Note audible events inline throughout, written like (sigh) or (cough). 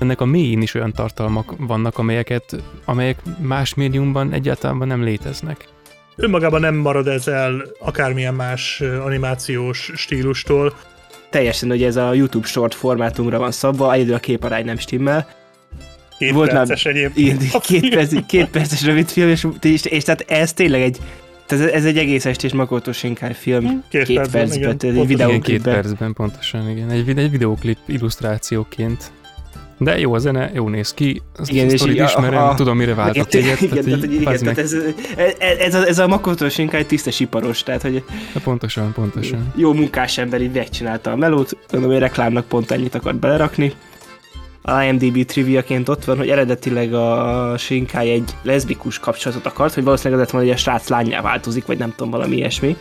ennek a mélyén is olyan tartalmak vannak, amelyeket, amelyek más médiumban egyáltalán nem léteznek. Önmagában nem marad ez el akármilyen más animációs stílustól. Teljesen, hogy ez a YouTube short formátumra van szabva, egyedül a képarány nem stimmel. Két Volt perces már, egyébként. Két, perc, két perces rövid film, és, és, és tehát ez tényleg egy tehát ez egy egész estés Makoto Shinkai film. Két, két percben, percben igen. Egy videóklipben. Két percben, pontosan, igen. Egy, egy videóklip illusztrációként. De jó a zene, jó néz ki, azt igen, és így ismerem, a, tudom mire váltott téged. Igen, tehát, így, igen, tehát ez, ez, a, ez a Makoto Shinkai tisztes iparos, tehát hogy... De pontosan, pontosan. Jó munkás ember így megcsinálta a melót, gondolom, hogy reklámnak pont ennyit akart belerakni. A IMDb triviaként ott van, hogy eredetileg a Shinkai egy leszbikus kapcsolatot akart, hogy valószínűleg azért van, hogy a srác lányá változik, vagy nem tudom, valami ilyesmi.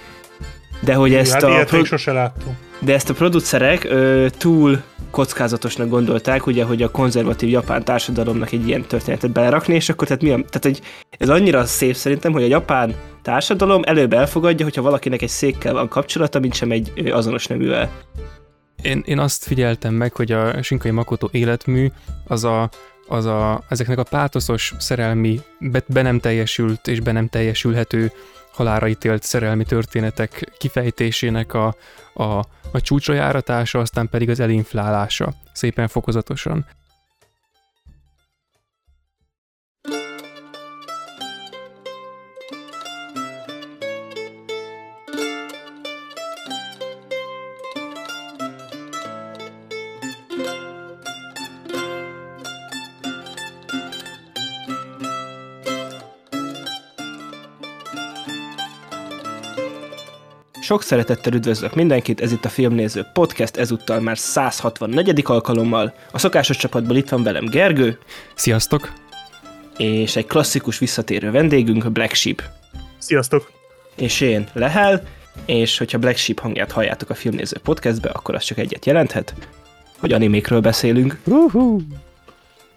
De hogy ezt hát a... Pro... sose láttam. De ezt a producerek ö, túl kockázatosnak gondolták, ugye, hogy a konzervatív japán társadalomnak egy ilyen történetet belerakni, és akkor tehát mi a, tehát egy, ez annyira szép szerintem, hogy a japán társadalom előbb elfogadja, hogyha valakinek egy székkel van kapcsolata, mint sem egy azonos neművel. Én, én azt figyeltem meg, hogy a Shinkai Makoto életmű az a, az a, ezeknek a pátoszos szerelmi, be, be nem teljesült és be nem teljesülhető halára ítélt szerelmi történetek kifejtésének a, a, a csúcsra aztán pedig az elinflálása szépen fokozatosan. Sok szeretettel üdvözlök mindenkit, ez itt a Filmnéző Podcast, ezúttal már 164. alkalommal. A szokásos csapatból itt van velem Gergő. Sziasztok! És egy klasszikus visszatérő vendégünk, a Black Sheep. Sziasztok! És én, Lehel, és hogyha Black Sheep hangját halljátok a Filmnéző Podcastbe, akkor az csak egyet jelenthet, hogy animékről beszélünk. Uh-huh.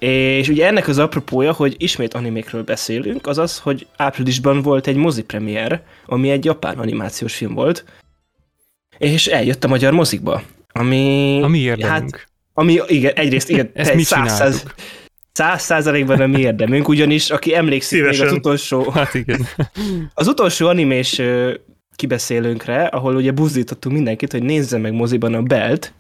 És ugye ennek az apropója, hogy ismét animékről beszélünk, az az, hogy áprilisban volt egy mozi premier, ami egy japán animációs film volt, és eljött a magyar mozikba, ami... Ami érdemünk. Hát, ami, igen, egyrészt, igen, Ezt mit száz, száz százalékban a mi érdemünk, ugyanis aki emlékszik Szívesen. még az utolsó... Hát igen. (laughs) Az utolsó animés kibeszélőnkre, ahol ugye buzdítottunk mindenkit, hogy nézze meg moziban a Belt,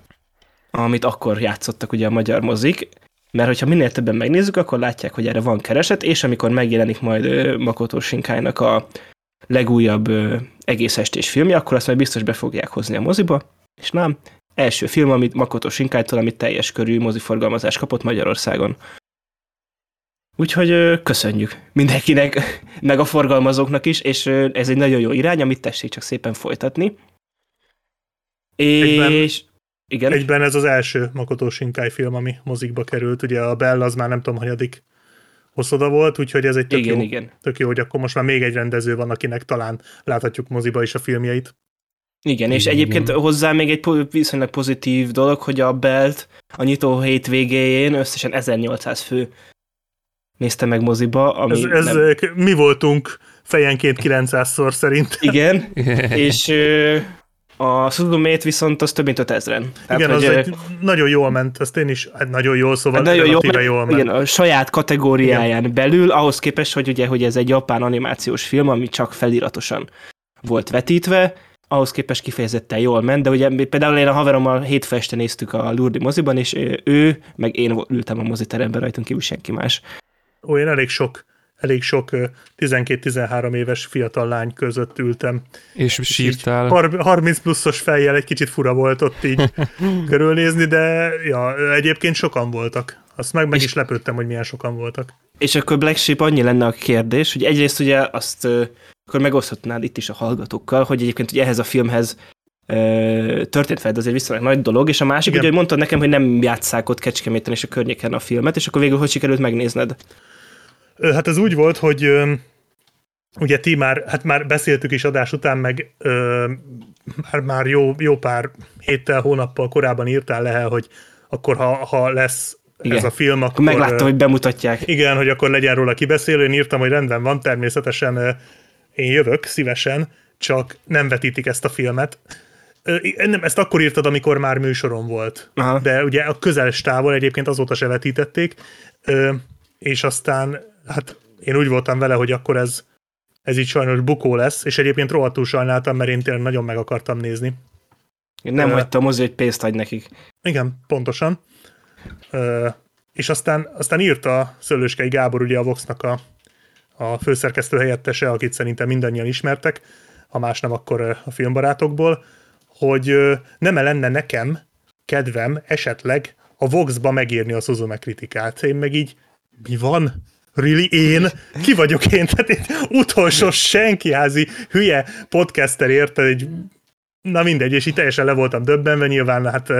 amit akkor játszottak ugye a magyar mozik, mert hogyha minél többen megnézzük, akkor látják, hogy erre van kereset, és amikor megjelenik majd Makoto Shinkai-nak a legújabb egész estés filmje, akkor azt majd biztos be fogják hozni a moziba, és nem, első film, amit Makoto Shinkai-tól, amit teljes körű moziforgalmazást kapott Magyarországon. Úgyhogy köszönjük mindenkinek, (laughs) meg a forgalmazóknak is, és ez egy nagyon jó irány, amit tessék csak szépen folytatni. És igen. Egyben ez az első Makoto Shinkai film, ami mozikba került, ugye a Bell az már nem tudom, hanyadik hosszoda volt, úgyhogy ez egy tök, igen, jó, igen. tök jó, hogy akkor most már még egy rendező van, akinek talán láthatjuk moziba is a filmjeit. Igen, és igen, egyébként igen. hozzá még egy viszonylag pozitív dolog, hogy a Belt a nyitó hét végéjén összesen 1800 fő nézte meg moziba. Ami ez, ez nem... mi voltunk fejenként 900-szor szerint. Igen, (laughs) és a Sudumét viszont az több mint 5000-en. Igen, hogy, az egy nagyon jól ment, ezt én is, hát nagyon jól, szóval hát nagyon jól, jól ment. Igen, a saját kategóriáján igen. belül, ahhoz képest, hogy ugye, hogy ez egy japán animációs film, ami csak feliratosan volt vetítve, ahhoz képest kifejezetten jól ment, de ugye például én a haverommal hétfő este néztük a Lurdi moziban, és ő, meg én ültem a moziteremben, rajtunk kívül senki más. Ó, én elég sok elég sok 12-13 éves fiatal lány között ültem. És sírtál. 30 pluszos fejjel egy kicsit fura volt ott így (laughs) körülnézni, de ja, egyébként sokan voltak. Azt meg, meg is lepődtem, hogy milyen sokan voltak. És akkor Black Sheep annyi lenne a kérdés, hogy egyrészt ugye azt akkor megoszthatnád itt is a hallgatókkal, hogy egyébként ugye ehhez a filmhez történt fel, azért viszonylag nagy dolog, és a másik, Igen. ugye, hogy mondtad nekem, hogy nem játsszák ott Kecskeméten és a környéken a filmet, és akkor végül hogy sikerült megnézned? Hát ez úgy volt, hogy ugye ti már, hát már beszéltük is adás után, meg ö, már, már jó, jó pár héttel, hónappal korábban írtál le, hogy akkor ha, ha lesz igen. ez a film, akkor... Megláttam, hogy bemutatják. Igen, hogy akkor legyen róla kibeszélő. Én írtam, hogy rendben van, természetesen én jövök szívesen, csak nem vetítik ezt a filmet. nem, ezt akkor írtad, amikor már műsorom volt. Aha. De ugye a közeles távol egyébként azóta se vetítették, és aztán hát én úgy voltam vele, hogy akkor ez, ez így sajnos bukó lesz, és egyébként rohadtul sajnáltam, mert én tényleg nagyon meg akartam nézni. Én nem uh, hagytam hozzá, hogy pénzt adj nekik. Igen, pontosan. Uh, és aztán, aztán írta Szőlőskei Gábor ugye a Voxnak a, a főszerkesztő helyettese, akit szerintem mindannyian ismertek, ha más nem, akkor a filmbarátokból, hogy nem -e lenne nekem kedvem esetleg a Voxba megírni a Suzume kritikát. Én meg így, mi van? Really? Én? Ki vagyok én? Tehát én utolsó senkiházi hülye podcaster érte, egy na mindegy, és így teljesen le voltam döbbenve, nyilván hát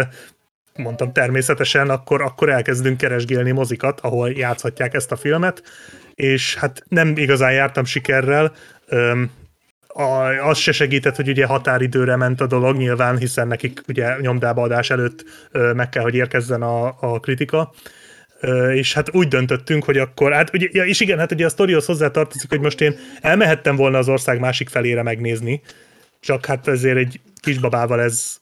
mondtam természetesen, akkor, akkor elkezdünk keresgélni mozikat, ahol játszhatják ezt a filmet, és hát nem igazán jártam sikerrel, a, az se segített, hogy ugye határidőre ment a dolog nyilván, hiszen nekik ugye nyomdába adás előtt ö, meg kell, hogy érkezzen a, a kritika. És hát úgy döntöttünk, hogy akkor, hát ugye, ja, és igen, hát ugye a sztorihoz hozzá tartozik, hogy most én elmehettem volna az ország másik felére megnézni, csak hát ezért egy kisbabával ez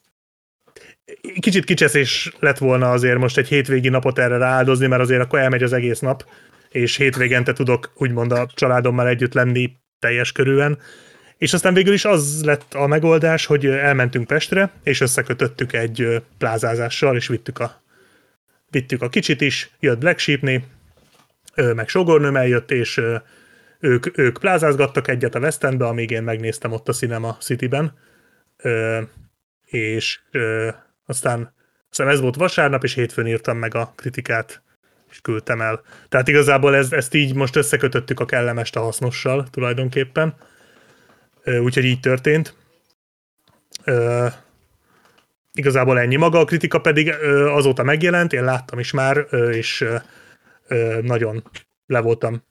kicsit kicseszés lett volna azért most egy hétvégi napot erre rááldozni, mert azért akkor elmegy az egész nap, és hétvégente tudok úgymond a családommal együtt lenni teljes körülön. És aztán végül is az lett a megoldás, hogy elmentünk Pestre, és összekötöttük egy plázázással, és vittük a, vittük a kicsit is, jött Black Sheepné, meg sogornőm eljött, és ők, ők plázázgattak egyet a West Endbe, amíg én megnéztem ott a Cinema City-ben, és aztán, aztán ez volt vasárnap, és hétfőn írtam meg a kritikát, és küldtem el. Tehát igazából ez, ezt így most összekötöttük a kellemest a hasznossal tulajdonképpen, úgyhogy így történt. Igazából ennyi. Maga a kritika pedig azóta megjelent, én láttam is már, és nagyon le voltam,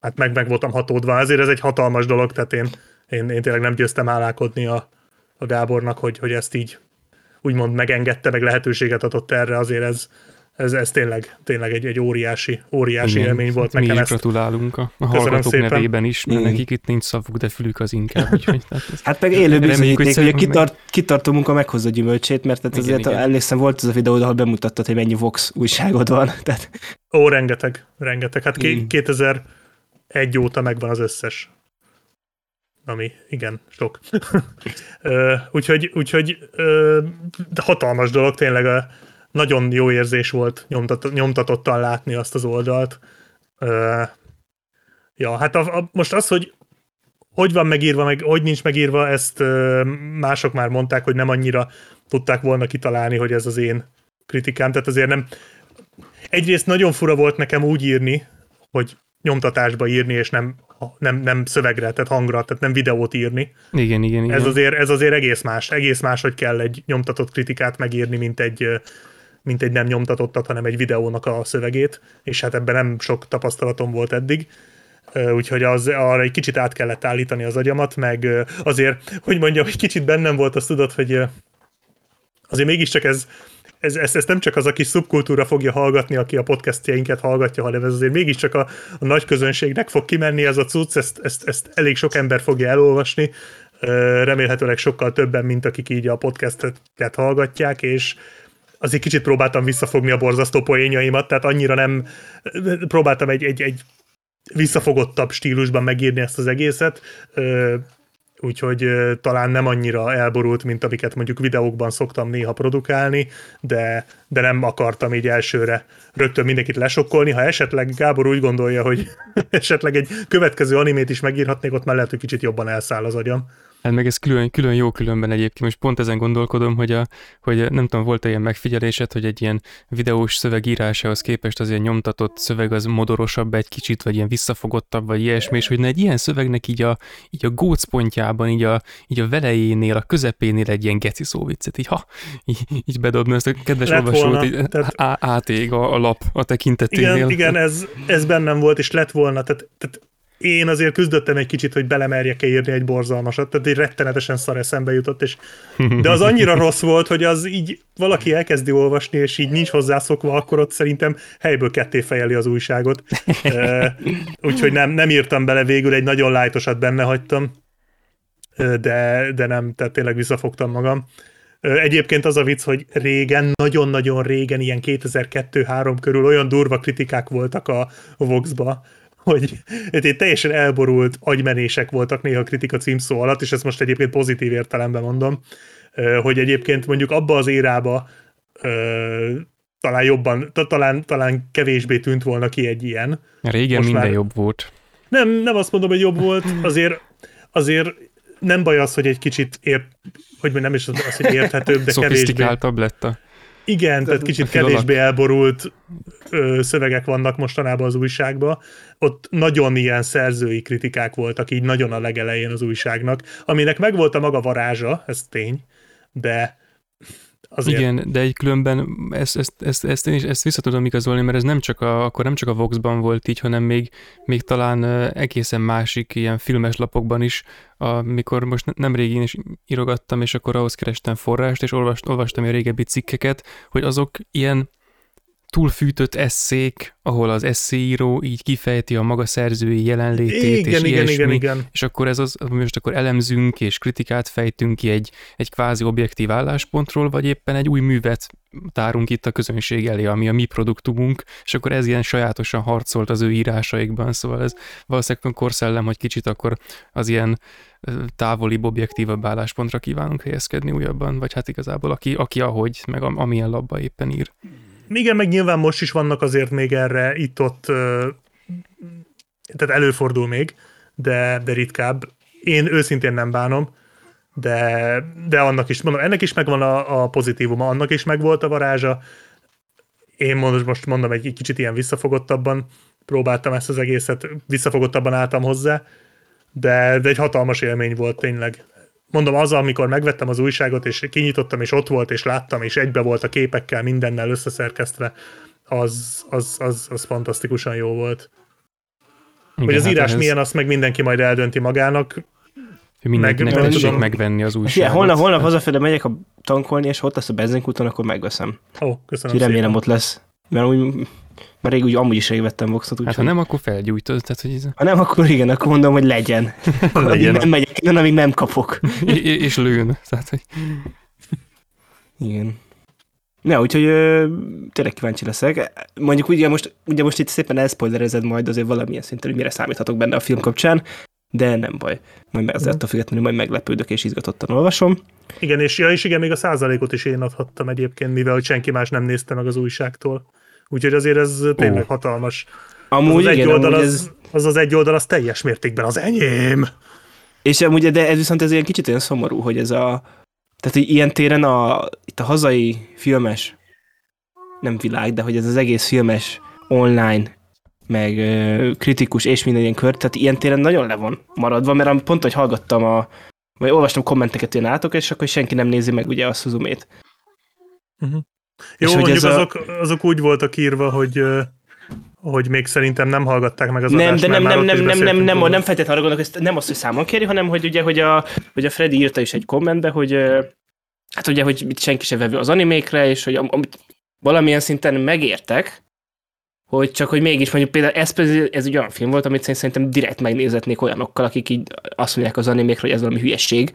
hát meg, meg voltam hatódva. Ezért ez egy hatalmas dolog, tehát én, én, én tényleg nem győztem állálkodni a, a Gábornak, hogy, hogy ezt így úgymond megengedte, meg lehetőséget adott erre, azért ez, ez, ez tényleg, tényleg egy, egy óriási, óriási Igen, élmény volt nekem. Mi ezt. gratulálunk a, a hallgatók szépen. nevében is, mert Igen. nekik itt nincs szavuk, de fülük az inkább. Úgyhogy, tehát hát meg élő bizonyíték, hogy a kitart, kitart, kitartó munka meghozza gyümölcsét, mert tehát igen, azért igen. emlékszem, volt az a videó, ahol bemutattad, hogy mennyi Vox újságod van. (laughs) Tehát... Ó, rengeteg, rengeteg. Hát mm. 2001 óta megvan az összes ami igen, sok. (laughs) úgyhogy úgyhogy hatalmas dolog, tényleg a, nagyon jó érzés volt nyomtat, nyomtatottan látni azt az oldalt. ja, hát a, a, most az, hogy hogy van megírva, meg hogy nincs megírva, ezt mások már mondták, hogy nem annyira tudták volna kitalálni, hogy ez az én kritikám, tehát azért nem... Egyrészt nagyon fura volt nekem úgy írni, hogy nyomtatásba írni, és nem nem, nem szövegre, tehát hangra, tehát nem videót írni. Igen, igen, igen. Ez azért, ez azért egész más. Egész más, hogy kell egy nyomtatott kritikát megírni, mint egy, mint egy nem nyomtatottat, hanem egy videónak a szövegét, és hát ebben nem sok tapasztalatom volt eddig. Úgyhogy az, arra egy kicsit át kellett állítani az agyamat, meg azért, hogy mondjam, egy kicsit bennem volt, azt tudod, hogy azért mégiscsak ez, ez, ez, ez nem csak az a kis szubkultúra fogja hallgatni, aki a podcastjainket hallgatja, hanem ez azért mégiscsak a, a nagy közönségnek fog kimenni ez a cucc, ezt, ezt, ezt elég sok ember fogja elolvasni, remélhetőleg sokkal többen, mint akik így a podcastet hallgatják, és azért kicsit próbáltam visszafogni a borzasztó poénjaimat, tehát annyira nem próbáltam egy, egy, egy visszafogottabb stílusban megírni ezt az egészet, úgyhogy talán nem annyira elborult, mint amiket mondjuk videókban szoktam néha produkálni, de, de nem akartam így elsőre rögtön mindenkit lesokkolni. Ha esetleg Gábor úgy gondolja, hogy (laughs) esetleg egy következő animét is megírhatnék, ott már lehet, hogy kicsit jobban elszáll az agyam. Hát meg ez külön, külön jó különben egyébként, most pont ezen gondolkodom, hogy, a, hogy nem tudom, volt-e ilyen megfigyelésed, hogy egy ilyen videós szöveg írásához képest az ilyen nyomtatott szöveg az modorosabb egy kicsit, vagy ilyen visszafogottabb, vagy ilyesmi, és hogy egy ilyen szövegnek így a, így a gócpontjában, így a, így a velejénél, a közepénél egy ilyen geci szóviccet, így ha, így, így bedobni ezt a kedves lett olvasót, volna, így tehát... átég a, a lap a tekinteténél. Igen, igen ez, ez bennem volt, és lett volna, tehát, tehát én azért küzdöttem egy kicsit, hogy belemerjek-e írni egy borzalmasat, tehát egy rettenetesen szar eszembe jutott, és, de az annyira (laughs) rossz volt, hogy az így valaki elkezdi olvasni, és így nincs hozzászokva, akkor ott szerintem helyből ketté fejeli az újságot. (laughs) Úgyhogy nem, nem írtam bele végül, egy nagyon lájtosat benne hagytam, de, de nem, tehát tényleg visszafogtam magam. Egyébként az a vicc, hogy régen, nagyon-nagyon régen, ilyen 2002-3 körül olyan durva kritikák voltak a Vox-ba, hogy teljesen elborult agymenések voltak néha a kritika címszó alatt, és ezt most egyébként pozitív értelemben mondom, hogy egyébként mondjuk abba az érába talán jobban, talán, talán kevésbé tűnt volna ki egy ilyen. Régen most minden már... jobb volt. Nem, nem azt mondom, hogy jobb volt, azért, azért nem baj az, hogy egy kicsit ért, hogy nem is az, hogy érthetőbb, de kevésbé. lett a... Igen, tehát kicsit kevésbé elborult ö, szövegek vannak mostanában az újságban. Ott nagyon ilyen szerzői kritikák voltak, így nagyon a legelején az újságnak, aminek megvolt a maga varázsa, ez tény, de Azért. Igen, de egy különben ezt, ezt, ezt, ezt én is ezt vissza tudom igazolni, mert ez nem csak a, akkor nem csak a Voxban volt így, hanem még, még talán egészen másik ilyen filmes lapokban is, amikor most nem régén is írogattam, és akkor ahhoz kerestem forrást, és olvast, olvastam a régebbi cikkeket, hogy azok ilyen túlfűtött eszék, ahol az eszéíró így kifejti a maga szerzői jelenlétét, igen, és igen, ilyesmi, igen, igen. és akkor ez az, most akkor elemzünk és kritikát fejtünk ki egy, egy kvázi objektív álláspontról, vagy éppen egy új művet tárunk itt a közönség elé, ami a mi produktumunk, és akkor ez ilyen sajátosan harcolt az ő írásaikban, szóval ez valószínűleg korszellem, hogy kicsit akkor az ilyen távoli, objektívabb álláspontra kívánunk helyezkedni újabban, vagy hát igazából aki, aki ahogy, meg amilyen labba éppen ír. Igen, meg nyilván most is vannak azért még erre itt-ott, tehát előfordul még, de, de ritkább. Én őszintén nem bánom, de, de annak is, mondom, ennek is megvan a, a pozitívuma, annak is megvolt a varázsa. Én most, most mondom, egy, kicsit ilyen visszafogottabban próbáltam ezt az egészet, visszafogottabban álltam hozzá, de, de egy hatalmas élmény volt tényleg mondom, az, amikor megvettem az újságot, és kinyitottam, és ott volt, és láttam, és egybe volt a képekkel, mindennel összeszerkesztve, az, az, az, az fantasztikusan jó volt. Igen, hogy az hát írás ez... milyen, azt meg mindenki majd eldönti magának. Mindenkinek meg, tudom megvenni az újságot. Ja, holnap, holnap hazafele megyek a tankolni, és ott lesz a benzinkúton, akkor megveszem. Ó, köszönöm Úgyhogy remélem ott lesz. Mert úgy mert rég úgy amúgy is rég vettem Voxot. Hát ha nem, akkor felgyújtod. Tehát, hogy ez... Ha nem, akkor igen, akkor mondom, hogy legyen. (laughs) legyen. nem megyek innen, amíg nem kapok. (laughs) és lőn. Tehát, hogy... Igen. Ne, úgyhogy ö, tényleg kíváncsi leszek. Mondjuk ugye most, ugye most itt szépen elszpoilerezed majd azért valamilyen szinten, hogy mire számíthatok benne a film kapcsán, de nem baj. Majd azért attól függetlenül majd meglepődök és izgatottan olvasom. Igen, és ja, és igen, még a százalékot is én adhattam egyébként, mivel senki más nem nézte meg az újságtól. Úgyhogy azért ez tényleg oh. hatalmas. Amúgy az, az igen, egy oldal, az, ez... az az egy oldal, az teljes mértékben az enyém. És amúgy, de ez viszont ez ilyen kicsit olyan szomorú, hogy ez a, tehát hogy ilyen téren a, itt a hazai filmes, nem világ, de hogy ez az egész filmes online, meg ö, kritikus és minden ilyen kör, tehát ilyen téren nagyon le van maradva, mert pont, hogy hallgattam a, vagy olvastam kommenteket ilyen átok, és akkor senki nem nézi meg ugye a Suzumét. Uh-huh. Jó, és mondjuk hogy azok, a... azok úgy voltak írva, hogy hogy még szerintem nem hallgatták meg az nem, adást, de nem, nem, nem, nem, nem, nem, nem feltétlenül arra gondolok, nem azt, hogy számon kéri, hanem hogy ugye, hogy a, hogy a Freddy írta is egy kommentbe, hogy hát ugye, hogy senki se vevő az animékre, és hogy amit valamilyen szinten megértek, hogy csak, hogy mégis mondjuk például ez, ez egy olyan film volt, amit szerintem direkt megnézetnék olyanokkal, akik így azt mondják az animékre, hogy ez valami hülyesség,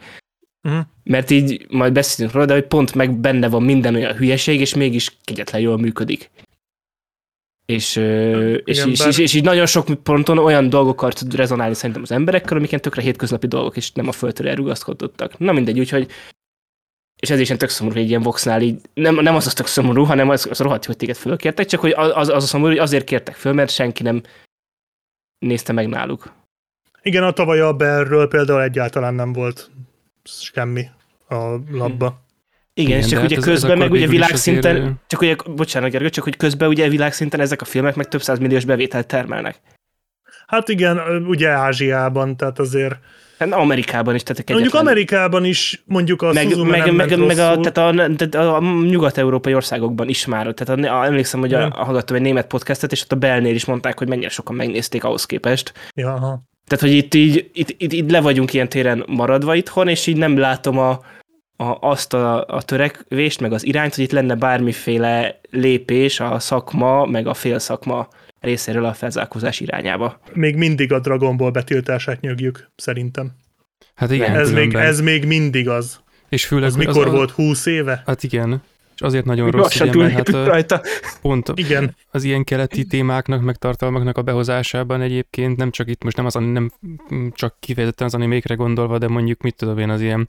Uh-huh. Mert így majd beszélünk róla, de hogy pont meg benne van minden olyan hülyeség, és mégis kegyetlen jól működik. És, Igen, és, és, és, és, így nagyon sok ponton olyan dolgokkal tud rezonálni szerintem az emberekkel, amik ilyen tökre hétköznapi dolgok, és nem a földtől elrugaszkodottak. Na mindegy, úgyhogy és ez is ilyen tök szomorú, hogy egy ilyen Voxnál így, nem, nem az az tök szomorú, hanem az, az rohadt, hogy téged fölkértek, csak hogy az, az a szomorú, hogy azért kértek föl, mert senki nem nézte meg náluk. Igen, a tavaly a Berről például egyáltalán nem volt semmi a labba. Igen, Igen, és csak ugye ez, közben ez meg ugye világszinten, azért... csak ugye, bocsánat Gergő, csak hogy közben ugye világszinten ezek a filmek meg több milliós bevételt termelnek. Hát igen, ugye Ázsiában, tehát azért... Hát Amerikában is, tehát Mondjuk Amerikában is, mondjuk a meg, meg, meg, meg a, tehát a, tehát a, nyugat-európai országokban is már. Tehát a, emlékszem, hogy a, a, hallgattam egy német podcastet, és ott a Belnél is mondták, hogy mennyire sokan megnézték ahhoz képest. Ja, aha. Tehát, hogy itt így, itt, itt, itt le vagyunk ilyen téren maradva itthon, és így nem látom a, a, azt a, a törekvést, meg az irányt, hogy itt lenne bármiféle lépés a szakma, meg a félszakma részéről a felzárkózás irányába. Még mindig a Dragon Ball betiltását nyögjük, szerintem. Hát igen. Ez még, ez még mindig az. És főleg Az mikor volt? 20 éve? Hát igen. Azért nagyon Még rossz, ugye, mert hát rajta. pont Igen. az ilyen keleti témáknak, meg tartalmaknak a behozásában egyébként, nem csak itt most nem, az, nem csak kifejezetten az animékre gondolva, de mondjuk mit tudom én, az ilyen,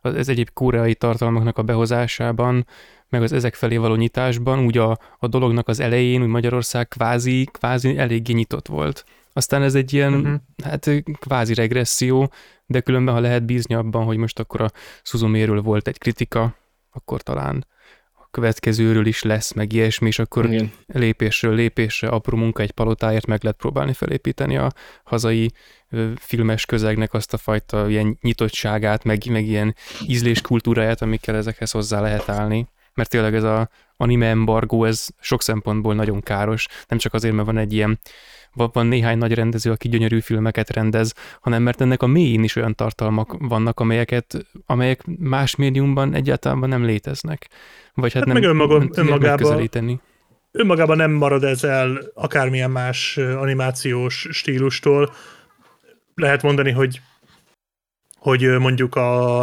az, ez egyéb koreai tartalmaknak a behozásában, meg az ezek felé való nyitásban, úgy a, a dolognak az elején, úgy Magyarország kvázi, kvázi eléggé nyitott volt. Aztán ez egy ilyen, uh-huh. hát kvázi regresszió, de különben, ha lehet bízni abban, hogy most akkor a Suzuméről volt egy kritika, akkor talán következőről is lesz, meg ilyesmi, és akkor Igen. lépésről lépésre, apró munka egy palotáért meg lehet próbálni felépíteni a hazai filmes közegnek azt a fajta ilyen nyitottságát, meg, meg ilyen ízléskultúráját, amikkel ezekhez hozzá lehet állni. Mert tényleg ez a anime embargó, ez sok szempontból nagyon káros, nem csak azért, mert van egy ilyen van néhány nagy rendező, aki gyönyörű filmeket rendez, hanem mert ennek a mélyén is olyan tartalmak vannak, amelyeket, amelyek más médiumban egyáltalán nem léteznek. Vagy hát, Hát nem, meg önmaga- nem önmagában-. Önmagában nem marad ez el akármilyen más animációs stílustól. Lehet mondani, hogy, hogy mondjuk a,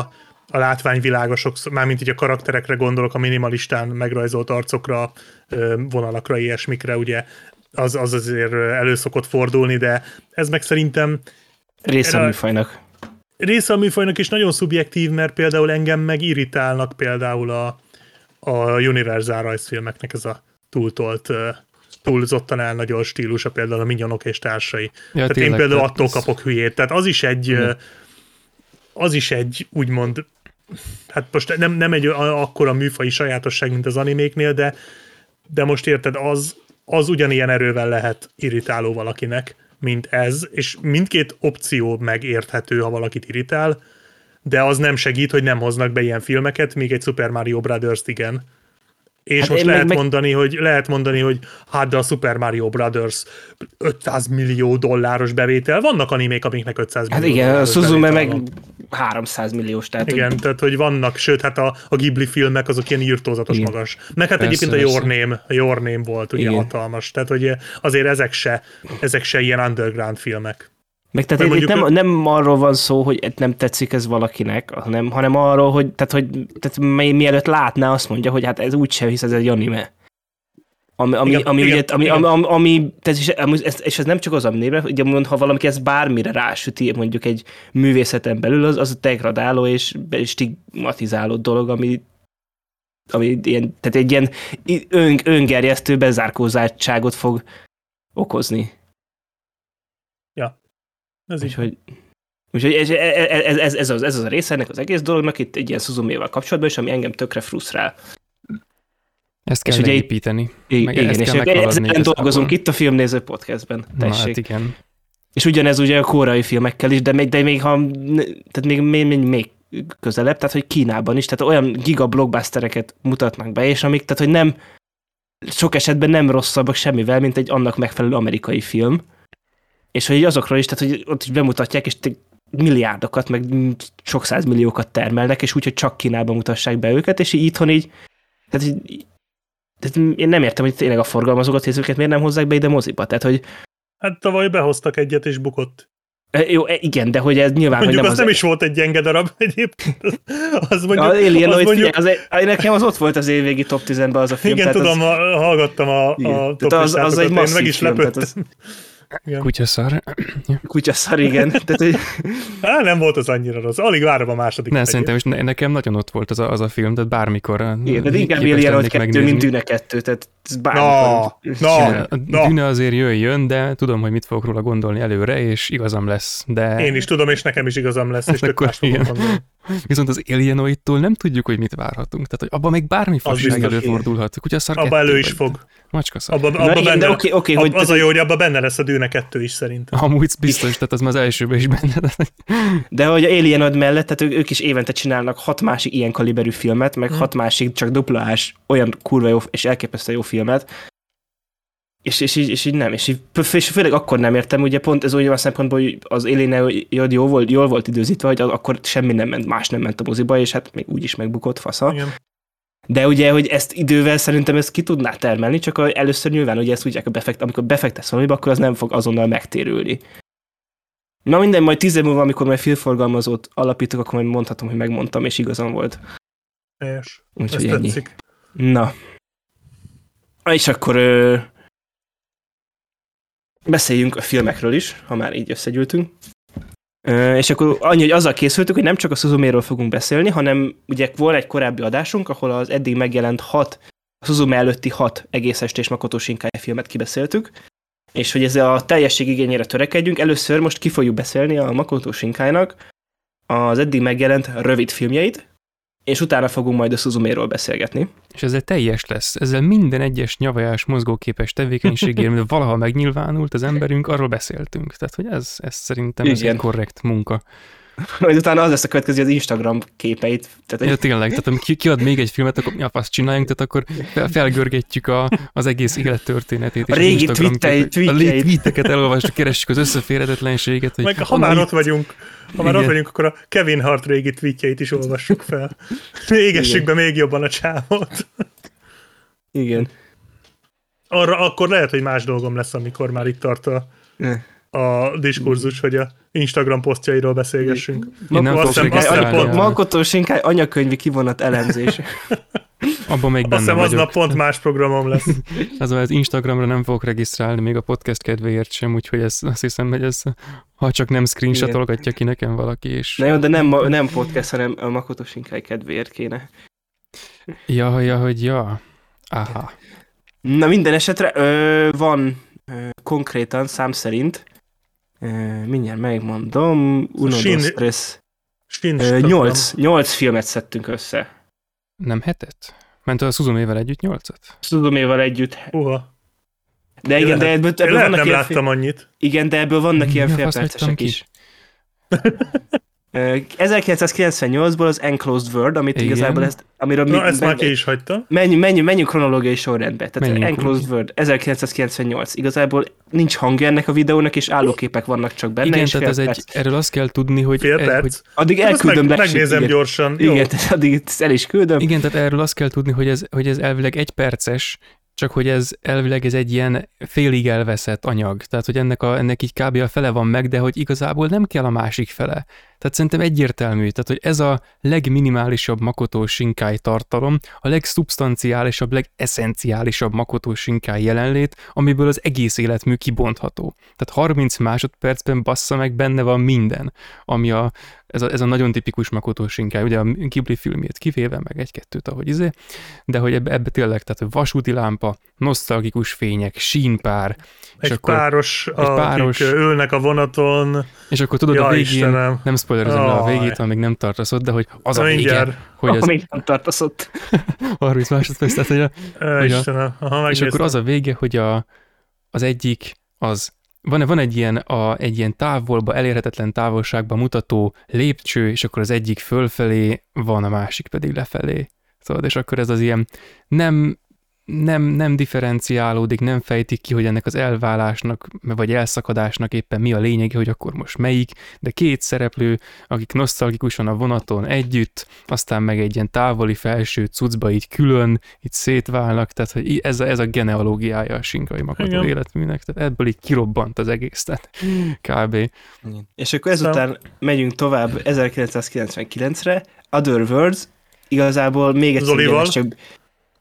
a látványvilága sokszor, mármint így a karakterekre gondolok, a minimalistán megrajzolt arcokra, vonalakra, ilyesmikre, ugye az, az azért elő szokott fordulni, de ez meg szerintem Része a műfajnak. része a műfajnak is nagyon szubjektív, mert például engem meg irritálnak például a, a Universal rajzfilmeknek ez a túltolt, túlzottan elnagyolt stílusa, például a Minyonok és társai. Ja, Tehát én tényleg, például tehát attól ez- kapok hülyét. Tehát az is egy, ö, az is egy úgymond, hát most nem, nem egy akkora műfai sajátosság, mint az animéknél, de, de most érted, az, az ugyanilyen erővel lehet irritáló valakinek, mint ez, és mindkét opció megérthető, ha valakit irritál, de az nem segít, hogy nem hoznak be ilyen filmeket, még egy Super Mario Brothers-t igen. És Hát hát most lehet, meg- mondani, hogy, lehet mondani, hogy hát de a Super Mario Brothers 500 millió dolláros bevétel. Vannak animék, amiknek 500 Hát millió igen, a Suzume meg van. 300 milliós, tehát Igen, tehát hogy vannak, sőt, hát a, a Ghibli filmek azok ilyen írtózatos Igen. magas. Meg hát Persze, egyébként a Your persze. Name, a Your Name volt ugye Igen. hatalmas. Tehát, hogy azért ezek se, ezek se ilyen underground filmek. Meg tehát itt nem, mondjuk- nem arról van szó, hogy nem tetszik ez valakinek, hanem, hanem arról, hogy, tehát, hogy tehát mi- mielőtt látná, azt mondja, hogy hát ez úgyse hisz, ez egy anime. Ami, ami, Igen, ami, igen, ugye, ami, igen. ami, ami, tehát ez, és ez nem csak az animére, ugye mond, ha valaki ezt bármire rásüti, mondjuk egy művészeten belül, az, az degradáló és stigmatizáló dolog, ami ami ilyen, tehát egy ilyen ön, öngerjesztő bezárkózátságot fog okozni. Ez. Úgyhogy, úgyhogy ez, ez, ez, ez, ez, az, ez az a része ennek az egész dolognak itt egy ilyen Suzuméval kapcsolatban, és ami engem tökre frusztrál. Ezt kell És ugye építeni. Meg igen, ezt és kell meghaladni ezen dolgozunk itt a Filmnéző Podcastben. Na, Tessék. hát igen. És ugyanez ugye a koreai filmekkel is, de még, de még, ha, tehát még, még, még, még közelebb, tehát hogy Kínában is, tehát olyan giga blockbustereket mutatnak be, és amik, tehát hogy nem, sok esetben nem rosszabbak semmivel, mint egy annak megfelelő amerikai film. És hogy azokról is, tehát hogy ott is bemutatják, és milliárdokat, meg sok milliókat termelnek, és úgy, hogy csak Kínában mutassák be őket, és így itthon így, tehát, így, tehát én nem értem, hogy tényleg a forgalmazókat nézőket miért nem hozzák be ide moziba. Tehát, hogy Hát tavaly behoztak egyet, és bukott. e, jó, e, igen, de hogy ez nyilván, Mondjuk hogy az nem nem is volt egy gyenge darab (laughs) egyébként. Az mondjuk, Az Alien, az hogy mondjuk figyelj, az, nekem az ott volt az évvégi top 10-ben az a film. igen, tudom, az, hallgattam a, Igen. a Tehát az- az egy én meg is lepődtem. Igen. Kutyaszar. kutyaszar, igen. (laughs) Tehát, hogy, Á, nem volt az annyira rossz. Alig várom a második. Nem, szerintem is ne, nekem nagyon ott volt az a, az a film, tehát bármikor. igen, de inkább képes Alien, hogy kettő, megnézni. mint Dűne kettő, tehát Na, bármikor. na, A na. Dűne azért jöjjön, de tudom, hogy mit fogok róla gondolni előre, és igazam lesz. De Én is tudom, és nekem is igazam lesz, és tök Akkor más fogok igen. Viszont az Alienoid-tól nem tudjuk, hogy mit várhatunk. Tehát, hogy abban meg bármi fasság előfordulhat. Kutyaszar Abba kettő, elő is vagy fog. Macskaszar. Abba, Na abba igen, benne, de oké, oké, ab, hogy az a jó, hogy abban benne lesz a Dűne 2 is szerintem. Amúgy biztos, tehát az már az elsőben is benne. De hogy a Alien ad mellett, tehát ők, ők is évente csinálnak hat másik ilyen kaliberű filmet, meg Hmm. hat másik csak duplás olyan kurva jó és elképesztő jó filmet, és, és, így, és így nem, és, így, és főleg akkor nem értem, ugye pont ez olyan szempontból, hogy az Alien jó volt, jól volt időzítve, hogy akkor semmi nem ment, más nem ment a moziba, és hát még úgy is megbukott fasza. Igen. De ugye, hogy ezt idővel szerintem ezt ki tudná termelni, csak először nyilván ugye ezt tudják, befekt, amikor befektesz valamibe, akkor az nem fog azonnal megtérülni. Na minden, majd tíz év múlva, amikor majd filmforgalmazót alapítok, akkor majd mondhatom, hogy megmondtam, és igazam volt. Helyes. Úgyhogy ennyi. tetszik. Na. És akkor beszéljünk a filmekről is, ha már így összegyűltünk. És akkor annyi, hogy azzal készültük, hogy nem csak a Suzuméről fogunk beszélni, hanem ugye volt egy korábbi adásunk, ahol az eddig megjelent hat, a Suzume előtti hat egész estés Makoto Shinkai filmet kibeszéltük, és hogy ez a teljesség igényére törekedjünk, először most ki fogjuk beszélni a Makoto Shinkainak az eddig megjelent rövid filmjeit, és utána fogunk majd a Suzuméről beszélgetni. És ezzel teljes lesz. Ezzel minden egyes nyavajás, mozgóképes tevékenységért, amit valaha megnyilvánult az emberünk, arról beszéltünk. Tehát, hogy ez, ez szerintem ez Igen. egy korrekt munka. Majd utána az lesz a következő, az Instagram képeit. Tehát, Ja, hogy tényleg, tehát amikor ki, kiad még egy filmet, akkor mi a fasz csináljunk, tehát akkor fel, felgörgetjük a, az egész élet történetét. és A régi Instagram tweetei- képet- A tweeteket elolvasjuk, keressük az összeférhetetlenséget. Hogy Meg ha már honnan ott vagyunk, ha már Igen. ott vagyunk, akkor a Kevin Hart régi tweetjeit is olvassuk fel. Égessük be még jobban a csávot. igen. Arra akkor lehet, hogy más dolgom lesz, amikor már itt tart a, Ne. A diskurzus, hogy a Instagram posztjairól beszélgessünk. Azt hiszem- azt hiszem Malkotó Sinkály anyakönyvi kivonat elemzés. (laughs) Abban még Azt benne hiszem vagyok. aznap pont más programom lesz. (laughs) Az az Instagramra nem fogok regisztrálni, még a podcast kedvéért sem, úgyhogy ez, azt hiszem, hogy ez, ha csak nem screenshotolgatja ki nekem valaki, és Na jó, de nem, nem podcast, hanem a Makoto Sinkály kedvéért kéne. ja, ja, hogy ja. Aha. Na minden esetre ö, van ö, konkrétan szám szerint, ö, mindjárt megmondom, Uno, Shin- dos, tres, Sincs ö, tudom. nyolc, nyolc filmet szedtünk össze. Nem hetet? Ment a Suzumével együtt nyolcat? Suzuméval együtt. Uha. De igen, Lehet- de ebből, ebből lehet vannak nem ilyen, láttam annyit. igen, de ebből vannak ilyen félpercesek is. (laughs) Ö, 1998-ból az Enclosed World, amit Igen. igazából ezt, amiről Na, mi, ezt már ki is hagytam. menjünk, menjünk, menjünk kronológiai sorrendbe. Tehát Menjünk Enclosed úgy. World 1998. Igazából nincs hangja ennek a videónak, és állóképek vannak csak benne. Igen, és tehát ez egy, perc. erről azt kell tudni, hogy, Fél e, perc. hogy Addig Hát elküldöm meg, megnézem Sheep-ig. gyorsan. Jó. Igen, tehát addig ezt el is küldöm. Igen, tehát erről azt kell tudni, hogy ez, hogy ez elvileg egy perces, csak hogy ez elvileg ez egy ilyen félig elveszett anyag. Tehát, hogy ennek, a, ennek így kb. a fele van meg, de hogy igazából nem kell a másik fele. Tehát szerintem egyértelmű, tehát, hogy ez a legminimálisabb Makoto Shinkai tartalom, a legszubstanciálisabb, legesszenciálisabb Makoto Shinkai jelenlét, amiből az egész életmű kibontható. Tehát 30 másodpercben bassza meg benne van minden, ami a, ez, a, ez a nagyon tipikus Makoto Shinkai, ugye a Ghibli filmjét kivéve, meg egy-kettőt, ahogy izé, de hogy ebbe, ebbe tényleg, tehát vasúti lámpa, nosztalgikus fények, sínpár, Egy akkor- páros, egy akik páros- ülnek a vonaton. és akkor tudod Ja, a végén, Istenem. nem spoilerezem le a végét, amíg nem tartasz ott, de hogy az a vége, Mindjárt. hogy ez (laughs) Még nem tartasz ott. (laughs) 30 másodperc, tehát hogy a, Hogy a- Istenem. Aha, és akkor az a vége, hogy a, az egyik az van, van egy ilyen, a, egy ilyen távolba, elérhetetlen távolságba mutató lépcső, és akkor az egyik fölfelé van, a másik pedig lefelé. Szóval, és akkor ez az ilyen nem, nem, nem differenciálódik, nem fejtik ki, hogy ennek az elválásnak, vagy elszakadásnak éppen mi a lényege, hogy akkor most melyik, de két szereplő, akik nosztalgikusan a vonaton együtt, aztán meg egy ilyen távoli felső cuccba így külön, így szétválnak, tehát hogy ez a, ez a genealógiája a Sinkai Igen. életműnek, tehát ebből így kirobbant az egész, tehát kb. És akkor ezután megyünk tovább 1999-re, Other Worlds, igazából még egy Zolival. csak,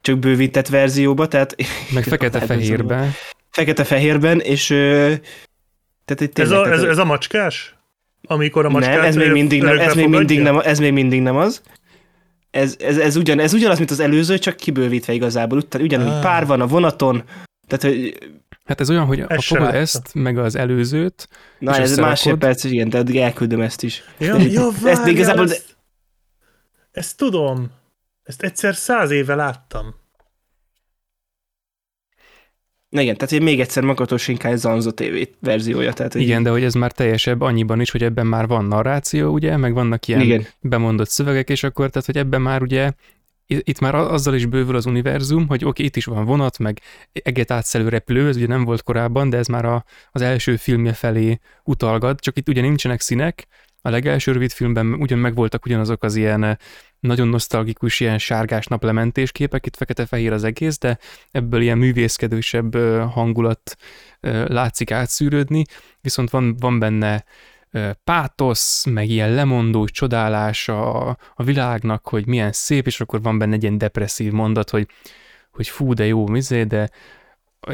csak bővített verzióba, tehát Meg fekete-fehérben. (laughs) fekete-fehérben, és ö, tehát itt Ez tényleg, a, tehát, ez, ez a macskás? Amikor a macskát nem, ez még mindig nem, ez még mindig nem, ez még mindig nem az. Ez, ez, ez, ugyan, ez ugyanaz, mint az előző, csak kibővítve igazából. Ugyan, ugyanúgy Ah. pár van a vonaton, tehát hogy Hát ez olyan, hogy Ezt se fogod ezt, meg az előzőt, Na, És ez másfél perc, igen, de addig elküldöm ezt is. Ja, ja, Ezt várjál, igazából- ezt, ezt tudom. Ezt egyszer száz éve láttam. Na igen, tehát még egyszer Makoto Shinkai Zanzo TV verziója. Tehát, hogy igen, de hogy ez már teljesebb annyiban is, hogy ebben már van narráció, ugye, meg vannak ilyen igen. bemondott szövegek, és akkor, tehát, hogy ebben már ugye itt már azzal is bővül az univerzum, hogy oké, itt is van vonat, meg eget átszelő repülő, ez ugye nem volt korábban, de ez már a, az első filmje felé utalgat, csak itt ugye nincsenek színek, a legelső rövid filmben ugyan megvoltak ugyanazok az ilyen eh, nagyon nosztalgikus, ilyen sárgás naplementés képek, itt fekete-fehér az egész, de ebből ilyen művészkedősebb ö, hangulat ö, látszik átszűrődni, viszont van, van benne pátosz, meg ilyen lemondó csodálás a, a világnak, hogy milyen szép, és akkor van benne egy ilyen depresszív mondat, hogy, hogy fú, de jó, mizé, de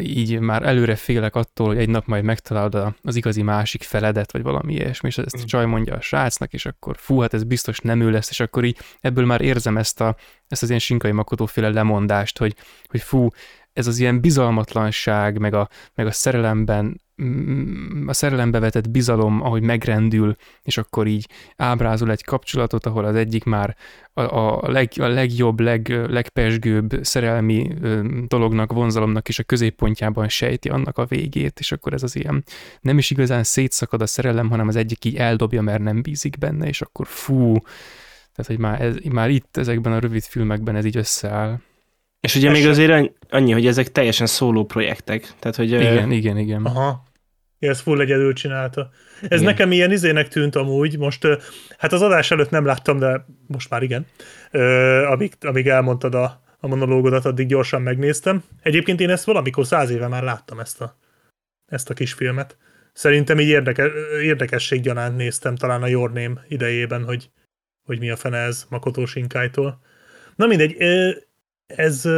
így már előre félek attól, hogy egy nap majd megtalálod az igazi másik feledet, vagy valami ilyesmi, és ezt a csaj mondja a srácnak, és akkor fú, hát ez biztos nem ő lesz, és akkor így ebből már érzem ezt, a, ezt az ilyen sinkai makotóféle lemondást, hogy, hogy fú, ez az ilyen bizalmatlanság, meg a, meg a szerelemben a szerelembe vetett bizalom, ahogy megrendül, és akkor így ábrázol egy kapcsolatot, ahol az egyik már a, a, leg, a legjobb, leg, legpesgőbb szerelmi dolognak, vonzalomnak is a középpontjában sejti annak a végét, és akkor ez az ilyen nem is igazán szétszakad a szerelem, hanem az egyik így eldobja, mert nem bízik benne, és akkor fú, tehát hogy már, ez, már itt ezekben a rövid filmekben ez így összeáll. És ugye még azért annyi, hogy ezek teljesen szóló projektek. Tehát, hogy, igen, uh... igen, igen. Aha. Ja, ez full egyedül csinálta. Ez igen. nekem ilyen izének tűnt amúgy, most hát az adás előtt nem láttam, de most már igen. Amíg, amíg elmondtad a, a monológodat, addig gyorsan megnéztem. Egyébként én ezt valamikor száz éve már láttam ezt a, ezt a kis filmet. Szerintem így érdeke, érdekességgyanánt néztem talán a Your Name idejében, hogy, hogy mi a fene ez Makoto Shinkai-tól. Na mindegy, ez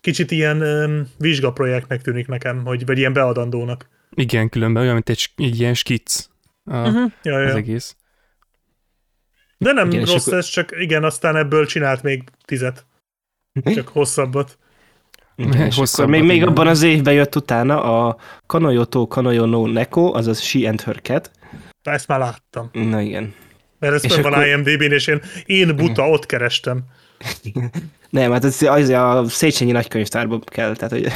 kicsit ilyen vizsgaprojektnek tűnik nekem, hogy, vagy ilyen beadandónak. Igen, különben olyan, mint egy, egy ilyen skic a, uh-huh. ja, ja. az egész. De nem igen, rossz akkor... ez, csak igen, aztán ebből csinált még tizet. Csak hosszabbat. Igen, (laughs) hosszabbat még, még abban az évben jött utána a Kanoyoto Kanoyono Neko, azaz She and Her Cat. De ezt már láttam. Na igen. Mert ez van akkor... IMDb-n, és én, én buta, ott kerestem. Nem, hát az, az a Széchenyi nagykönyvtárban kell, tehát hogy...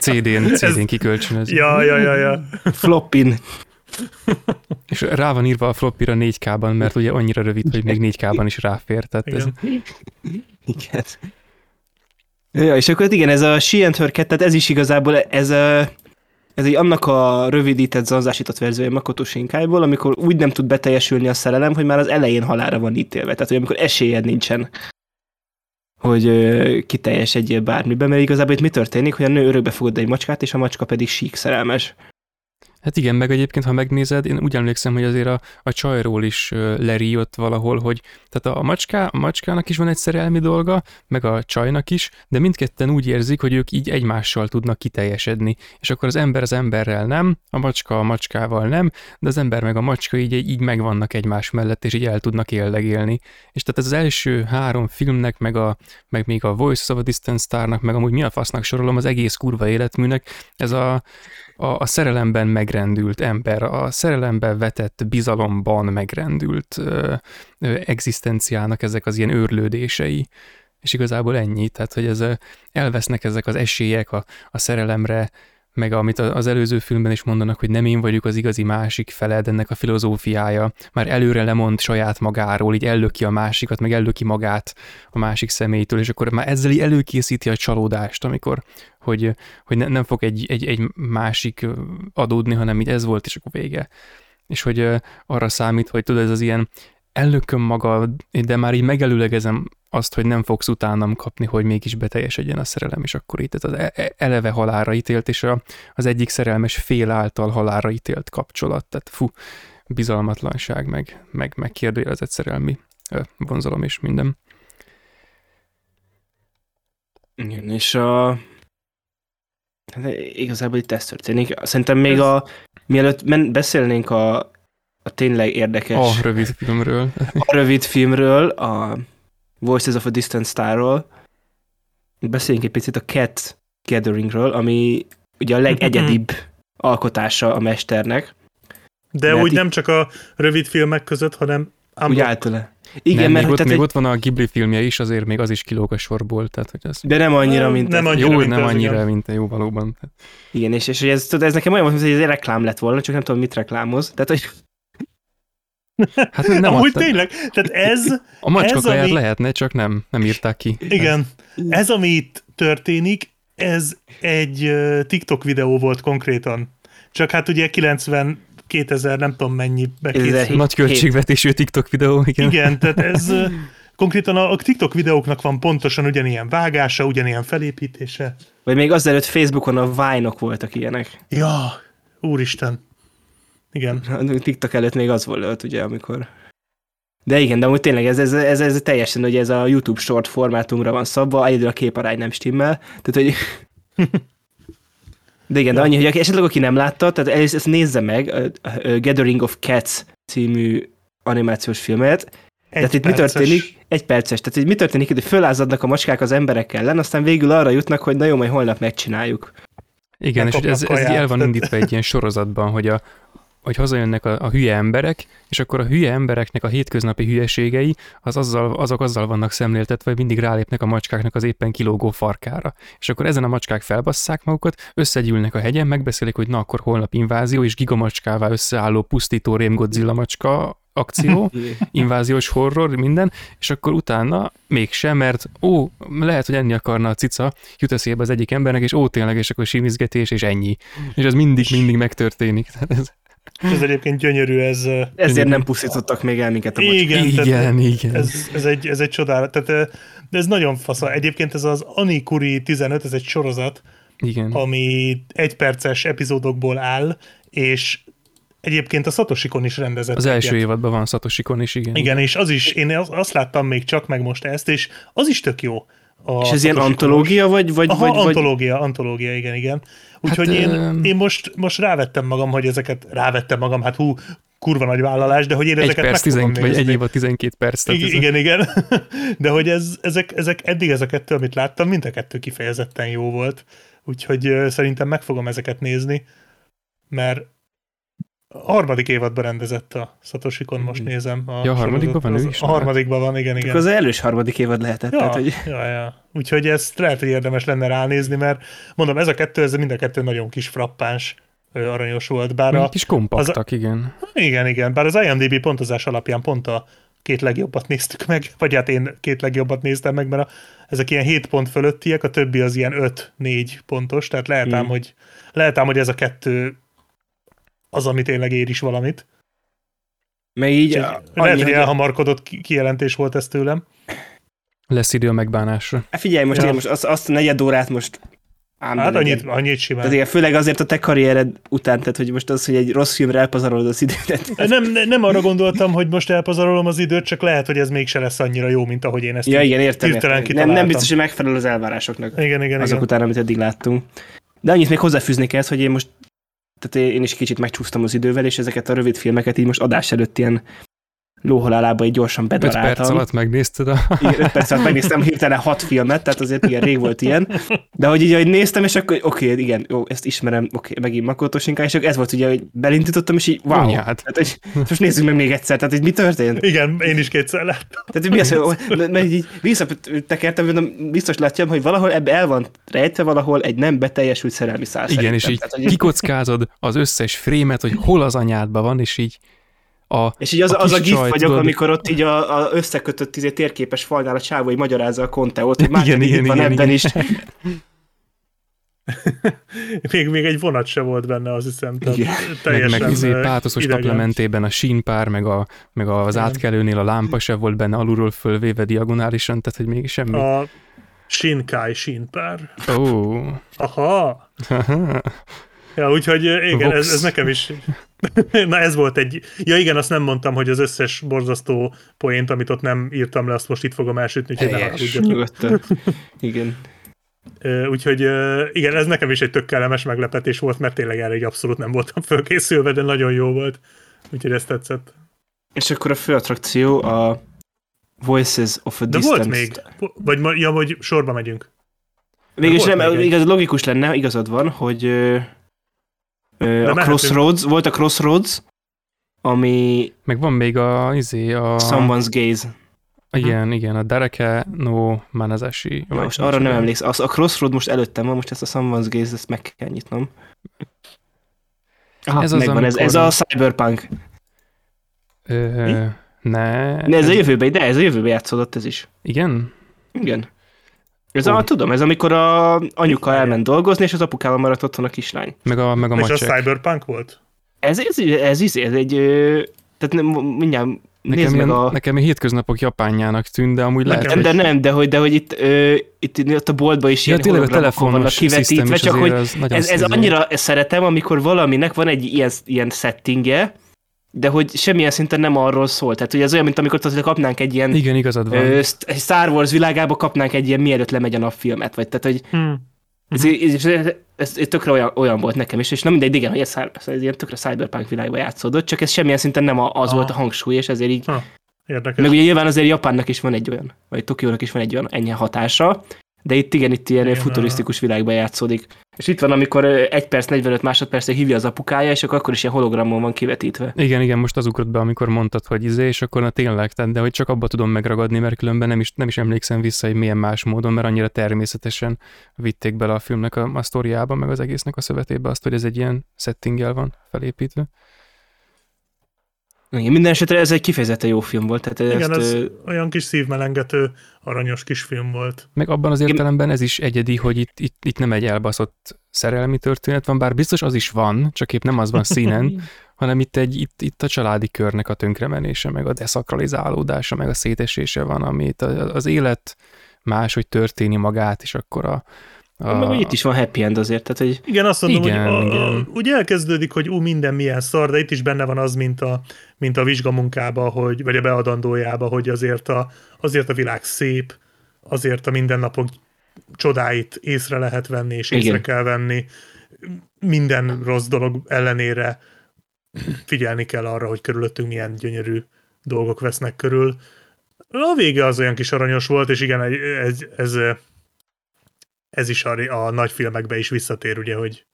CD-n, CD-n kikölcsönöz. Ja, ja, ja, ja. Floppin. És rá van írva a floppira 4K-ban, mert ugye annyira rövid, hogy még 4K-ban is ráfér. Tehát igen. Ez... igen. Ja, és akkor igen, ez a She and Her Cat, tehát ez is igazából, ez, a, ez egy annak a rövidített, zanzásított verziója Makoto Shinkai-ból, amikor úgy nem tud beteljesülni a szerelem, hogy már az elején halára van ítélve. Tehát, hogy amikor esélyed nincsen hogy kiteljesedjél bármiben, mert igazából itt mi történik, hogy a nő örökbe fogod egy macskát, és a macska pedig sík szerelmes. Hát igen, meg egyébként, ha megnézed, én úgy emlékszem, hogy azért a, a csajról is leríjott valahol, hogy tehát a, macská, a macskának is van egy szerelmi dolga, meg a csajnak is, de mindketten úgy érzik, hogy ők így egymással tudnak kiteljesedni. És akkor az ember az emberrel nem, a macska a macskával nem, de az ember meg a macska így, így megvannak egymás mellett, és így el tudnak éllegélni. És tehát ez az első három filmnek, meg, a, meg még a Voice of a Distant Starnak, meg amúgy mi a fasznak sorolom az egész kurva életműnek, ez a a, a szerelemben megrendült ember, a szerelemben vetett bizalomban megrendült ö, ö, egzisztenciának ezek az ilyen őrlődései. És igazából ennyi, tehát hogy ez, elvesznek ezek az esélyek a, a szerelemre, meg amit az előző filmben is mondanak, hogy nem én vagyok az igazi másik feled, ennek a filozófiája, már előre lemond saját magáról, így ellöki a másikat, meg ellöki magát a másik személytől, és akkor már ezzel így előkészíti a csalódást, amikor, hogy, hogy ne, nem fog egy, egy, egy másik adódni, hanem így ez volt, és akkor vége. És hogy arra számít, hogy tudod, ez az ilyen ellököm maga, de már így megelőlegezem azt, hogy nem fogsz utánam kapni, hogy mégis beteljesedjen a szerelem, és akkor itt az e, e, eleve halára ítélt, és a, az egyik szerelmes fél által halára ítélt kapcsolat, tehát fú, bizalmatlanság, meg, meg, meg kérdőjelezett szerelmi vonzalom és minden. Igen, és a... Hát igazából itt ez történik. Szerintem még a... Mielőtt men, beszélnénk a, a tényleg érdekes... A rövid filmről. A rövid filmről, a Voices of a Distant Starról. Beszéljünk egy picit a Cat Gatheringről, ami ugye a legegyedibb (laughs) alkotása a mesternek. De mert úgy itt... nem csak a rövid filmek között, hanem úgy általa. Igen, nem, mert még, ott, még egy... ott van a Ghibli filmje is, azért még az is kilóg a sorból. Tehát, hogy az... De nem annyira, mint nem annyira, Jó, mint nem annyira, igen. mint a jó valóban. Igen, és, és ez, tudod, ez nekem olyan, hogy ez egy reklám lett volna, csak nem tudom, mit reklámoz. Tehát, hogy Hát nem Amúgy adta. tényleg, tehát ez... A macska ami... lehetne, csak nem, nem írták ki. Igen, ez ami itt történik, ez egy TikTok videó volt konkrétan. Csak hát ugye 90 2000, nem tudom mennyi bekészült. Nagy költségvetésű TikTok videó, igen. Igen, tehát ez (laughs) konkrétan a TikTok videóknak van pontosan ugyanilyen vágása, ugyanilyen felépítése. Vagy még azelőtt Facebookon a Vine-ok voltak ilyenek. Ja, úristen. Igen. A TikTok előtt még az volt, ugye, amikor... De igen, de amúgy tényleg ez, ez, ez, ez teljesen, hogy ez a YouTube short formátumra van szabva, egyedül a képarány nem stimmel, tehát hogy... De igen, de annyi, hogy esetleg aki nem látta, tehát ezt, ezt nézze meg, a, a Gathering of Cats című animációs filmet, Egy tehát itt mi történik? Egy perces. Tehát itt mi történik, hogy fölázadnak a macskák az emberek ellen, aztán végül arra jutnak, hogy na jó, majd holnap megcsináljuk. Igen, és ez, Megkapnak ez így el van kaját. indítva egy ilyen sorozatban, hogy a hogy hazajönnek a, a hülye emberek, és akkor a hülye embereknek a hétköznapi hülyeségei az azzal, azok azzal vannak szemléltetve, hogy mindig rálépnek a macskáknak az éppen kilógó farkára. És akkor ezen a macskák felbasszák magukat, összegyűlnek a hegyen, megbeszélik, hogy na akkor holnap invázió, és gigamacskává összeálló pusztító rém Godzilla macska akció, (laughs) inváziós horror, minden, és akkor utána mégsem, mert ó, lehet, hogy enni akarna a cica, jut eszébe az egyik embernek, és ó, tényleg, és akkor simizgetés, és ennyi. És ez mindig, mindig megtörténik. Tehát ez, És ez egyébként gyönyörű, ez... Ezért nem pusztítottak még el minket a macskák. Igen, igen, igen. Ez, ez, egy, ez egy csodálat. Tehát, de ez nagyon fasza. Egyébként ez az Anikuri 15, ez egy sorozat, igen. ami egyperces epizódokból áll, és egyébként a Satoshikon is rendezett. Az első egyet. évadban van Satoshikon is, igen. Igen, és az is, én az- azt láttam még csak meg most ezt, és az is tök jó. A És ez ilyen antológia, vagy, vagy, Aha, vagy, vagy antológia, antológia, igen, igen. Úgyhogy Hát, én, öm, én most, most rávettem magam, hogy ezeket, rávettem magam, hát hú, kurva nagy vállalás, de hogy én egy ezeket perc, meg fogom 10, vagy egy évad 12 perc. Tehát Igen, ez igen, igen. (laughs) De hogy ez, ezek, ezek, eddig ez a kettő, amit láttam, mind a kettő kifejezetten jó volt. Úgyhogy szerintem meg fogom ezeket nézni, mert a harmadik évadban rendezett a Satoshikon, most nézem. A, Ja, a harmadikban van ő az- is A már? harmadikban van, igen, igen. akkor az elős harmadik évad lehetett. Ja, Tehát, hogy... ja, ja. Úgyhogy ezt lehet, hogy érdemes lenne ránézni, mert mondom, ez a kettő, ez mind a kettő nagyon kis frappáns, aranyos volt. Bár a, kis kompaktak, igen. igen, igen, bár az IMDb pontozás alapján pont a két legjobbat néztük meg, vagy hát én két legjobbat néztem meg, mert a, ezek ilyen 7 pont fölöttiek, a többi az ilyen 5-4 pontos, tehát lehet ám, Hmm. hogy, lehet ám, hogy ez a kettő az, ami tényleg ér is valamit. Meg így Úgyhogy annyi, lehet, hogy elhamarkodott ki- kijelentés volt ez tőlem. Lesz idő a megbánásra. Hát figyelj, most, Ja. most azt, azt a negyed órát most ám Hát legyen. annyit, annyit simán. Tehát igen, főleg azért a te karriered után, tehát hogy most az, hogy egy rossz filmre elpazarolod az időt. Nem, ne- nem arra gondoltam, hogy most elpazarolom az időt, csak lehet, hogy ez mégse lesz annyira jó, mint ahogy én ezt Ja, igen, értem. hirtelen értem. Nem, nem biztos, hogy megfelel az elvárásoknak. Igen, igen, azok igen. után, amit eddig láttunk. De annyit még hozzáfűznék ezt, hogy én most tehát én is kicsit megcsúsztam az idővel, és ezeket a rövid filmeket így most adás előtt ilyen lóhalálába így gyorsan 5 perc bedaráltam. alatt megnézted a... Igen, 5 perc alatt megnéztem hirtelen hat filmet, tehát azért igen, rég volt ilyen. De hogy így, ahogy néztem, és akkor oké, okay, igen, jó, ezt ismerem, oké, okay, megint Makoto Shinkai, és ez volt ugye, hogy belintítottam, és így wow. Anyád. Tehát, hogy, most nézzük meg még egyszer, tehát hogy mi történt? Igen, én is kétszer láttam. Tehát hogy mi az, hogy mert így visszatekertem, mondom, biztos látjam, hogy valahol ebbe el van rejtve valahol egy nem beteljesült szerelmi száz. Igen, és szerintem. így Tehát, hogy- kikockázod az összes frémet, hogy hol az anyádban van, és így a, És így az a az a gif vagyok, tudod. amikor ott így a, a összekötött izé, térképes falnál a csávó, hogy magyarázza a konteót, hogy már Igen, igen, igen, van igen, ebben igen. is. (laughs) Még, még egy vonat se volt benne, azt hiszem. Tehát Igen. meg, teljesen meg izé, ö, pátoszos idegen. naplementében a sínpár, meg, a, meg az Igen. átkelőnél a lámpa se volt benne alulról fölvéve diagonálisan, tehát hogy még semmi. A Shinkai Shinpár. Ó, Aha. Ja, úgyhogy igen, ez, ez nekem is. (laughs) Na ez volt egy... Ja igen, azt nem mondtam, hogy az összes borzasztó poént, amit ott nem írtam le, azt most itt fogom elsütni, úgyhogy ne. Nyugodtan. Igen. Úgyhogy igen, ez nekem is egy tök kellemes meglepetés volt, mert tényleg erre egy abszolút nem voltam (laughs) fölkészülve, de nagyon jó volt. Úgyhogy ez tetszett. És akkor a fő attrakció a Voices of a De Distance. volt még? Vagy, ja, vagy sorba megyünk. Volt nem, egy. igaz, logikus lenne, igazad van, hogy a. Crossroads, volt a Crossroads, ami meg van még a, izé, a... Someone's Gaze. Igen, igen, a Dereke no Manazashi. Na, most arra nem emlékszem. Az, a Crossroad most előttem van, most ezt a Someone's Gaze, ezt meg kell nyitnom. Aha, Ez ez az, megvan, amikor... ez, ez a Cyberpunk. Ö, ne. Ne, ez a jövőben, de ez a jövőben játszódott ez is. Igen? Igen. Ez a, tudom, ez amikor a anyuka elment dolgozni, és az apukával maradt otthon a kislány. Meg a, meg a És a macsek. Cyberpunk volt? Ez, ez, ez, ez, ez egy, tehát nem, mindjárt Nekem, Nézd ilyen, meg a... nekem hétköznapok japánjának tűnt, de amúgy lehet, Nem, de nem, de hogy, de hogy itt, ö, itt, itt a boltban is Ja, ilyen tényleg a telefonos kivetítve, csak hogy ez, ez szízó. annyira szeretem, amikor valaminek van egy ilyen, ilyen settingje, de hogy semmilyen szinten nem arról szól. Tehát, hogy ez olyan, mint amikor tudod, kapnánk egy ilyen Igen, igazad van. ö, Star Wars világába kapnánk egy ilyen mielőtt lemegy a napfilmet, vagy tehát, hogy Hmm. ez, ez, ez, ez, ez tökre olyan, olyan, volt nekem is, és nem mindegy, igen, hogy ez, szár- ez ilyen tökre cyberpunk világban játszódott, csak ez semmilyen szinten nem a- az Aha. volt a hangsúly, és ezért így Érdekes. meg ugye nyilván azért Japánnak is van egy olyan, vagy Tokiónak is van egy olyan ennyi hatása, de itt igen, itt ilyen Igen, futurisztikus világban játszódik. És itt van, amikor 1 perc, 45 másodpercre hívja az apukája, és akkor, akkor is ilyen hologramon van kivetítve. Igen, igen, most az ugrott be, amikor mondtad, hogy izé, és akkor na tényleg, tehát, de hogy csak abba tudom megragadni, mert különben nem is, nem is emlékszem vissza, hogy milyen más módon, mert annyira természetesen vitték bele a filmnek a, a sztoriába, meg az egésznek a szövetébe azt, hogy ez egy ilyen settinggel van felépítve. Igen, minden esetre ez egy kifejezetten jó film volt. Tehát Igen, ezt, ez ö, olyan kis szívmelengető, aranyos kis film volt. Meg abban az értelemben ez is egyedi, hogy itt, itt, itt nem egy elbaszott szerelmi történet van, bár biztos az is van, csak épp nem az van színen, (laughs) hanem itt, egy, itt, itt a családi körnek a tönkremenése, meg a deszakralizálódása, meg a szétesése van, amit az élet máshogy történi magát, és akkor a, a meg hogy itt is van happy end azért, tehát hogy Igen, azt mondom, Igen, hogy a, a, igen. úgy elkezdődik, hogy ú, minden milyen szar, de itt is benne van az, mint a, mint a vizsgamunkába, hogy, vagy a beadandójába, hogy azért a, azért a világ szép, azért a mindennapok csodáit észre lehet venni, és észre Igen. kell venni. Minden rossz dolog ellenére figyelni kell arra, hogy körülöttünk milyen gyönyörű dolgok vesznek körül. A vége az olyan kis aranyos volt, és igen, ez, ez, ez is a, a nagy filmekbe is visszatér, ugye, hogy,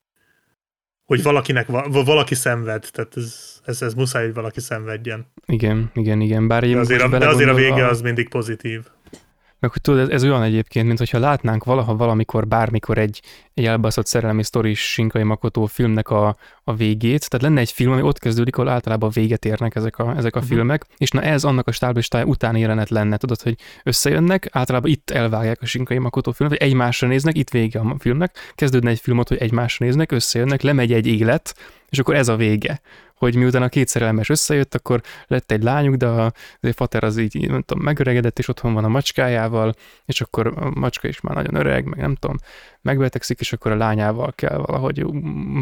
hogy valakinek, va- valaki szenved, tehát ez, ez, ez muszáj, hogy valaki szenvedjen. igen, igen, igen, bár De én azért, a, de azért a vége az mindig pozitív. Meg hogy tudod, ez, ez olyan egyébként, mint hogyha látnánk valaha valamikor, bármikor egy, egy elbaszott szerelmi sztoris Sinkai Makoto filmnek a, a végét. Tehát lenne egy film, ami ott kezdődik, ahol általában véget érnek ezek a, ezek a Mhm. filmek, és na ez annak a stáblistája utáni jelenet lenne, tudod, hogy összejönnek, általában itt elvágják a Sinkai Makoto filmet, hogy egymásra néznek, itt vége a filmnek, kezdődne egy film ott, hogy egymásra néznek, összejönnek, lemegy egy élet, és akkor ez a vége hogy miután a két szerelmes összejött, akkor lett egy lányuk, de a, fater az így, nem tudom, megöregedett, és otthon van a macskájával, és akkor a macska is már nagyon öreg, meg nem tudom, megbetegszik, és akkor a lányával kell valahogy,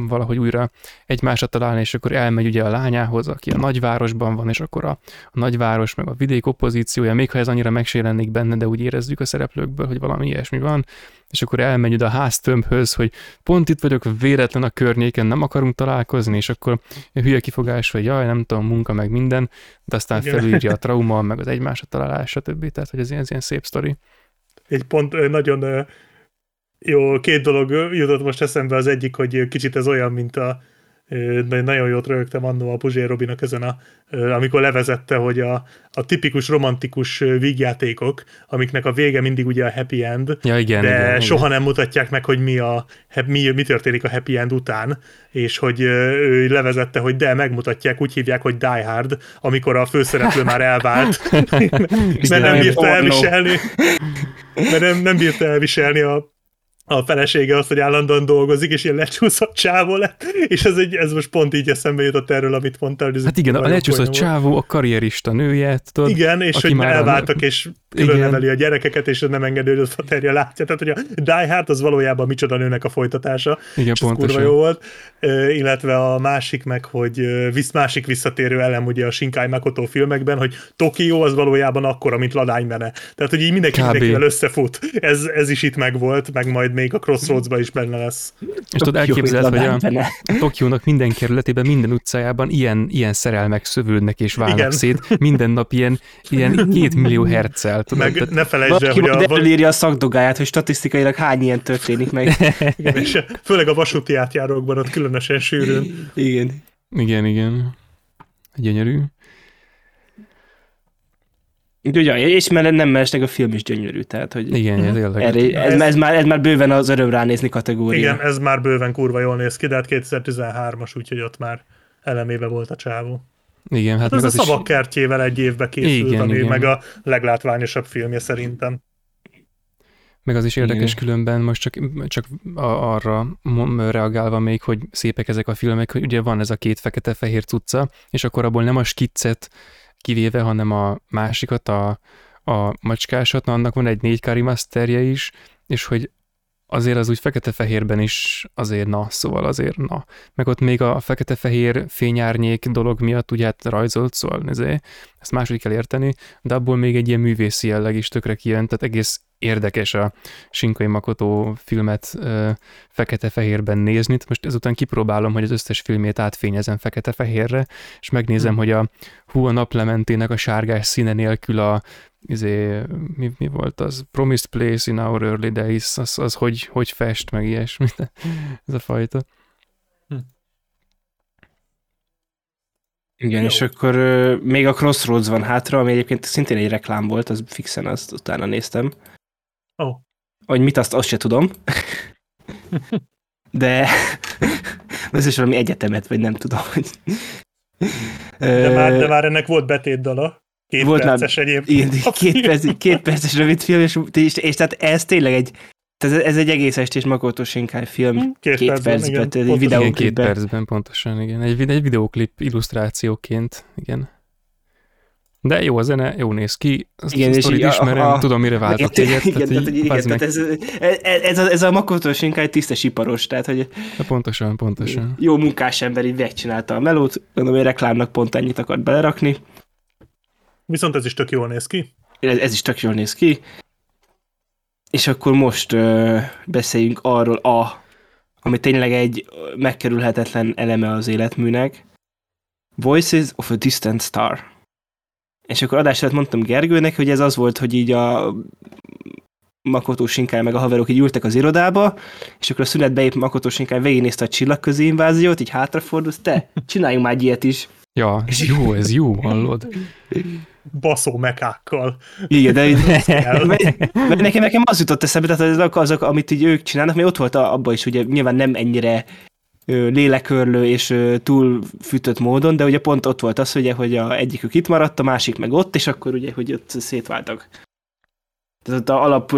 valahogy újra egymásra találni, és akkor elmegy ugye a lányához, aki a nagyvárosban van, és akkor a, a nagyváros, meg a vidék opozíciója, még ha ez annyira meg se benne, de úgy érezzük a szereplőkből, hogy valami ilyesmi van, és akkor elmegy oda a háztömbhöz, hogy pont itt vagyok véletlen a környéken, nem akarunk találkozni, és akkor hülye kifogás, hogy jaj, nem tudom, munka, meg minden, de aztán Igen. felülírja a (laughs) trauma, meg az egymásra találás, stb. Tehát, hogy ez ilyen, ez ilyen szép sztori. Egy pont nagyon jó, két dolog jutott most eszembe, az egyik, hogy kicsit ez olyan, mint a de nagyon jót rögtem annó a Puzsér Robinak ezen a, amikor levezette, hogy a, a tipikus romantikus vígjátékok, amiknek a vége mindig ugye a happy end, Ja, igen, de igen, soha igen. nem mutatják meg, hogy mi, a, mi, mi történik a happy end után, és hogy ő levezette, hogy de megmutatják, úgy hívják, hogy Die Hard, amikor a főszereplő már elvált, (laughs) mert nem bírta elviselni, mert nem, nem bírta elviselni a, a felesége azt, hogy állandóan dolgozik, és ilyen lecsúszott csávó lett, és ez, egy, ez most pont így eszembe jutott erről, amit mondtál. Ez Hát igen, a lecsúszott csávó, a karrierista nője, tudod? Igen, és aki hogy már a- elváltak, és külön Igen. neveli a gyerekeket, és nem engedő, hogy a faterja látja. Tehát, hogy a Die Hard az valójában micsoda nőnek a folytatása, Igen, és ez kurva pontosan. jó volt. Ö, illetve a másik meg, hogy visz, másik visszatérő elem ugye a Shinkai Makoto filmekben, hogy Tokió az valójában akkora, mint ladánymene. Tehát, hogy így mindenki mindenkivel összefut. Ez, ez is itt megvolt, meg majd még a Crossroads-ban is benne lesz. És tudod, elképzeled, hogy a, benne. Tokiónak minden kerületében, minden utcájában ilyen, ilyen szerelmek szövődnek és válnak Igen. szét, minden nap ilyen, ilyen két millió herccel. Tudod? Meg Tehát- ne felejtsd el, hogy a, elírja a szakdogáját, hogy statisztikailag hány ilyen történik meg. (laughs) igen, és főleg a vasúti átjárókban ott különösen sűrűn. Igen. Igen, igen. Gyönyörű. Úgyhogy, ja, és mellett nem mellesleg a film is gyönyörű, tehát hogy Igen, ez tényleg. erre, ez, Ez- ez, már, ez már bőven az öröm ránézni kategória. Igen, ez már bőven kurva jól néz ki, de hát 2013-as, úgyhogy ott már elemébe volt a csávó. Igen, hát Hát ez a az is, szavak kertjével egy évbe készült, Igen, ami igen. meg a leglátványosabb filmje szerintem. meg az is érdekes Igen. különben, most csak, csak arra reagálva még, hogy szépek ezek a filmek, hogy ugye van ez a két fekete-fehér cucca, és akkor abból nem a skiccet kivéve, hanem a másikat, a, a macskásat, na annak van egy 4K remasterje is, és hogy azért az úgy fekete-fehérben is azért na, szóval azért na. Meg ott még a fekete-fehér fényárnyék dolog miatt ugye hát rajzolt, szóval ezért, ezt máshogy kell érteni, de abból még egy ilyen művészi jelleg is tökre kijön, tehát egész érdekes a Shinkai Makoto filmet ö, fekete-fehérben nézni. Most ezután kipróbálom, hogy az összes filmét átfényezem fekete-fehérre, és megnézem, hmm. hogy a hú a naplementének a sárgás színe nélkül a izé, mi, mi volt az? Promised Place in Our Early Days, az, az hogy, hogy fest, meg ilyesmi, (laughs) ez a fajta. Hm. Igen, Jó. és akkor uh, még a Crossroads van hátra, ami egyébként szintén egy reklám volt, az fixen azt utána néztem. Ó. Oh. Hogy mit, azt, azt se tudom. De ez is valami egyetemet, vagy nem tudom. Hogy... De, már, de már ennek volt betétdala. Két volt perces már, egyébként. Igen, (laughs) két, perc, két perces rövid film, és, és, és tehát ez tényleg egy, tehát ez egy egész estés Makoto Shinkai film. Hm, két, két percben, percben igen, egy videóklipben. Két percben, pontosan, igen. Egy, egy videóklip illusztrációként, igen. De jó a zene, jó néz ki, azt igen, és így, ismerem, a, a, tudom, mire váltott egyet. Igen, tehát, így, igen, tehát ez, ez, a, ez a Makoto Shinkai tisztes iparos, tehát hogy de pontosan, pontosan. Jó munkás ember így megcsinálta a melót, gondolom, hogy reklámnak pont ennyit akart belerakni. Viszont ez is tök jól néz ki. Ez, ez is tök jól néz ki. És akkor most ö, beszéljünk arról a, ami tényleg egy megkerülhetetlen eleme az életműnek. Voices of a Distant Star. És akkor adás előtt mondtam Gergőnek, hogy ez az volt, hogy így a Makoto Shinkai meg a haverok így ültek az irodába, és akkor a szünetbe épp Makoto Shinkai végignézte a csillagközi inváziót, így hátrafordulsz, te, csináljunk már egy ilyet is. Ja, ez jó, ez jó, hallod? Baszó mekákkal. Igen, de, (laughs) de (laughs) mert, mert nekem, nekem az jutott eszembe, tehát azok, azok, amit így ők csinálnak, mert ott volt abban is, ugye nyilván nem ennyire lélekörlő és túl fűtött módon, de ugye pont ott volt az, ugye, hogy a egyikük itt maradt, a másik meg ott, és akkor ugye, hogy ott szétváltak. Tehát ott a alap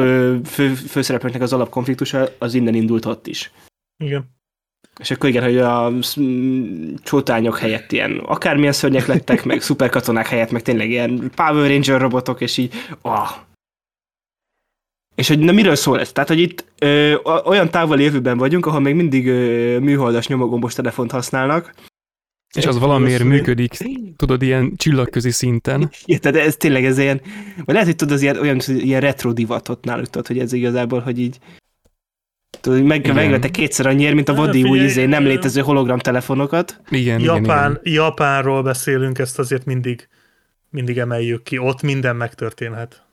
fő, főszereplőknek az alapkonfliktusa az innen indult ott is. Igen. És akkor igen, hogy a csótányok helyett ilyen akármilyen szörnyek lettek, meg szuperkatonák helyett, meg tényleg ilyen Power Ranger robotok, és így, ah. És hogy na miről szól ez? Tehát, hogy itt ö, olyan távoli jövőben vagyunk, ahol még mindig ö, műholdas nyomogombos telefont használnak. És az valamiért működik, tudod, ilyen csillagközi szinten. Ja, tehát ez tényleg ez ilyen, vagy lehet, hogy tudod, az ilyen, olyan, ilyen retro divatot náluk, tudod, hogy ez igazából, hogy így Tudod, meg, megvettek kétszer annyiért, mint a Vodi új izé, nem létező hologram telefonokat. Igen, Japán, igen, igen. Japánról beszélünk, ezt azért mindig, mindig emeljük ki. Ott minden megtörténhet.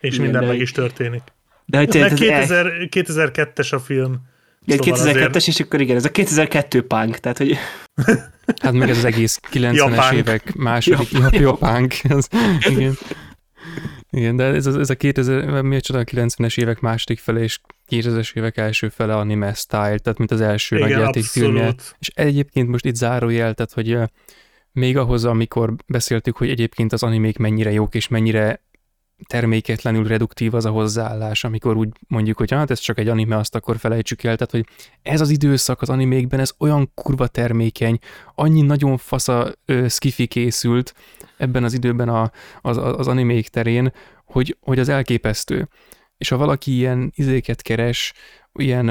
És igen, minden meg is történik. De hogy ez 2000, el... 2002-es a film. Igen, szóval 2002-es, azért... és akkor igen, ez a 2002 punk, tehát hogy... (laughs) Hát meg ez az egész 90-es évek második japánk. igen. Igen, de ez, ez a 2000, mi a 90-es évek második fele és 2000-es évek első fele anime style, tehát mint az első Igen, nagyjátékfilmje. És egyébként most itt zárójel, tehát hogy még ahhoz, amikor beszéltük, hogy egyébként az animék mennyire jók és mennyire terméketlenül reduktív az a hozzáállás, amikor úgy mondjuk, hogy hát ez csak egy anime, azt akkor felejtsük el, tehát hogy ez az időszak az animékben, ez olyan kurva termékeny, annyi nagyon fasza ö, skifi készült ebben az időben a, az, az animék terén, hogy, hogy az elképesztő. És ha valaki ilyen izéket keres, ilyen,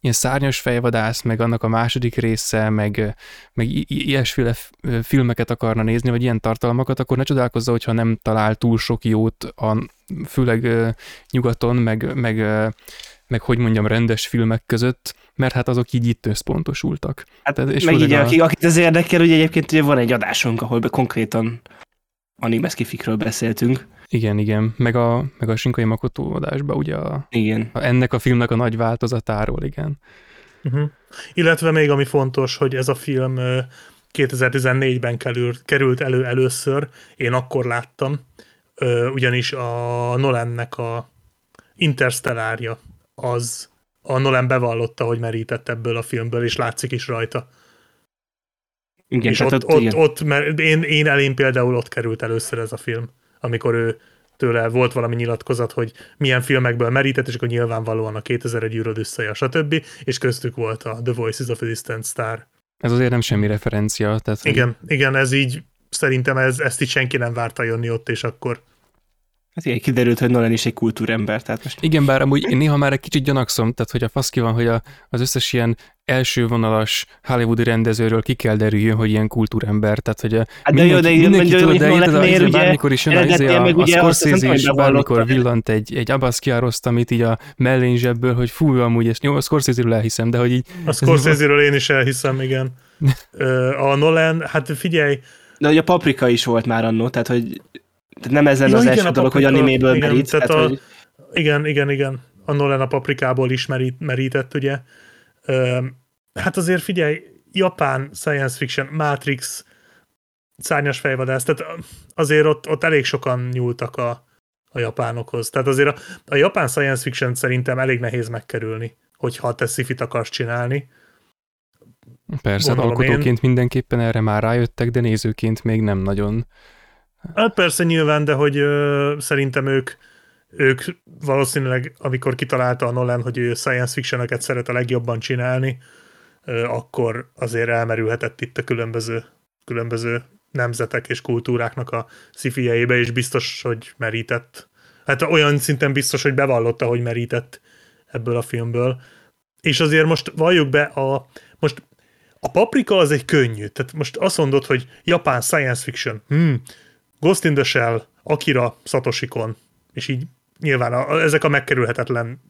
ilyen szárnyas fejvadász, meg annak a második része, meg, meg ilyesféle filmeket akarna nézni, vagy ilyen tartalmakat, akkor ne csodálkozza, hogyha nem talál túl sok jót, a, főleg nyugaton, meg, meg, meg hogy mondjam, rendes filmek között, mert hát azok így itt összpontosultak. Hát, Tehát, és meg így, a... akit ez érdekel, hogy egyébként ugye van egy adásunk, ahol konkrétan anime skifikről beszéltünk. Igen, igen. Meg a, meg a Shinkai Makoto adásban ugye a, igen. A, ennek a filmnek a nagy változatáról, igen. Uh-huh. Illetve még ami fontos, hogy ez a film 2014-ben került, került elő először, én akkor láttam, ugyanis a Nolannek a Interstellárja az a Nolan bevallotta, hogy merített ebből a filmből, és látszik is rajta. Igen, és ott, ott, ott, ott, mert én, én elém például ott került először ez a film amikor ő tőle volt valami nyilatkozat, hogy milyen filmekből merített, és akkor nyilvánvalóan a 2001 űröd összeja, stb. És köztük volt a The Voices of a Distant Star. Ez azért nem semmi referencia. Tehát, igen, hogy... igen, ez így szerintem ez, ezt itt senki nem várta jönni ott, és akkor Hát igen, kiderült, hogy Nolan is egy kultúrember, tehát most... Igen, bár amúgy én néha már egy kicsit gyanakszom, tehát hogy a faszki van, hogy a, az összes ilyen első vonalas hollywoodi rendezőről ki kell derüljön, hogy ilyen kultúrember, tehát hogy a Hát de jó, de mindenki tudod, de érted, ugye bármikor is jön a, izé a, a Scorsese is bármikor villant egy, egy Abasquiaroszt, amit így a mellén zsebből, hogy fú, amúgy ezt jó, a Scorsese-ről elhiszem, de hogy így a Scorsese-ről én is elhiszem, igen. (laughs) A Nolan, hát figyelj, De hogy a paprika is volt már annó, tehát hogy tehát nem ezen Ja, az igen, első a dolog, hogy animéből igen, merít, tehát tehát, a- hogy igen, igen, igen. A Nolan a paprikából is merít, merített, ugye. Ö, hát azért figyelj, Japán science fiction, Matrix, szárnyas fejvadász, tehát azért ott, ott elég sokan nyúltak a, a japánokhoz. Tehát azért a, a japán science fiction szerintem elég nehéz megkerülni, hogyha te szifit akarsz csinálni. persze Gondolom én. alkotóként mindenképpen erre már rájöttek, de nézőként még nem nagyon. Hát persze nyilván, de hogy ö, szerintem ők, ők valószínűleg, amikor kitalálta a Nolan, hogy ő science fiction szeret a legjobban csinálni, ö, akkor azért elmerülhetett itt a különböző, különböző nemzetek és kultúráknak a szifieibe, és biztos, hogy merített. Hát olyan szinten biztos, hogy bevallotta, hogy merített ebből a filmből. És azért most valljuk be, a, most a paprika az egy könnyű. Tehát most azt mondod, hogy japán science fiction. Hmm, Ghost in the Shell, Akira, Satoshi Kon, és így nyilván a, a, ezek a megkerülhetetlen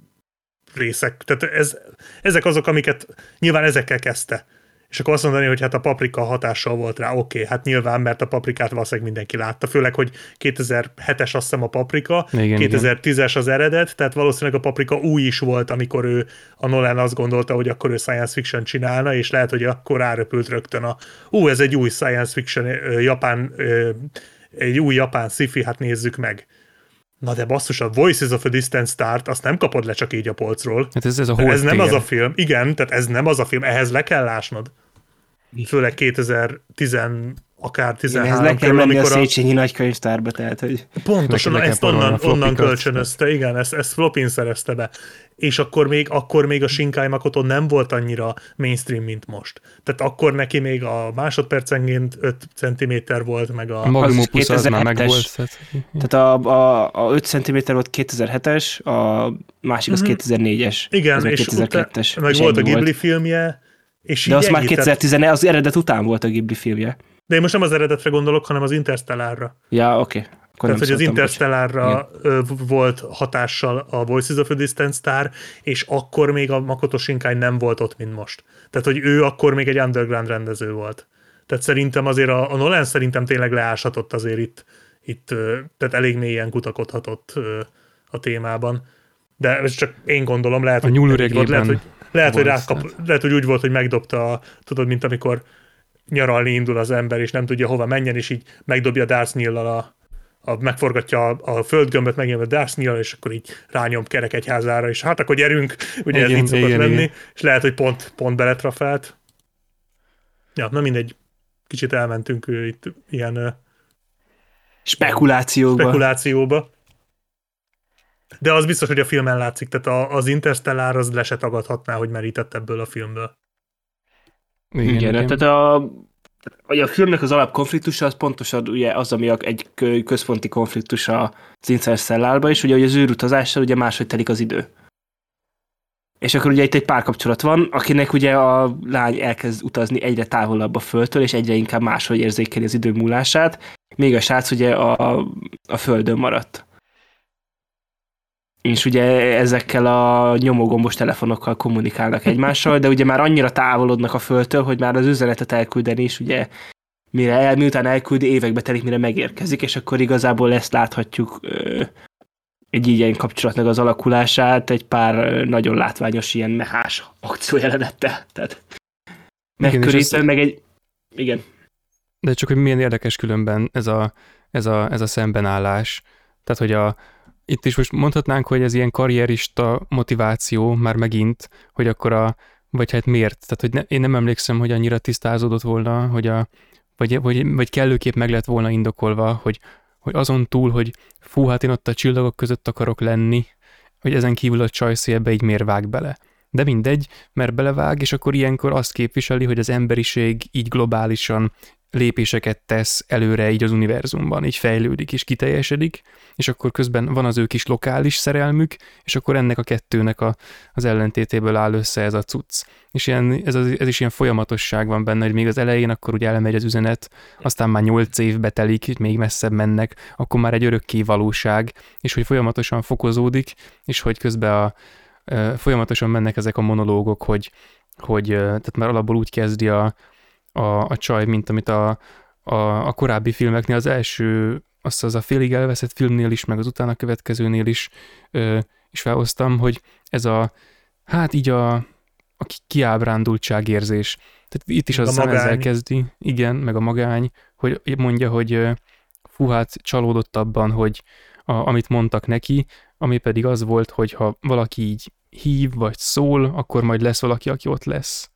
részek. Tehát ez, ezek azok, amiket nyilván ezekkel kezdte. És akkor azt mondani, hogy hát a paprika hatással volt rá, oké, okay, hát nyilván, mert a paprikát valószínűleg mindenki látta, főleg, hogy 2007-es azt hiszem a paprika, Igen, 2010-es az eredet, tehát valószínűleg a paprika új is volt, amikor ő, a Nolan azt gondolta, hogy akkor ő science fiction csinálna, és lehet, hogy akkor ráröpült rögtön a, ú, ez egy új science fiction, japán, egy új japán sci hát nézzük meg. Na de basszus, a Voices of a Distant Start, azt nem kapod le csak így a polcról. Hát ez, ez a ez nem az a film, igen, tehát ez nem az a film, ehhez le kell lásnod. Főleg 2010 akár igen, 13 ez le kell körül, menni a amikor a, Széchenyi nagykönyvtárba, tehát hogy Pontosan, Le kell ezt onnan, onnan kölcsönözte, igen, ezt, ezt Flopin szerezte be. És akkor még, akkor még a Shinkai Makoto nem volt annyira mainstream, mint most. Tehát akkor neki még a másodpercenként 5 cm volt, meg a... A Magnum Az az már 2007-es. megvolt. Tehát, Tehát a, a, a 5 cm volt 2007-es, a másik az Mhm. 2004-es. Igen, ez meg és 2002-es. meg és volt a Ghibli filmje, és De az már ennyi, tehát- 2010 az eredet után volt a Ghibli filmje. De én most nem az eredetre gondolok, hanem az Interstellárra. Ja, oké. Okay. Akkor Tehát, hogy az. Interstellárra volt hatással a Voices of a Distant Star, és akkor még a Makoto Shinkai nem volt ott, mint most. Tehát, hogy ő akkor még egy underground rendező volt. Tehát szerintem azért a, a Nolan szerintem tényleg leáshatott azért itt, itt tehát elég mélyen kutakodhatott a témában. De ez csak én gondolom, lehet, A hogy volt, lehet, hogy, lehet, hogy, rákap, lehet, hogy úgy volt, hogy megdobta, a, tudod, mint amikor nyaralni indul az ember, és nem tudja hova menjen, és így megdobja Darth Neil-al a, a, megforgatja a, a földgömböt, megjön a Darth Neil, és akkor így rányom kerek egyházára, és hát akkor gyerünk, ugye ez Igen, így szokott igen, lenni, igen. és lehet, hogy pont, pont beletrafált. Ja, na mindegy, kicsit elmentünk ő, itt ilyen ö, Spekulációkba. spekulációba. De az biztos, hogy a filmen látszik, tehát az Interstellar az le se tagadhatná, hogy merített ebből a filmből. Igen, Igen, igen. tehát a, vagy a filmnek az alapkonfliktusa az pontosan ugye az, ami a- egy kö- központi konfliktus az Interstellárban is, ugye hogy az űrutazással ugye máshogy telik az idő. És akkor ugye itt egy párkapcsolat van, akinek ugye a lány elkezd utazni egyre távolabb a földtől, és egyre inkább máshogy érzékeli az idő múlását, még a srác ugye a, a földön maradt. És ugye ezekkel a nyomógombos telefonokkal kommunikálnak egymással, de ugye már annyira távolodnak a földtől, hogy már az üzenetet elküldeni is ugye mire el, miután elküldi, évekbe telik, mire megérkezik, és akkor igazából ezt láthatjuk ö, egy ilyen kapcsolatnak az alakulását, egy pár nagyon látványos ilyen mehás akciójelenettel. Tehát megkörítve, ez- meg egy... Igen. De csak, hogy milyen érdekes különben ez a, ez a, ez a szembenállás. Tehát, hogy a, itt is most mondhatnánk, hogy ez ilyen karrierista motiváció már megint, hogy akkor a, vagy hát miért? Tehát, hogy ne, én nem emlékszem, hogy annyira tisztázódott volna, hogy a, vagy, vagy, vagy kellőképp meg lett volna indokolva, hogy, hogy azon túl, hogy fú, hát én ott a csillagok között akarok lenni, hogy ezen kívül a csajszé ebbe így miért vág bele. De mindegy, mert belevág, és akkor ilyenkor azt képviseli, hogy az emberiség így globálisan lépéseket tesz előre így az univerzumban, így fejlődik és kiteljesedik, és akkor közben van az ő kis lokális szerelmük, és akkor ennek a kettőnek a, az ellentétéből áll össze ez a cucc. És ilyen, ez, az, ez is ilyen folyamatosság van benne, hogy még az elején akkor ugye elmegy az üzenet, aztán már nyolc év betelik, még messzebb mennek, akkor már egy örökké valóság, és hogy folyamatosan fokozódik, és hogy közben a, folyamatosan mennek ezek a monológok, hogy, hogy tehát már alapból úgy kezdi a, a, a csaj, mint amit a, a, a korábbi filmeknél, az első, azt az a félig elveszett filmnél is, meg az utána következőnél is, ö, is felhoztam, hogy ez a, hát így a, a kiábrándultságérzés. Tehát itt is az ezzel kezdi, igen, meg a magány, hogy mondja, hogy fú, hát csalódott abban, hogy a, amit mondtak neki, ami pedig az volt, hogy ha valaki így hív vagy szól, akkor majd lesz valaki, aki ott lesz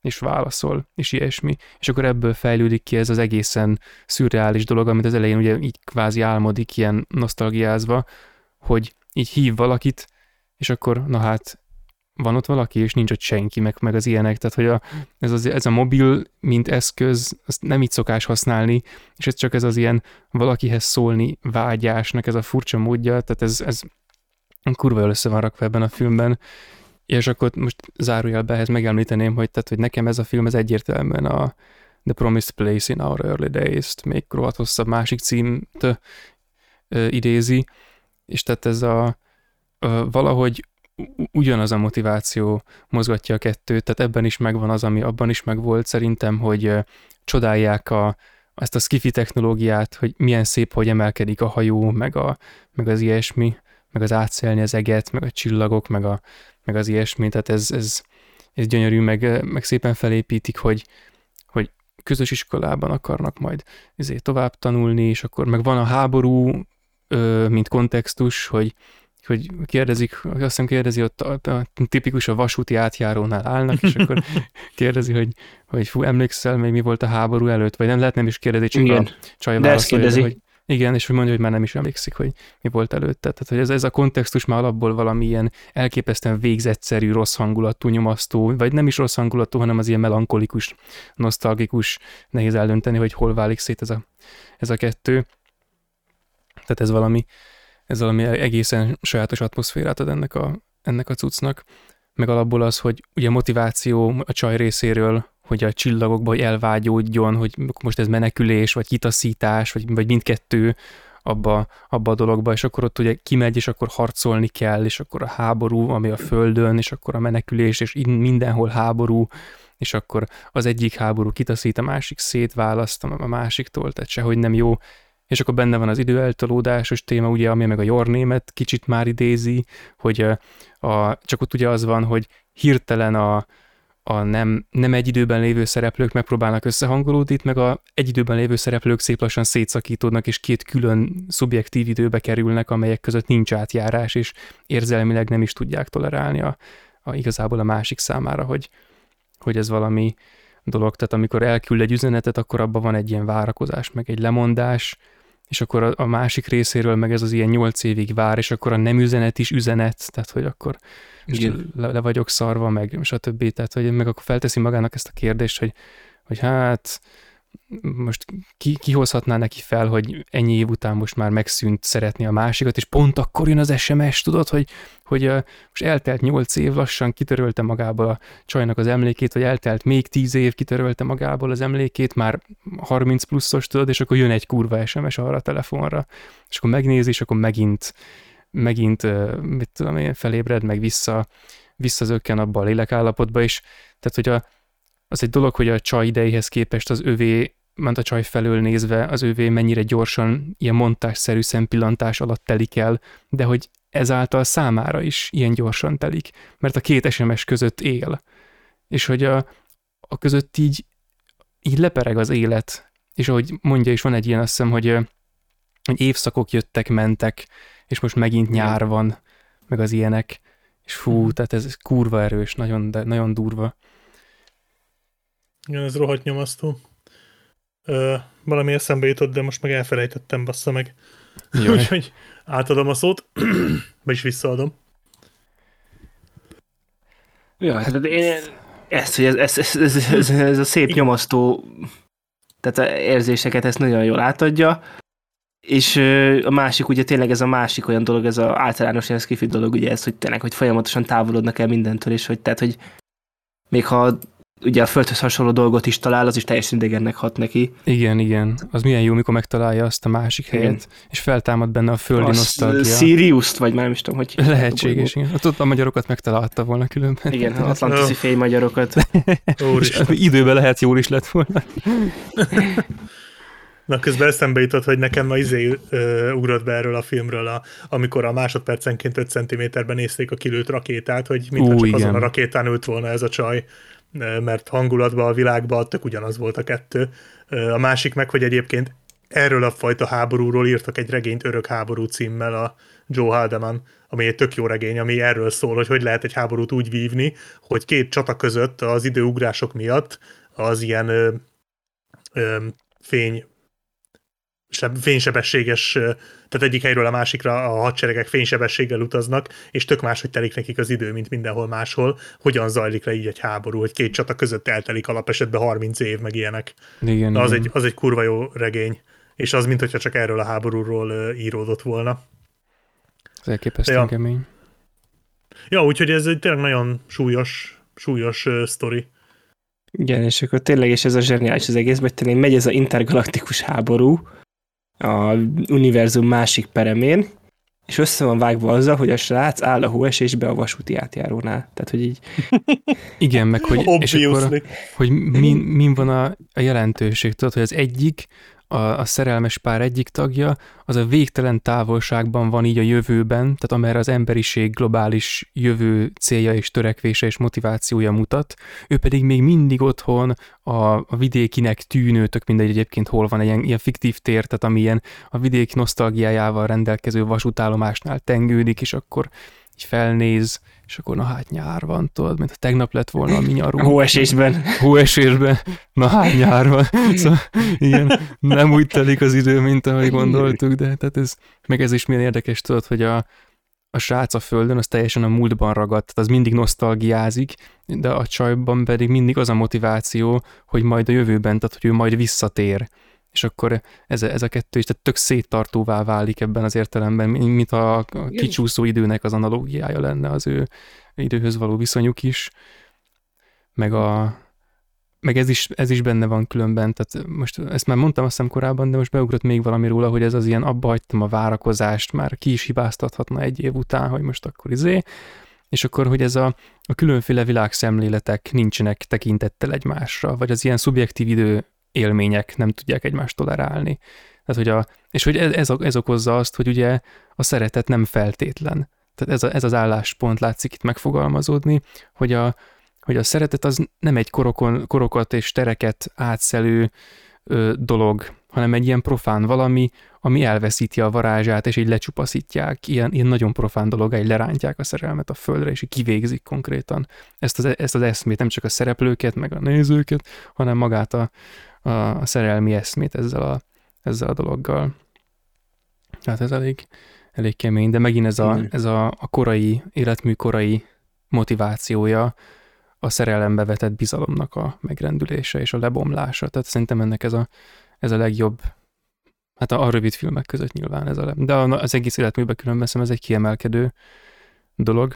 és válaszol, és ilyesmi. És akkor ebből fejlődik ki ez az egészen szürreális dolog, amit az elején ugye így kvázi álmodik, ilyen nosztalgiázva, hogy így hív valakit, és akkor na hát van ott valaki, és nincs ott senki, meg, meg az ilyenek. Tehát, hogy a, ez, az, ez a mobil, mint eszköz, azt nem így szokás használni, és ez csak ez az ilyen valakihez szólni vágyásnak ez a furcsa módja, tehát ez, ez kurva össze van rakva ebben a filmben, és akkor most zárójelbe ehhez megemlíteném, hogy, tehát, hogy nekem ez a film ez egyértelműen a The Promised Place in Our Early Days-t, még rohadt hosszabb másik címt ö, idézi, és tehát ez a ö, valahogy ugyanaz a motiváció mozgatja a kettőt, tehát ebben is megvan az, ami abban is megvolt szerintem, hogy ö, csodálják a, ezt a skifi technológiát, hogy milyen szép, hogy emelkedik a hajó, meg, a, meg az ilyesmi, meg az átszelni az eget, meg a csillagok, meg, a, meg az ilyesmi, tehát ez, ez, ez gyönyörű, meg, meg szépen felépítik, hogy, hogy közös iskolában akarnak majd ezért tovább tanulni, és akkor meg van a háború, mint kontextus, hogy, hogy kérdezik, azt hiszem kérdezi, ott a, a, a tipikus a vasúti átjárónál állnak, és akkor (laughs) kérdezi, hogy, hogy fú, emlékszel még mi volt a háború előtt, vagy nem lehet nem is kérdezni, csak Igen. a csaj kérdezi. hogy igen, és hogy mondja, hogy már nem is emlékszik, hogy mi volt előtte. Tehát, hogy ez, ez a kontextus már alapból valami ilyen elképesztően végzetszerű, rossz hangulatú, nyomasztó, vagy nem is rossz hangulatú, hanem az ilyen melankolikus, nosztalgikus, nehéz eldönteni, hogy hol válik szét ez a, ez a kettő. Tehát ez valami, ez valami egészen sajátos atmoszférát ad ennek a, ennek a cuccnak. Meg alapból az, hogy ugye motiváció a csaj részéről hogy a csillagokba elvágyódjon, hogy most ez menekülés, vagy kitaszítás, vagy, vagy mindkettő abba, abba a dologba, és akkor ott ugye kimegy, és akkor harcolni kell, és akkor a háború, ami a földön, és akkor a menekülés, és mindenhol háború, és akkor az egyik háború kitaszít, a másik szétválaszt a másiktól, tehát sehogy nem jó, és akkor benne van az időeltolódásos téma, ugye, ami meg a Jornémet kicsit már idézi, hogy a, a, csak ott ugye az van, hogy hirtelen a, a nem, nem egy időben lévő szereplők megpróbálnak összehangolódni, itt meg a egy időben lévő szereplők szép lassan szétszakítódnak, és két külön szubjektív időbe kerülnek, amelyek között nincs átjárás, és érzelmileg nem is tudják tolerálni a, a igazából a másik számára, hogy, hogy ez valami dolog. Tehát amikor elküld egy üzenetet, akkor abban van egy ilyen várakozás, meg egy lemondás, és akkor a, a másik részéről meg ez az ilyen nyolc évig vár, és akkor a nem üzenet is üzenet, tehát hogy akkor le, le vagyok szarva, meg stb. Tehát, hogy meg akkor felteszi magának ezt a kérdést, hogy, hogy hát most ki, ki hozhatná neki fel, hogy ennyi év után most már megszűnt szeretni a másikat, és pont akkor jön az SMS, tudod, hogy, hogy most eltelt nyolc év, lassan kitörölte magából a csajnak az emlékét, vagy eltelt még tíz év, kitörölte magából az emlékét, már 30 pluszos, tudod, és akkor jön egy kurva SMS arra a telefonra, és akkor megnézi, és akkor megint megint, mit tudom én, felébred, meg vissza, visszazökken abba a lélekállapotba is. Tehát, hogy a, az egy dolog, hogy a csaj idejéhez képest az övé, ment a csaj felől nézve, az övé mennyire gyorsan, ilyen montásszerű szempillantás alatt telik el, de hogy ezáltal számára is ilyen gyorsan telik, mert a két SMS között él. És hogy a, a között így, így lepereg az élet. És ahogy mondja is, van egy ilyen, azt hiszem, hogy, hogy évszakok jöttek, mentek, és most megint nyár van, meg az ilyenek, és fú, mhm. tehát ez kurva erős, nagyon, de nagyon durva. Igen, ez rohadt nyomasztó. Ö, valami eszembe jutott, de most meg elfelejtettem, bassza meg. (laughs) Úgyhogy átadom a szót, (clears throat) vagyis visszaadom. Ja, hát én ezt, hogy ez, ez, ez, ez, ez, ez a szép nyomasztó Tehát a érzéseket ezt nagyon jól átadja. És a másik, ugye tényleg ez a másik olyan dolog, ez az általános ilyen skifi dolog, ugye ez, hogy tényleg, hogy folyamatosan távolodnak el mindentől, és hogy tehát, hogy még ha ugye a földhöz hasonló dolgot is talál, az is teljesen idegennek hat neki. Igen, igen. Az milyen jó, mikor megtalálja azt a másik Igen. helyet, és feltámad benne a földi A nosztalgia. Sirius-t, vagy már nem is tudom, hogy Lehetséges, igen. Hát ott a magyarokat megtalálta volna különben. Igen, az (laughs) atlantiszi fénymagyarokat. És Úristen. (laughs) időben lehet jól is lett volna. (laughs) Na, közben eszembe jutott, hogy nekem ma izé ö, ugrott be erről a filmről, a, amikor a másodpercenként 5 cm-ben nézték a kilőtt rakétát, hogy mintha csak igen. azon a rakétán ült volna ez a csaj, mert hangulatban, a világban tök ugyanaz volt a kettő. A másik meg, hogy egyébként erről a fajta háborúról írtak egy regényt Örök háború címmel a Joe Haldeman, ami egy tök jó regény, ami erről szól, hogy hogy lehet egy háborút úgy vívni, hogy két csata között az időugrások miatt az ilyen ö, ö, fény fénysebességes, tehát egyik helyről a másikra a hadseregek fénysebességgel utaznak, és tök máshogy telik nekik az idő, mint mindenhol máshol. Hogyan zajlik le így egy háború, hogy két csata között eltelik alapesetben 30 év, meg ilyenek. Igen, az, igen. egy, az egy kurva jó regény, és az, mint hogyha csak erről a háborúról íródott volna. Ez elképesztően Ja. kemény. Ja, úgyhogy ez egy tényleg nagyon súlyos, súlyos uh, sztori. Igen, és akkor tényleg, és ez a zseniális az egész, hogy tényleg megy ez a intergalaktikus háború a univerzum másik peremén, és össze van vágva azzal, hogy a srác áll a hóesésbe a vasúti átjárónál. Tehát, hogy így (laughs) Igen, meg hogy, és akkor, hogy min, min van a, a jelentőség. Tudod, hogy az egyik, a, a szerelmes pár egyik tagja, az a végtelen távolságban van így a jövőben, tehát amerre az emberiség globális jövő célja és törekvése és motivációja mutat, ő pedig még mindig otthon a, a vidékinek tűnő, tök mindegy egyébként hol van egy ilyen, ilyen fiktív tér, tehát ami ilyen a vidék nosztalgiájával rendelkező vasútállomásnál tengődik, és akkor így felnéz, és akkor na hát nyár van, tudod, mint ha tegnap lett volna a mi nyarunk. hóesésben. Hóesésben, na hát nyár van. Szóval igen, nem úgy telik az idő, mint ahogy gondoltuk, de tehát ez, meg ez is milyen érdekes, tudod, hogy a, a srác a földön, az teljesen a múltban ragadt, tehát az mindig nosztalgiázik, de a csajban pedig mindig az a motiváció, hogy majd a jövőben, tehát hogy ő majd visszatér. És akkor ez, ez a kettő is tehát tök széttartóvá válik ebben az értelemben, mint a, a kicsúszó időnek az analógiája lenne az ő időhöz való viszonyuk is, meg a meg ez is, ez is benne van különben, tehát most ezt már mondtam azt hiszem korábban, de most beugrott még valami róla, hogy ez az ilyen abba hagytam a várakozást, már ki is hibáztathatna egy év után, hogy most akkor izé, és akkor, hogy ez a, a különféle világszemléletek nincsenek tekintettel egymásra, vagy az ilyen szubjektív idő élmények nem tudják egymást tolerálni. Tehát, hogy a, és hogy ez, ez, ez okozza azt, hogy ugye a szeretet nem feltétlen. Tehát ez, a, ez az álláspont látszik itt megfogalmazódni, hogy a, hogy a szeretet az nem egy korokon, korokat és tereket átszelő ö, dolog, hanem egy ilyen profán valami, ami elveszíti a varázsát, és így lecsupaszítják. Ilyen, ilyen nagyon profán dolog, így lerántják a szerelmet a földre, és így kivégzik konkrétan ezt az, ezt az eszmét, nem csak a szereplőket, meg a nézőket, hanem magát a, a, szerelmi eszmét ezzel a, ezzel a dologgal. Hát ez elég, elég kemény, de megint ez a, ez a, a korai, életmű korai motivációja a szerelembe vetett bizalomnak a megrendülése és a lebomlása. Tehát szerintem ennek ez a, ez a legjobb, hát a, a rövid filmek között nyilván ez a le, de az egész életműben különben ez egy kiemelkedő dolog.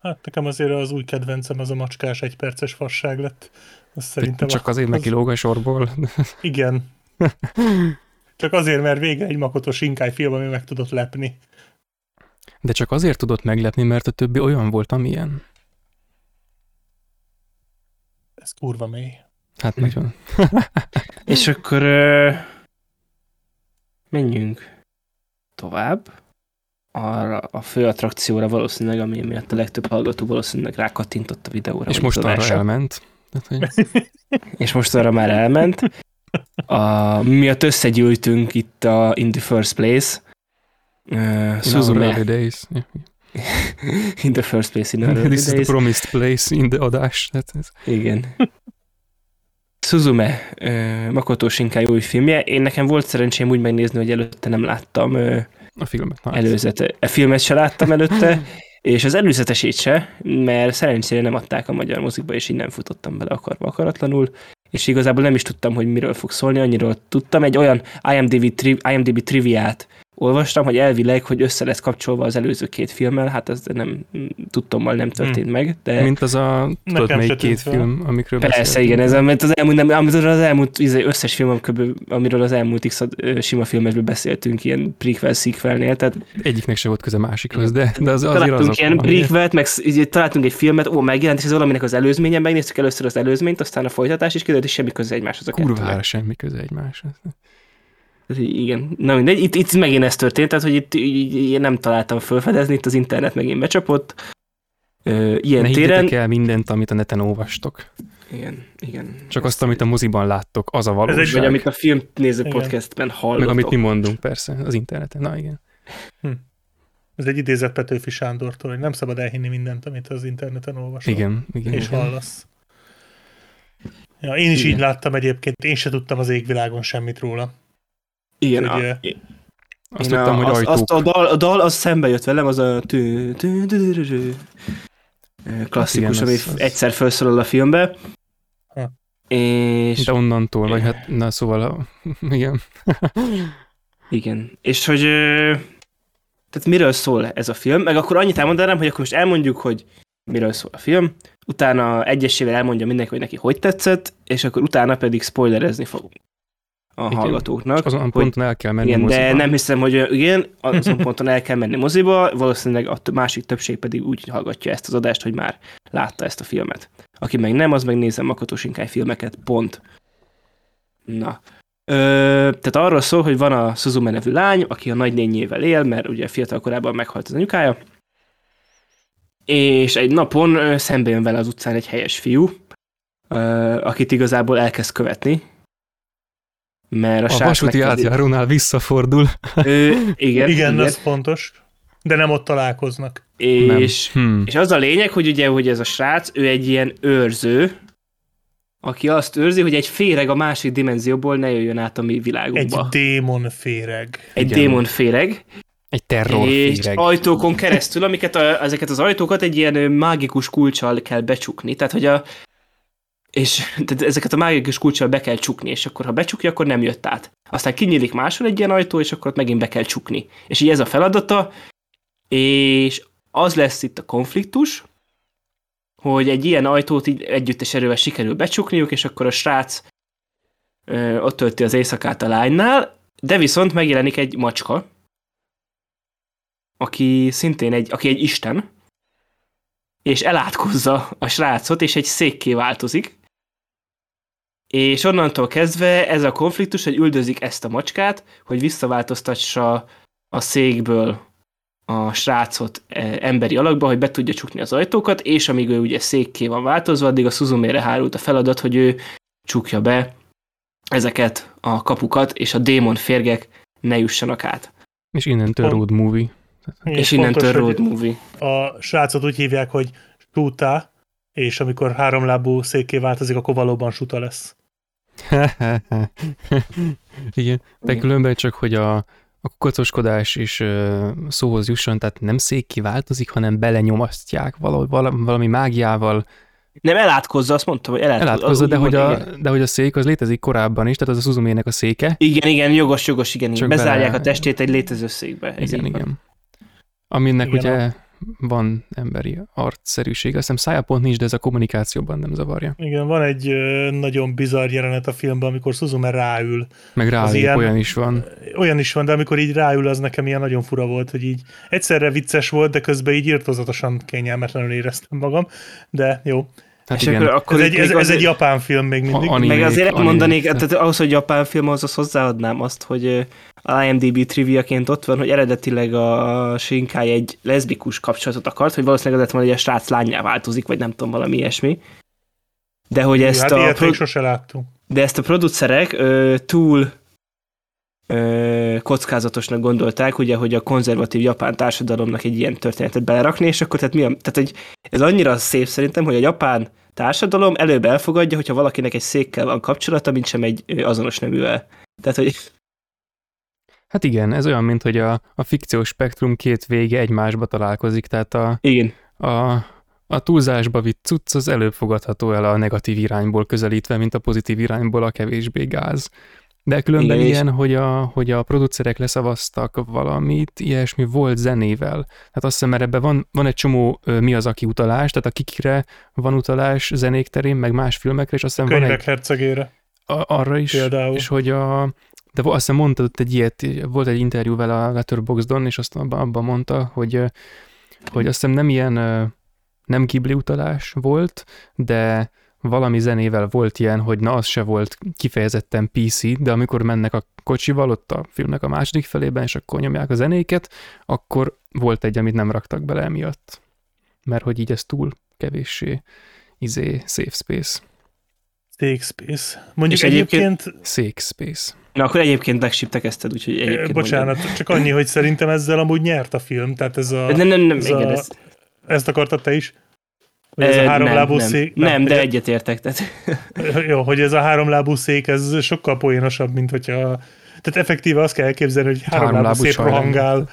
Hát nekem azért az új kedvencem az a macskás egyperces fasság lett. Szerintem Csak azért az- neki lóg a sorból. (laughs) Igen. Csak azért, mert vége egy makotos inkály film, ami meg tudott lepni. De csak azért tudott meglepni, mert a többi olyan volt, amilyen. Ez kurva mély. Hát nagyon. (laughs) És akkor ö, menjünk tovább. Arra a fő attrakcióra valószínűleg, ami miatt a legtöbb hallgató valószínűleg rákattintott a videóra. És most arra elment. (laughs) És most arra már elment. A, miatt összegyűjtünk itt a In the First Place. Uh, Suzume days. (laughs) In the First Place in our early This is the days. promised place in the adás. Tehát ez, Igen. Suzume, uh, Makoto Shinkai új filmje. Én nekem volt szerencsém úgy megnézni, hogy előtte nem láttam uh, a filmet. Na, előzete. A filmet se láttam előtte, (laughs) és az előzetesét se, mert szerencsére nem adták a magyar mozikba, és innen futottam bele akarva akaratlanul, és igazából nem is tudtam, hogy miről fog szólni, annyiról tudtam. Egy olyan IMDb, tri, IMDb triviát olvastam, hogy elvileg, hogy össze lesz kapcsolva az előző két filmmel, hát ez nem tudtommal nem történt hmm. meg, de... Mint az a, tudod Nekem melyik két fel. film, amikről Persze, beszéltünk. igen, ez amit az elmúlt, nem, amiről az elmúlt összes film, amiről- amiről az elmúlt x sima filmekről beszéltünk, ilyen prequel, sequelnél, tehát Egyiknek se volt köze másikhoz, de, de az, azért találtunk azok ilyen prequelt, meg találtunk egy filmet, ó, megjelent, és ez valaminek az előzménye, megnéztük először az előzményt, aztán a folytatás, és kiderült, hogy semmi köze egymáshoz a. Kurvára semmi köze egymáshoz. Igen, na mindegy, itt, itt megint ez történt, tehát hogy itt így, így, én nem találtam felfedezni, itt az internet megint becsapott. Ö, ilyen Ne téren. el mindent, amit a neten olvastok. Igen, igen. Csak azt, amit a moziban láttok, az a egy- valóság. Vagy amit a filmnéző Igen. podcastben hallottok. Meg amit mi mondunk, persze, az interneten. Na igen. Ez egy idézet Petőfi Sándortól, hogy nem szabad elhinni mindent, amit az interneten olvasol. Igen, igen. És igen. hallasz. Ja, én is Igen. így láttam egyébként, én se tudtam az égvilágon semmit róla. Igen, Hogy, a, Azt én tudtam, hogy ajtók. azt a, dal, a dal az szembe jött velem, az a tű, tű, tű, tű, tű, klasszikus, igen, ami az- az- egyszer felszólal a filmbe. Ha. És De onnantól, vagy hát, na szóval, (laughs) igen. Igen. És hogy... Tehát miről szól ez a film? Meg akkor annyit elmondanám, hogy akkor most elmondjuk, hogy miről szól a film, utána egyesével elmondja mindenki, hogy neki hogy tetszett, és akkor utána pedig spoilerezni fogunk a Igen. hallgatóknak. Azon hogy, ponton el kell menni igen, moziba. de nem hiszem, hogy igen, azon ponton el kell menni moziba, valószínűleg a másik többség pedig úgy hallgatja ezt az adást, hogy már látta ezt a filmet. Aki meg nem, az meg nézze Makoto Shinkai filmeket, pont. Na. Ö, tehát arról szól, hogy van a Suzume nevű lány, aki a nagynényével él, mert ugye fiatal korában meghalt az anyukája, és egy napon szembe jön vele az utcán egy helyes fiú, akit igazából elkezd követni, mert a, A srác vasúti megkezdi- átjárónál visszafordul. Ö, igen, igen, igen, ez fontos. De nem ott találkoznak. és, Nem. Hmm. és az a lényeg, hogy ugye, hogy ez a srác, ő egy ilyen őrző, aki azt őrzi, hogy egy féreg a másik dimenzióból ne jöjjön át a mi Egy világunkba. démon féreg. Egy Igen. démon féreg, Egy terror és féreg. ajtókon keresztül, amiket a, ezeket az ajtókat egy ilyen mágikus kulcsal kell becsukni. Tehát, hogy a és (laughs) ezeket a mágikus kulcsal be kell csukni, és akkor ha becsukja, akkor nem jött át. Aztán kinyílik máshol egy ilyen ajtó, és akkor ott megint be kell csukni. És így ez a feladata, és az lesz itt a konfliktus, hogy egy ilyen ajtót így együttes erővel sikerül becsukniuk, és akkor a srác ö, ott tölti az éjszakát a lánynál, de viszont megjelenik egy macska, aki szintén egy, aki egy isten, és elátkozza a srácot, és egy székké változik, és onnantól kezdve ez a konfliktus, hogy üldözik ezt a macskát, hogy visszaváltoztassa a székből a srácot eh, emberi alakba, hogy be tudja csukni az ajtókat, és amíg ő ugye székké van változva, addig a Suzumére hárult a feladat, hogy ő csukja be ezeket a kapukat, és a démon férgek ne jussanak át. És innentől Pont- road movie. És innentől fontos, road movie. A srácot úgy hívják, hogy Suta, és amikor háromlábú székké változik, akkor valóban Suta lesz. (laughs) Igen, de Igen. különben csak, hogy a, a kukacoskodás is ö, szóhoz jusson, tehát nem szék kiváltozik, hanem belenyomasztják valami, valami, mágiával, Nem, elátkozza, azt mondtam, hogy elátkozza. elátkozza, de hogy, a, igen. de hogy a szék az létezik korábban is, tehát az a Suzumének a széke. Igen, igen, jogos, jogos, igen. Csak igen. Bezárják bele- a testét egy létező székbe. Ez Igen, így van. igen. Aminek Igen, ugye van emberi arcszerűség. Azt hiszem szájapont nincs, de ez a kommunikációban nem zavarja. Igen, van egy nagyon bizarr jelenet a filmben, amikor Suzume ráül. Meg rá ilyen- olyan is van. Olyan is van, de amikor így ráül, az nekem ilyen nagyon fura volt, hogy így egyszerre vicces volt, de közben így írtozatosan kényelmetlenül éreztem magam, de jó. Hát És igen, akkor, akkor Ez egy, ez, ez egy japán film még mindig. A- anime. Meg azért Animék, mondanék, animék. tehát ahhoz, hogy japán film, ahhoz hozzáadnám azt, hogy a IMDb triviaként ott van, hogy eredetileg a Shinkai egy leszbikus kapcsolatot akart, hogy valószínűleg azért van, hogy a srác lányá változik, vagy nem tudom, valami ilyesmi. De hogy ezt hát a, ilyet pro- sose láttunk. de ezt a producerek ö, túl ö, kockázatosnak gondolták, ugye, hogy a konzervatív japán társadalomnak egy ilyen történetet belerakni, és akkor tehát mi a, tehát egy, ez annyira szép szerintem, hogy a japán társadalom előbb elfogadja, hogyha valakinek egy székkel van kapcsolata, mint sem egy azonos neművel. Tehát, hogy Hát igen, ez olyan, mint hogy a, a fikciós spektrum két vége egymásba találkozik, tehát a, igen, a, a túlzásba vitt cucc az előbb fogadható el a negatív irányból közelítve, mint a pozitív irányból a kevésbé gáz. De különben Igen, és- ilyen, hogy a, hogy a producerek leszavaztak valamit, ilyesmi volt zenével. Tehát azt hiszem, mert ebben van, van egy csomó ö, mi az, aki utalás, tehát a kikre van utalás zenék terén, meg más filmekre, és azt hiszem van egy hercegére a, arra is, például. és hogy a, de azt hiszem mondtad ott egy ilyet, volt egy interjú vele a Letterboxdon, és azt abban, abban mondta, hogy, hogy azt hiszem nem ilyen, nem Ghibli utalás volt, de valami zenével volt ilyen, hogy na az se volt kifejezetten PC, de amikor mennek a kocsival ott a filmnek a második felében, és akkor nyomják a zenéket, akkor volt egy, amit nem raktak bele emiatt. Mert hogy így ez túl kevéssé izé, safe space. Take Space. Mondjuk És egyébként- egyébként, Safe space. Na akkor egyébként megsiptekezted, úgyhogy egyébként egyébként bocsánat, csak annyi, hogy szerintem ezzel amúgy nyert a film, tehát ez a, mondjam. Nem, nem, nem, ez igen, a- ez, ezt akartad te is? Hogy ez a háromlábú nem, szék? Nem, nem de hogy- egyetértek. Tehát, Jó, hogy ez a háromlábú szék, ez sokkal poénosabb, mint hogyha... Tehát effektíve azt kell elképzelni, hogy háromlábú Háromlábú szép rohangál.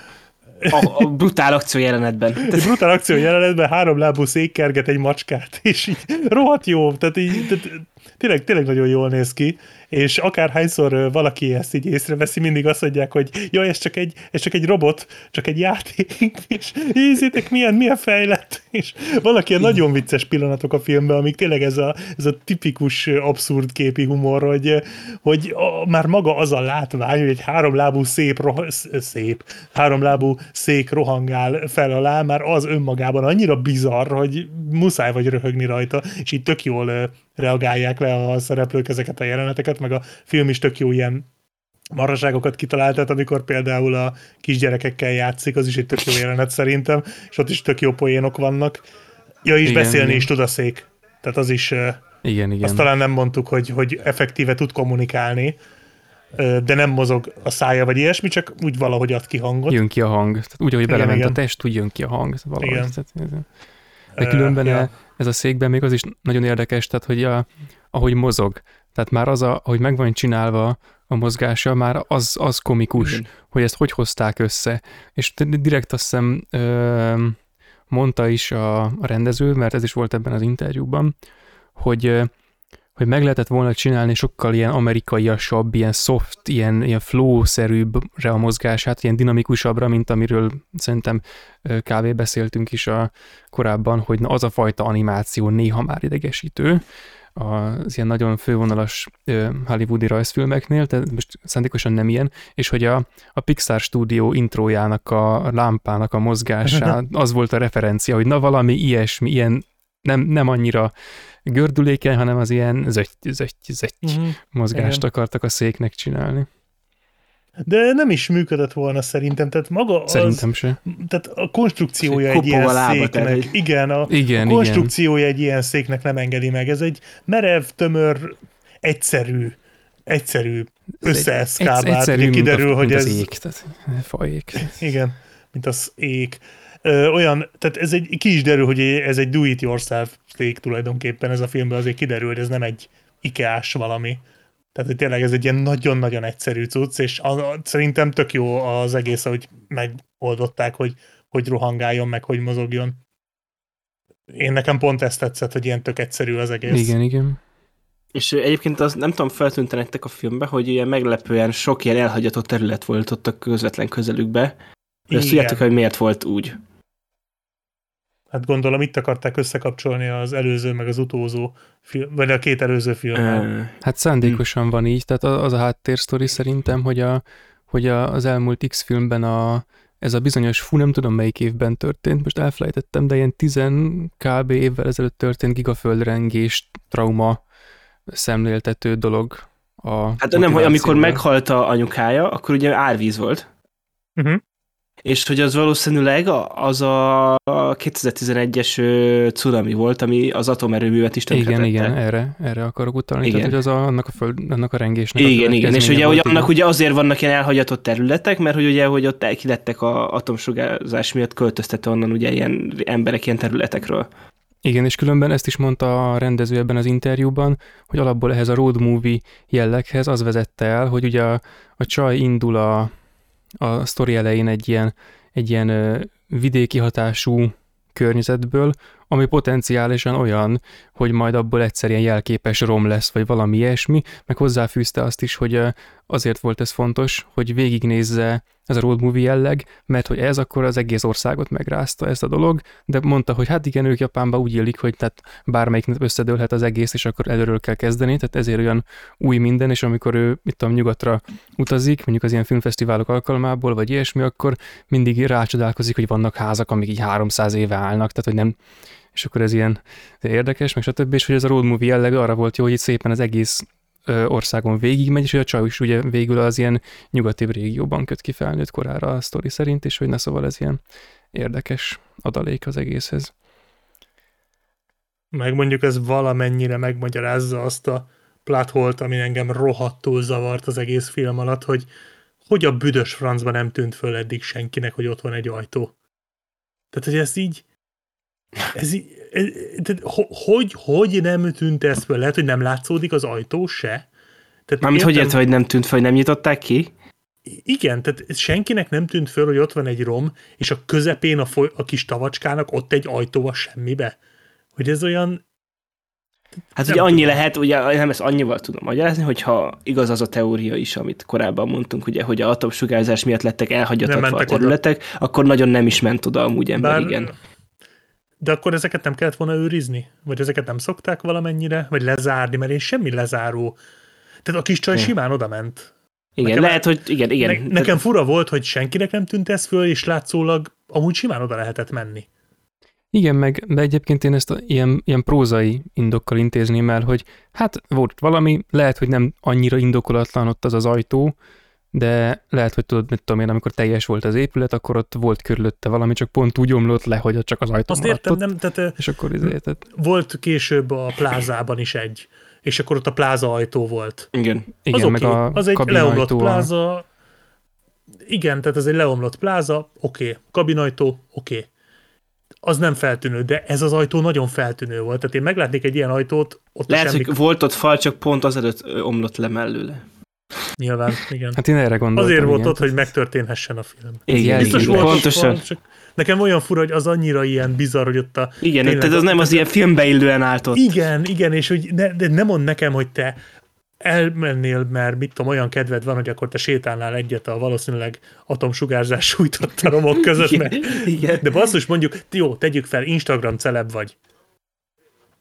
a, a brutál akció jelenetben. Egy Tehát, brutál akció jelenetben háromlábú szék kerget egy macskát, és így rohadt jó, tehát így tehát tényleg, tényleg nagyon jól néz ki, és akárhányszor valaki ezt így észreveszi, mindig azt mondják, hogy jaj, ez csak egy, ez csak egy robot, csak egy játék, (laughs) és nézzétek, milyen, milyen fejlett, és vannak ilyen nagyon vicces pillanatok a filmben, amik tényleg ez a, ez a tipikus abszurd képi humor, hogy, hogy a, már maga az a látvány, hogy egy háromlábú szép, roha, sz- szép, háromlábú szék rohangál fel alá, már az önmagában annyira bizarr, hogy muszáj vagy röhögni rajta, és így tök jól reagálják le a szereplők ezeket a jeleneteket, meg a film is tök jó ilyen marhaságokat kitalált, tehát amikor például a kisgyerekekkel játszik, az is egy tök jó jelenet szerintem, és ott is tök jó poénok vannak. Ja, és Igen, beszélni igen. is tud a szék. Tehát az is, Igen, igen. azt talán nem mondtuk, hogy, hogy effektíve tud kommunikálni, de nem mozog a szája vagy ilyesmi, csak úgy valahogy ad ki hangot. Jön ki a hang. Tehát úgy, ahogy Igen, belement igen. a test, úgy jön ki a hang. Valahogy. Igen. Tehát, de különben ja. ja. Ez a székben még az is nagyon érdekes, tehát hogy a, ahogy mozog. Tehát már az, a, ahogy meg van csinálva a mozgása, már az, az komikus, Igen. hogy ezt hogy hozták össze. És direkt azt hiszem ö, mondta is a, a rendező, mert ez is volt ebben az interjúban, hogy hogy meg lehetett volna csinálni sokkal ilyen amerikaiasabb, ilyen soft, ilyen, ilyen flow-szerűbbre a mozgását, ilyen dinamikusabbra, mint amiről szerintem kb. beszéltünk is a korábban, hogy na az a fajta animáció néha már idegesítő, az ilyen nagyon fővonalas hollywoodi rajzfilmeknél, tehát most szándékosan nem ilyen, és hogy a, a Pixar stúdió intrójának a lámpának a mozgása, (laughs) az volt a referencia, hogy na valami ilyesmi, ilyen nem, nem annyira gördülékeny, hanem az ilyen zötty Mhm. mozgást Igen. akartak a széknek csinálni. De nem is működött volna szerintem, tehát maga az, Szerintem se. tehát a konstrukciója egy ilyen széknek, igen, a, Igen, a igen. konstrukciója egy ilyen széknek nem engedi meg. Ez egy merev, tömör, egyszerű, egyszerű összeeszkábált. Egy, egyszerű, Ugye mint, kiderül, a, hogy mint ez, az ég, tehát faék. igen, mint az ég. Ö, olyan, tehát ez egy, ki is derül, hogy ez egy do-it-yourself szék tulajdonképpen ez a filmben, azért kiderül, hogy ez nem egy ikeás valami. Tehát hogy tényleg ez egy ilyen nagyon-nagyon egyszerű cucc, és az, szerintem tök jó az egész, hogy megoldották, hogy hogy rohangáljon, meg hogy mozogjon. Én nekem pont ezt tetszett, hogy ilyen tök egyszerű az egész. Igen, igen. És egyébként az nem tudom, feltűnte nektek a filmbe, hogy ilyen meglepően sok ilyen elhagyatott terület volt ott a közvetlen közelükbe. Ezt tudjátok, hogy miért volt úgy? Hát gondolom itt akarták összekapcsolni az előző, meg az utózó film, vagy a két előző filmmel. Hát szándékosan van így, tehát az a háttérsztori szerintem, hogy, a, hogy a, az elmúlt X filmben a, ez a bizonyos, fú, nem tudom melyik évben történt, most elfelejtettem, de ilyen 10 kb. évvel ezelőtt történt gigaföldrengés, trauma szemléltető dolog. A Hát nem, hogy amikor meghalt a anyukája, akkor ugye árvíz volt. Uh-huh. És hogy az valószínűleg az a 2011-es ö, cunami volt, ami az atomerőművet is Igen, tönkretette. igen, erre, erre akarok utalni. Igen. Tehát, hogy az a, annak, a föld, annak a rengésnek a Igen, igen, és ugye hogy annak igen. ugye azért vannak ilyen elhagyatott területek, mert hogy ugye, hogy ott elkilettek a atomsugárzás miatt költöztető onnan ugye ilyen emberek ilyen területekről. Igen, és különben ezt is mondta a rendező ebben az interjúban, hogy alapból ehhez a road movie jelleghez az vezette el, hogy ugye a, a csaj indul a, a sztori elején egy ilyen, egy ilyen vidéki hatású környezetből, ami potenciálisan olyan, hogy majd abból egyszer ilyen jelképes rom lesz, vagy valami ilyesmi, meg hozzáfűzte azt is, hogy azért volt ez fontos, hogy végignézze ez a road movie jelleg, mert hogy ez akkor az egész országot megrázta ezt a dolog, de mondta, hogy hát igen, ők Japánban úgy élik, hogy tehát bármelyik összedőlhet az egész, és akkor előről kell kezdeni, tehát ezért olyan új minden, és amikor ő itt a nyugatra utazik, mondjuk az ilyen filmfesztiválok alkalmából, vagy ilyesmi, akkor mindig rácsodálkozik, hogy vannak házak, amik így 300 éve állnak, tehát hogy nem és akkor ez ilyen érdekes, meg stb. És hogy ez a road movie jelleg arra volt jó, hogy itt szépen az egész országon végigmegy, és hogy a csaj is ugye végül az ilyen nyugatibb régióban köt ki felnőtt korára a sztori szerint, és hogy ne szóval ez ilyen érdekes adalék az egészhez. Meg mondjuk ez valamennyire megmagyarázza azt a plátholt, ami engem rohadtul zavart az egész film alatt, hogy hogy a büdös francban nem tűnt föl eddig senkinek, hogy ott van egy ajtó. Tehát, hogy ez így, ez így, tehát, hogy, hogy nem tűnt ez föl? Lehet, hogy nem látszódik az ajtó se? Tehát Mármint értem, hogy érte, hogy nem tűnt föl, hogy nem nyitották ki? Igen, tehát senkinek nem tűnt föl, hogy ott van egy rom, és a közepén a, foly- a kis tavacskának ott egy ajtó a semmibe. Hogy ez olyan... Hát ugye annyi tudom. lehet, ugye nem ezt annyival tudom magyarázni, hogyha igaz az a teória is, amit korábban mondtunk, ugye, hogy a atomsugárzás miatt lettek elhagyatva a területek, oda. akkor nagyon nem is ment oda amúgy ember, Bár igen. De akkor ezeket nem kellett volna őrizni? Vagy ezeket nem szokták valamennyire? Vagy lezárni? Mert én semmi lezáró. Tehát a kis csaj simán oda ment. Igen, nekem, lehet, hogy igen, igen. Ne, nekem fura volt, hogy senkinek nem tűnt ez föl, és látszólag amúgy simán oda lehetett menni. Igen, meg de egyébként én ezt a, ilyen, ilyen prózai indokkal intézném el, hogy hát volt valami, lehet, hogy nem annyira indokolatlan ott az az ajtó, de lehet, hogy tudod, mit tudom én, amikor teljes volt az épület, akkor ott volt körülötte valami, csak pont úgy omlott le, hogy ott csak az ajtó Azt értem, ott, nem, tehát, és akkor izé, tehát... Volt később a plázában is egy, és akkor ott a pláza ajtó volt. Igen. Igen, az meg okay. a Az egy leomlott pláza, igen, tehát ez egy leomlott pláza, oké. Okay. Kabinajtó, oké. Okay. Az nem feltűnő, de ez az ajtó nagyon feltűnő volt. Tehát én meglátnék egy ilyen ajtót, ott Lehet, semmi... hogy volt ott fal, csak pont azelőtt omlott le mellőle. Nyilván, igen. Hát én erre gondoltam. Azért volt ott, hogy megtörténhessen a film. Igen, Biztos igen, volt pontosan. Van, csak nekem olyan fura, hogy az annyira ilyen bizarr, hogy ott a... Igen, tehát az nem az ilyen filmbeillően állt ott. Igen, igen, és hogy ne, de nem mond nekem, hogy te elmennél, mert mit tudom, olyan kedved van, hogy akkor te sétálnál egyet a valószínűleg atomsugárzás sújtott a romok között, igen, mert, igen. de basszus mondjuk, jó, tegyük fel, Instagram celeb vagy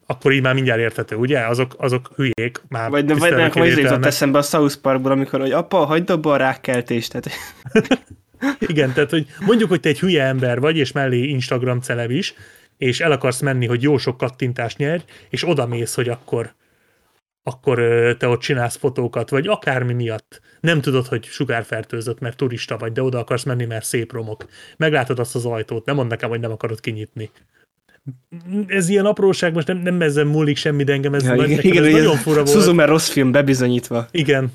akkor így már mindjárt érthető, ugye? Azok, azok hülyék már. Vagy, vagy nekem az jutott eszembe a South Parkból, amikor, hogy apa, hagyd abba a rákkeltést. Tehát... (laughs) Igen, tehát hogy mondjuk, hogy te egy hülye ember vagy, és mellé Instagram celeb is, és el akarsz menni, hogy jó sok kattintást nyerj, és oda mész, hogy akkor, akkor te ott csinálsz fotókat, vagy akármi miatt. Nem tudod, hogy sugárfertőzött, mert turista vagy, de oda akarsz menni, mert szép romok. Meglátod azt az ajtót, nem mond nekem, hogy nem akarod kinyitni ez ilyen apróság, most nem, nem ezen múlik semmi, de engem ez, ja, igen, igen, ez nagyon fura volt. Suzume rossz film bebizonyítva. Igen,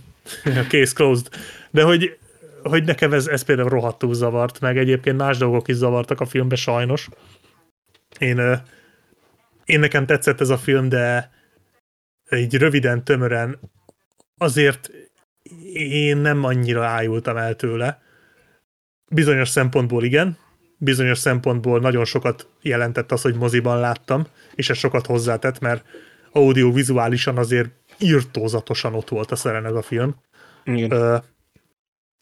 case closed. De hogy, hogy nekem ez, ez például rohadtul zavart, meg egyébként más dolgok is zavartak a filmbe sajnos. Én, én nekem tetszett ez a film, de így röviden, tömören azért én nem annyira ájultam el tőle. Bizonyos szempontból igen, bizonyos szempontból nagyon sokat jelentett az, hogy moziban láttam, és ez sokat hozzátett, mert audiovizuálisan azért írtózatosan ott volt a szeren ez a film. Igen. Ö,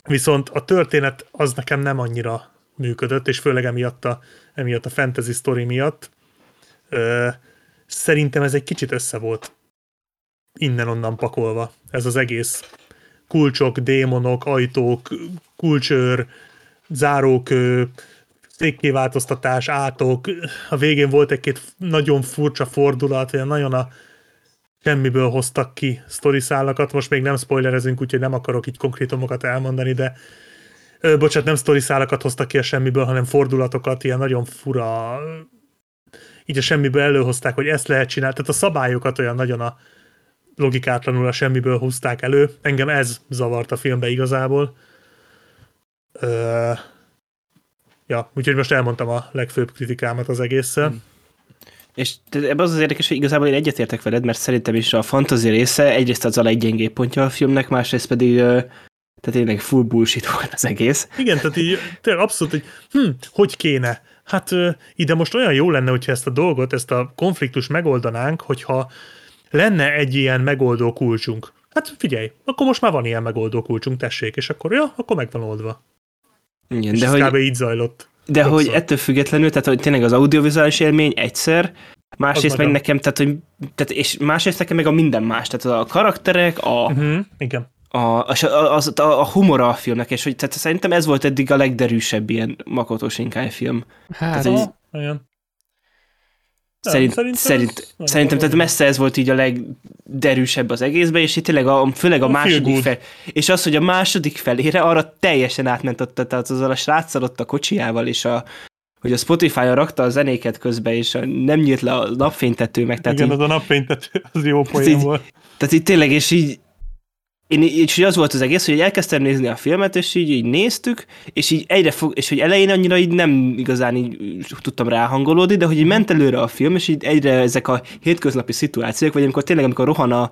viszont a történet az nekem nem annyira működött, és főleg emiatt a, emiatt a fantasy story miatt. Ö, szerintem ez egy kicsit össze volt innen-onnan pakolva. Ez az egész kulcsok, démonok, ajtók, kulcsőr, zárók, székkiváltoztatás, átok, a végén volt egy-két nagyon furcsa fordulat, olyan nagyon a semmiből hoztak ki sztoriszálakat, most még nem spoilerezünk, úgyhogy nem akarok így konkrétumokat elmondani, de ö, bocsánat, nem sztoriszálakat hoztak ki a semmiből, hanem fordulatokat, ilyen nagyon fura, így a semmiből előhozták, hogy ezt lehet csinálni, tehát a szabályokat olyan nagyon a logikátlanul a semmiből húzták elő. Engem ez zavart a filmbe igazából. Ö, Ja, úgyhogy most elmondtam a legfőbb kritikámat az egészszel. Hmm. És ebben az az érdekes, hogy igazából én egyetértek veled, mert szerintem is a fantasy része egyrészt az a leggyengébb pontja a filmnek, másrészt pedig tehát tényleg full bullshit volt az egész. Igen, tehát így tényleg abszolút, hogy hm, hogy kéne? Hát ide most olyan jó lenne, hogyha ezt a dolgot, ezt a konfliktus megoldanánk, hogyha lenne egy ilyen megoldó kulcsunk. Hát figyelj, akkor most már van ilyen megoldó kulcsunk, tessék, és akkor ja, akkor meg van oldva. Igen, és de ez hogy, kb. így zajlott. de sokszor. hogy ettől függetlenül, tehát hogy tényleg az audiovizuális élmény egyszer, másrészt meg nekem, tehát, hogy, tehát, és másrészt nekem meg a minden más, tehát a karakterek, a, Uh-huh. Igen. a, a, az, a, a humora a filmnek, és hogy tehát szerintem ez volt eddig a legderűsebb ilyen Makoto Shinkai film. Hát, Tehát, Aha, olyan. Nem, Szerint, szerintem szerint, nagyon szerintem tehát messze ez volt így a legderűsebb az egészben, és itt tényleg a, főleg a, A második fel, és az, hogy a második felére arra teljesen átment ott, tehát azzal a sráccal ott a kocsijával, és a, hogy a Spotify-on rakta a zenéket közbe, és a, nem nyílt le a napfénytető meg, tehát, Igen, így, az a napfénytető, az jó így- poén volt. tehát így tényleg, és így én és így az volt az egész, hogy elkezdtem nézni a filmet, és így, így néztük, és így egyre fog, és hogy elején annyira így nem igazán így tudtam ráhangolódni, de hogy így ment előre a film, és így egyre ezek a hétköznapi szituációk, vagy amikor tényleg, amikor rohan a,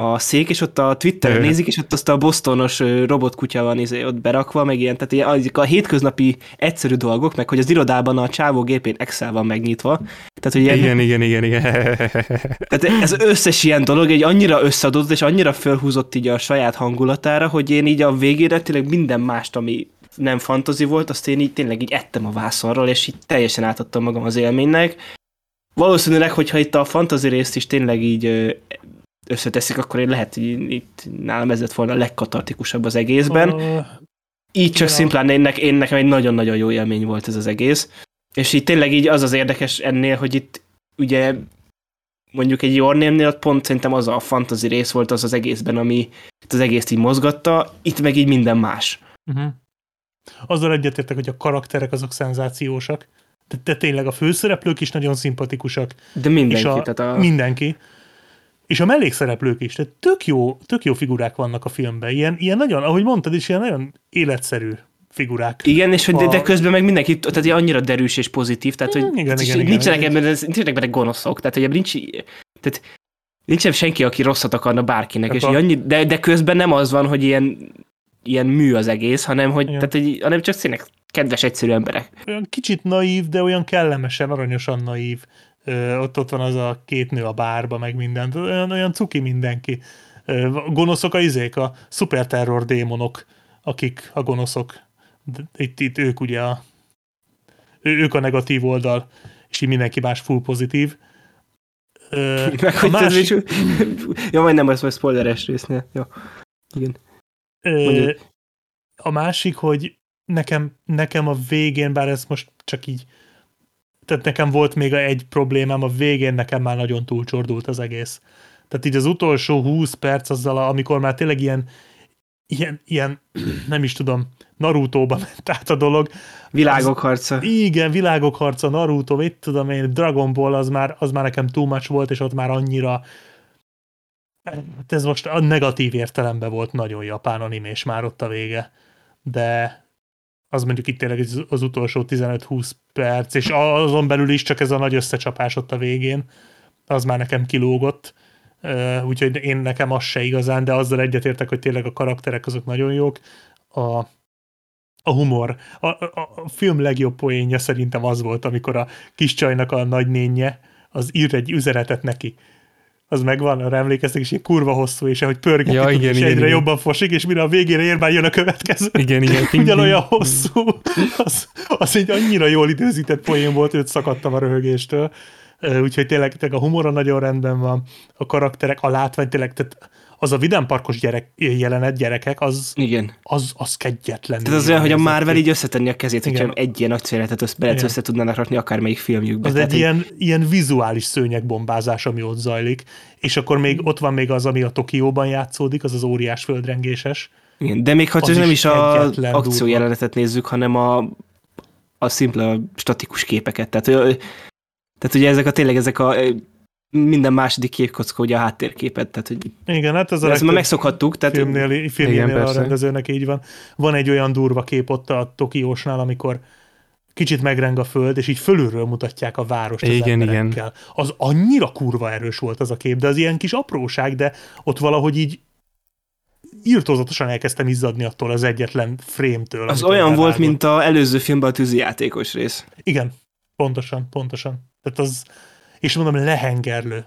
a szék, és ott a Twitteren Ö. nézik, és ott azt a bostonos robotkutya van izé, ott berakva, meg ilyen, tehát ilyen, azok a hétköznapi egyszerű dolgok, meg hogy az irodában a csávó gépén Excel van megnyitva, tehát hogy ilyen, igen, igen, igen, igen. tehát ez összes ilyen dolog egy annyira összeadott, és annyira fölhúzott így a saját hangulatára, hogy én így a végére tényleg minden mást, ami nem fantazi volt, azt én így tényleg így ettem a vászonról, és így teljesen átadtam magam az élménynek. Valószínűleg, hogyha itt a fantazi részt is tényleg így összeteszik, akkor én lehet, hogy itt nálam ez lett volna a legkatartikusabb az egészben. Ö, Így csak Igen, a- szimplán én, én nekem egy nagyon-nagyon jó élmény volt ez az egész. És így tényleg így az az érdekes ennél, hogy itt ugye mondjuk egy Your Name-nél pont szerintem az a fantasy rész volt az az egészben, ami itt az egész így mozgatta, itt meg így minden más. Uh-huh. Azzal egyetértek, hogy a karakterek azok szenzációsak. De, de tényleg a főszereplők is nagyon szimpatikusak. De mindenki, és a, tehát a... Mindenki. És a mellékszereplők is. Tehát tök jó, tök jó figurák vannak a filmben. Ilyen, ilyen nagyon, ahogy mondtad is, ilyen nagyon életszerű figurák. Igen, és hogy de, de a- közben meg mindenki, tehát ilyen annyira derűs és pozitív, tehát hogy Mm, igen, igen, igen, nincsenek igen. ebben, nincsenek benne gonoszok, tehát hogy ebben nincs, tehát nincsen senki, aki rosszat akarna bárkinek, Hát és a- annyi, de, de közben nem az van, hogy ilyen, ilyen mű az egész, hanem, hogy, Igen. tehát, hogy, hanem csak tényleg kedves, egyszerű emberek. Olyan kicsit naív, de olyan kellemesen, aranyosan naív. Ott, ott van az a két nő a bárba, meg mindent. Olyan, olyan cuki mindenki. Gonoszok a izék, a szuperterror démonok, akik a gonoszok. Itt, itt ők ugye a, ők a negatív oldal, és így mindenki más full pozitív. Ö, (laughs) Meg, a másik, másik... (laughs) ja, majd nem, az majd spoileres résznél. Jó. Igen. Ö, a másik, hogy nekem, nekem a végén, bár ez most csak így, tehát nekem volt még egy problémám, a végén nekem már nagyon túlcsordult az egész. Tehát így az utolsó 20 perc azzal, amikor már tényleg ilyen, ilyen, ilyen (clears throat) nem is tudom, Naruto-ba ment át a dolog. Világok harca. Igen, világok harca, Naruto, mit tudom én, Dragon Ball, az már, az már nekem too much volt, és ott már annyira Hát ez most a negatív értelemben volt nagyon japán animés már ott a vége, de az mondjuk itt tényleg az- utolsó 15-20 perc, és azon belül is csak ez a nagy összecsapás ott a végén, az már nekem kilógott, úgyhogy én nekem az se igazán, de azzal egyetértek, hogy tényleg a karakterek azok nagyon jók. A, a humor. A, a, a film legjobb poénja szerintem az volt, amikor a kis csajnak a nagynénye az ír egy üzenetet neki. Az megvan, arra emlékeztek, és így kurva hosszú, és ahogy pörgeti, Ja, igen, és igen, egyre igen. jobban fosik, és mire a végére ér, már jön a következő. Igen, igen. (laughs) Ugyanolyan hosszú. Az, az egy annyira jól időzített poén volt, őt szakadtam a röhögéstől. Úgyhogy tényleg, tényleg a humora nagyon rendben van, a karakterek, a látvány, tényleg, tehát az a vidámparkos gyerek, jelenet gyerekek, az, Igen. az, az kegyetlen. Tehát az olyan, hogy a Marvel így összetenni a kezét, hogyha Igen. egy ilyen akciójelenetet össze, össze tudnának rakni akármelyik filmjükbe. Az Tehát egy így- ilyen, ilyen vizuális szőnyegbombázás, ami ott zajlik, és akkor még ott van még az, ami a Tokióban játszódik, az az óriás földrengéses. Igen, de még ha Az nem is a durva. akciójelenetet nézzük, hanem a, a szimpla statikus képeket. Tehát, tehát ugye ezek a tényleg ezek a minden második képkocka ugye a háttérképet, tehát hogy Igen, hát ez a ezt már megszokhattuk, tehát filmnél, filmnél Igen, a rendezőnek így van. Van egy olyan durva kép ott a Tokiósnál, amikor kicsit megreng a föld, és így fölülről mutatják a várost az Igen, emberekkel. Az annyira kurva erős volt az a kép, de az ilyen kis apróság, de ott valahogy így írtózatosan elkezdtem izzadni attól az egyetlen frémtől. az olyan volt, mint a előző filmben a tűzijátékos rész. Igen, Pontosan, pontosan. Tehát az, és mondom, lehengerlő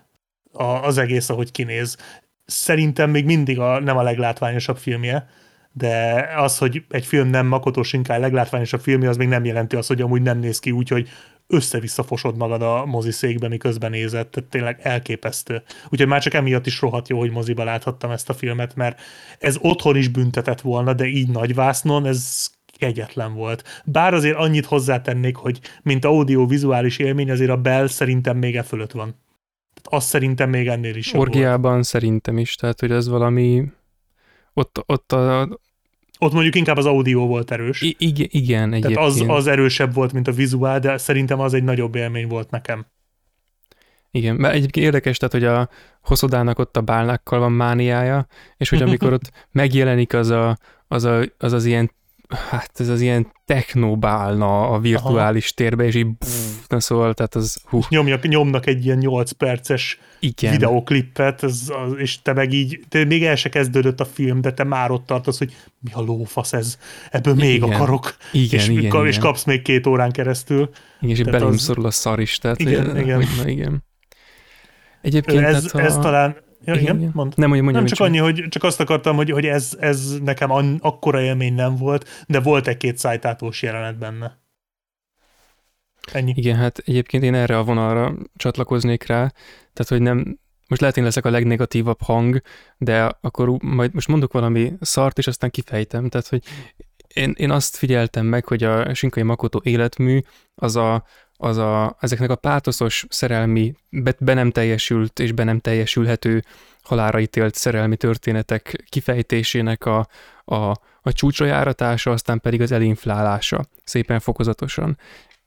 a, az egész, ahogy kinéz. Szerintem még mindig a, nem a leglátványosabb filmje, de az, hogy egy film nem Makoto Shinkai leglátványosabb filmje, az még nem jelenti azt, hogy amúgy nem néz ki úgy, hogy össze-vissza fosod magad a moziszékbe, miközben nézed, tehát tényleg elképesztő. Úgyhogy már csak emiatt is rohadt jó, hogy moziba láthattam ezt a filmet, mert ez otthon is büntetett volna, de így nagyvásznon ez kegyetlen volt. Bár azért annyit hozzátennék, hogy mint audio-vizuális élmény, azért a Bell szerintem még e fölött van. Tehát azt szerintem még ennél is Orgiában volt. szerintem is, tehát hogy ez valami ott, ott a, ott mondjuk inkább az audio volt erős. I- igen, igen egyébként. Tehát az, az erősebb volt, mint a vizuál, de szerintem az egy nagyobb élmény volt nekem. Igen, mert egyébként érdekes, tehát, hogy a Hoszodának ott a bálnákkal van mániája, és hogy amikor ott megjelenik az a, az, a, az, az ilyen hát ez az ilyen technobálna a virtuális Aha. térbe, és így pff, na szóval, tehát az... Hú. Nyomjak, nyomnak egy ilyen 8 perces Igen. videoklippet, ez, az, és te meg így, te még el se kezdődött a film, de te már ott tartasz, hogy mi a lófasz ez, ebből még igen. akarok, igen, és, igen, és igen. kapsz még két órán keresztül. Igen, és belém az... szorul a szar is, tehát igen, igen. Hogy, na, igen. Egyébként ez, tehát, ez talán Ja, igen, igen. Mond. Nem, mondja, mondja, nem csak annyi, hogy csak azt akartam, hogy, hogy ez, ez nekem an, akkora élmény nem volt, de volt egy-két szájtátós jelenet benne. Ennyi. Igen, hát egyébként én erre a vonalra csatlakoznék rá, tehát hogy nem, most lehet én leszek a legnegatívabb hang, de akkor majd most mondok valami szart, és aztán kifejtem, tehát hogy én, én azt figyeltem meg, hogy a Sinkai Makoto életmű az a, az a, ezeknek a pátoszos szerelmi, be, be nem teljesült és be nem teljesülhető halára ítélt szerelmi történetek kifejtésének a, a, a csúcsra járatása, aztán pedig az elinflálása, szépen fokozatosan.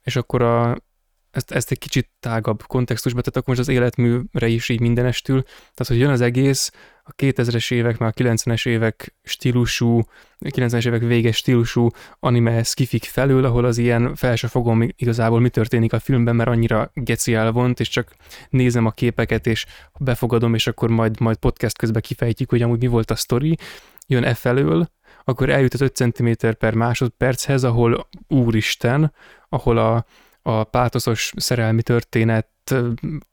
És akkor a, ezt, ezt egy kicsit tágabb kontextusba, tehát akkor most az életműre is így mindenestül, tehát hogy jön az egész, a 2000-es évek, már a 90-es évek stílusú, 90-es évek véges stílusú anime skifik felül, ahol az ilyen fel se fogom igazából mi történik a filmben, mert annyira geci elvont, és csak nézem a képeket, és befogadom, és akkor majd, majd podcast közben kifejtjük, hogy amúgy mi volt a sztori, jön e felől, akkor eljut az 5 cm per másodperchez, ahol úristen, ahol a, a pátoszos szerelmi történet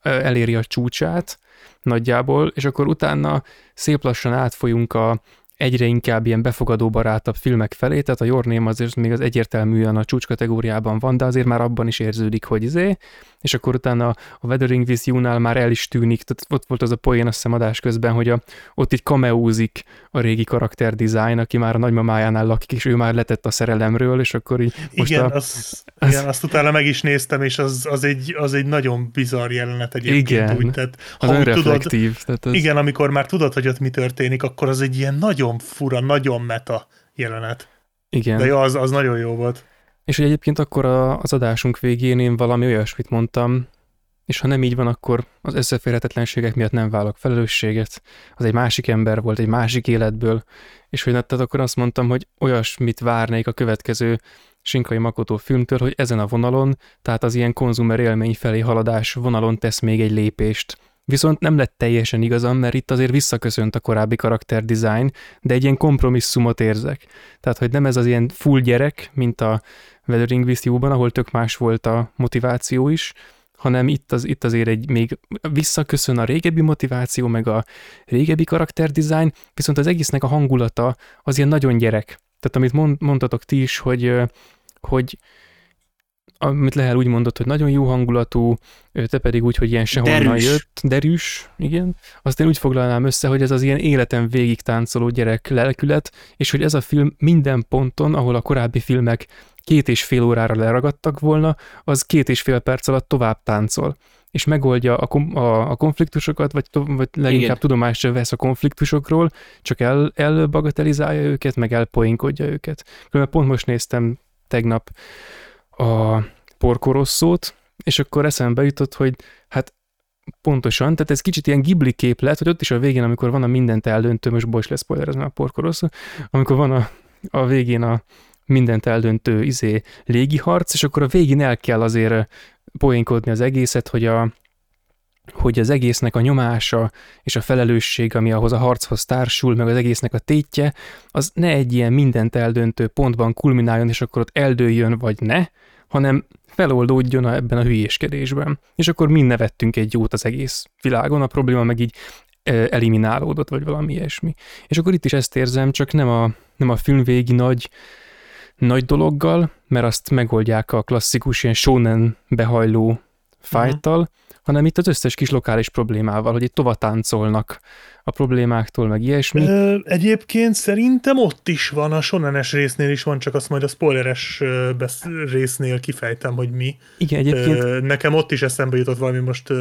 eléri a csúcsát nagyjából, és akkor utána szép lassan átfolyunk a egyre inkább ilyen befogadó barátabb filmek felé, tehát a Your Name azért még az egyértelműen a csúcs kategóriában van, de azért már abban is érződik, hogy izé, és akkor utána a Weathering with You-nál már el is tűnik, tehát ott volt az a poén a szemadás közben, hogy a, ott így kameózik a régi karakter design, aki már a nagymamájánál lakik, és ő már letett a szerelemről, és akkor így most igen, a, az, az, igen, azt utána meg is néztem, és az, az, egy, az egy nagyon bizarr jelenet egyébként. Igen, úgy, tehát, az ha tudod, tehát az... Igen, amikor már tudod, hogy ott mi történik, akkor az egy ilyen nagyon fura, nagyon meta jelenet. Igen. De jó, az, az nagyon jó volt. És hogy egyébként akkor a, az adásunk végén én valami olyasmit mondtam, és ha nem így van, akkor az összeférhetetlenségek miatt nem válok felelősséget. Az egy másik ember volt, egy másik életből, és hogy tehát akkor azt mondtam, hogy olyasmit várnék a következő Sinkai Makoto filmtől, hogy ezen a vonalon, tehát az ilyen konzumer élmény felé haladás vonalon tesz még egy lépést. Viszont nem lett teljesen igazam, mert itt azért visszaköszönt a korábbi karakter design, de egy ilyen kompromisszumot érzek. Tehát, hogy nem ez az ilyen full gyerek, mint a Weathering with You-ban, ahol tök más volt a motiváció is, hanem itt, az, itt azért egy még visszaköszön a régebbi motiváció, meg a régebbi karakterdesign, viszont az egésznek a hangulata az ilyen nagyon gyerek. Tehát amit mond, mondtatok ti is, hogy, hogy amit Lehel úgy mondott, hogy nagyon jó hangulatú, te pedig úgy, hogy ilyen sehonnan derűs. jött, derűs, igen. Azt én úgy foglalnám össze, hogy ez az ilyen életen végig táncoló gyerek lelkület, és hogy ez a film minden ponton, ahol a korábbi filmek két és fél órára leragadtak volna, az két és fél perc alatt tovább táncol és megoldja a, kom- a, a konfliktusokat, vagy, to- vagy leginkább Igen. tudomást vesz a konfliktusokról, csak el, elbagatelizálja őket, meg elpoinkodja őket. Különben pont most néztem tegnap a porkorosszót, és akkor eszembe jutott, hogy hát pontosan, tehát ez kicsit ilyen Ghibli képlet, hogy ott is a végén, amikor van a mindent eldöntő, most bocs lesz spoiler, ez már a porkorosszó, amikor van a, a végén a mindent eldöntő izé légiharc, és akkor a végén el kell azért poénkodni az egészet, hogy a, hogy az egésznek a nyomása és a felelősség, ami ahhoz a harchoz társul, meg az egésznek a tétje, az ne egy ilyen mindent eldöntő pontban kulmináljon, és akkor ott eldőjön, vagy ne, hanem feloldódjon ebben a hülyéskedésben. És akkor mi nevettünk egy jót az egész világon, a probléma meg így eliminálódott, vagy valami ilyesmi. És akkor itt is ezt érzem, csak nem a, nem a film végi nagy, nagy dologgal, mert azt megoldják a klasszikus ilyen shonen behajló fájttal, uh-huh. Hanem itt az összes kis lokális problémával, hogy itt tovatáncolnak a problémáktól, meg ilyesmi. Ö, egyébként szerintem ott is van, a sonenes résznél is van, csak azt majd a spoileres résznél kifejtem, hogy mi. Igen, egyébként. Ö, nekem ott is eszembe jutott valami, most,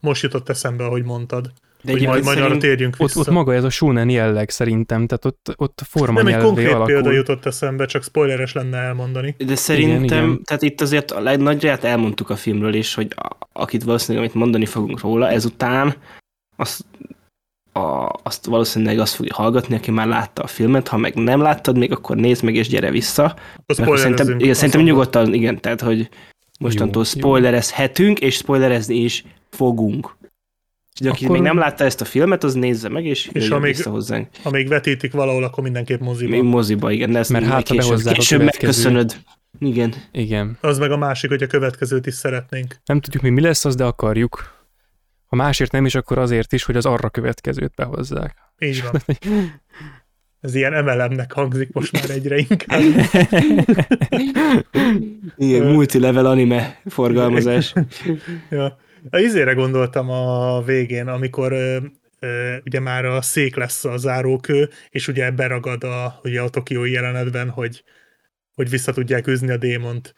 most jutott eszembe, ahogy mondtad. De hogy majd, majd arra térjünk vissza. Ott, ott maga ez a shonen jelleg szerintem, tehát ott, ott forma Nem egy konkrét alakul. példa jutott eszembe, csak spoileres lenne elmondani. De szerintem, igen, igen. tehát itt azért a legnagyját elmondtuk a filmről is, hogy a, akit valószínűleg amit mondani fogunk róla, ezután azt, a, azt valószínűleg azt fogja hallgatni, aki már látta a filmet, ha meg nem láttad még, akkor nézd meg és gyere vissza. Szerintem, igen, szerintem nyugodtan, igen, tehát hogy mostantól jó, spoilerezhetünk, és spoilerezni is fogunk. Úgyhogy aki akkor... még nem látta ezt a filmet, az nézze meg, és, és amíg, vissza hozzánk. Ha még vetítik valahol, akkor mindenképp moziba. Még moziba, igen. Ezt Mert hát később, később megköszönöd. Igen. Igen. Az meg a másik, hogy a következőt is szeretnénk. Nem tudjuk még mi lesz az, de akarjuk. Ha másért nem is, akkor azért is, hogy az arra következőt behozzák. Így van. (laughs) Ez ilyen emelemnek hangzik most már egyre inkább. (laughs) Igen, multilevel anime forgalmazás. (laughs) ja. A izére gondoltam a végén, amikor ugye már a szék lesz a zárókő, és ugye beragad a, ugye a tokiói jelenetben, hogy, hogy vissza tudják üzni a démont.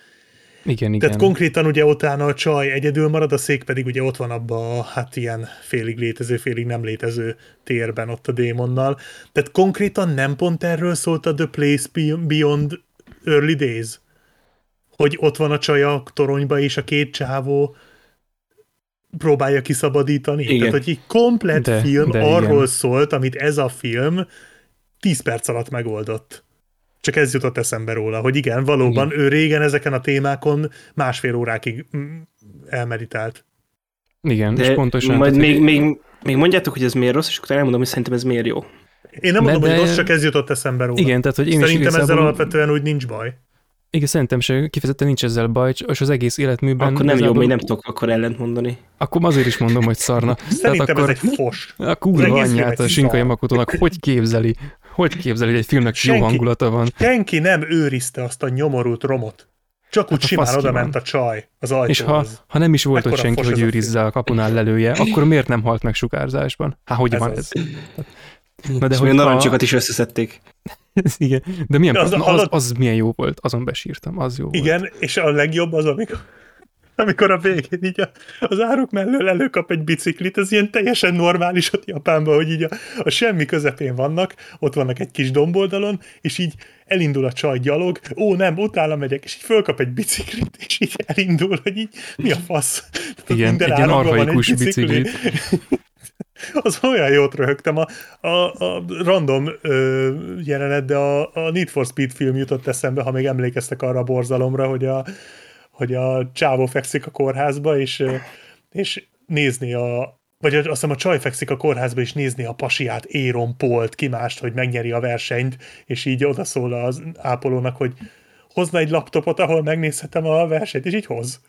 Igen, igen. Tehát konkrétan ugye utána a csaj egyedül marad, a szék pedig ugye ott van abban a hát ilyen félig létező, félig nem létező térben ott a démonnal. Tehát konkrétan nem pont erről szólt a The Place Beyond Early Days? Hogy ott van a csaj a toronyba, és a két csávó próbálja kiszabadítani. Igen. Tehát, hogy egy komplet de, film de arról igen. szólt, amit ez a film 10 perc alatt megoldott. Csak ez jutott eszembe róla, hogy igen, valóban igen. ő régen ezeken a témákon másfél órákig mm, elmeditált. Igen, de és pontosan. Majd még, még, még mondjátok, hogy ez miért rossz, és akkor elmondom, hogy szerintem ez miért jó. Én nem mondom, de... hogy rossz, csak ez jutott eszembe róla. Igen, tehát hogy én Szerintem is ezzel alapvetően úgy nincs baj. Igen, szerintem se kifejezetten nincs ezzel baj, és az egész életműben... Akkor nem jó, még nem tudok akkor ellent mondani. Akkor azért is mondom, hogy szarna. (laughs) Szerintem Tehát akkor ez egy fos. A kurva anyját a Sinkai Makotónak hogy képzeli? Hogy képzeli, hogy egy filmnek senki, jó hangulata van? Senki nem őrizte azt a nyomorult romot. Csak úgy hát simán oda ment a csaj az ajtóhoz. És ha, ha nem is volt ott senki, hogy őrizze a kapunál lelője, akkor miért nem halt meg sugárzásban? Hát hogy ez van az. ez? (laughs) Na de hogy narancsokat a... is összeszedték. (laughs) Igen, de milyen, az, az, az, az milyen jó volt, azon besírtam, az jó Igen, volt. és a legjobb az, amikor, (laughs) amikor a végén így a, az áruk mellől előkap egy biciklit, ez ilyen teljesen normális ott Japánban, hogy így a, a semmi közepén vannak, ott vannak egy kis domboldalon, és így elindul a csaj gyalog, ó nem, utána megyek, és így fölkap egy biciklit, és így elindul, hogy így mi a fasz? Igen, egy ilyen arhaikus biciklit. (laughs) az olyan jót röhögtem. A, a, a random ö, jelenet, de a, a Need for Speed film jutott eszembe, ha még emlékeztek arra a borzalomra, hogy a, hogy a csávó fekszik a kórházba, és, és nézni a, vagy azt hiszem a csaj fekszik a kórházba, és nézni a pasiát, Éron Polt, kimást, hogy megnyeri a versenyt, és így odaszól az ápolónak, hogy hozna egy laptopot, ahol megnézhetem a versenyt, és így hoz.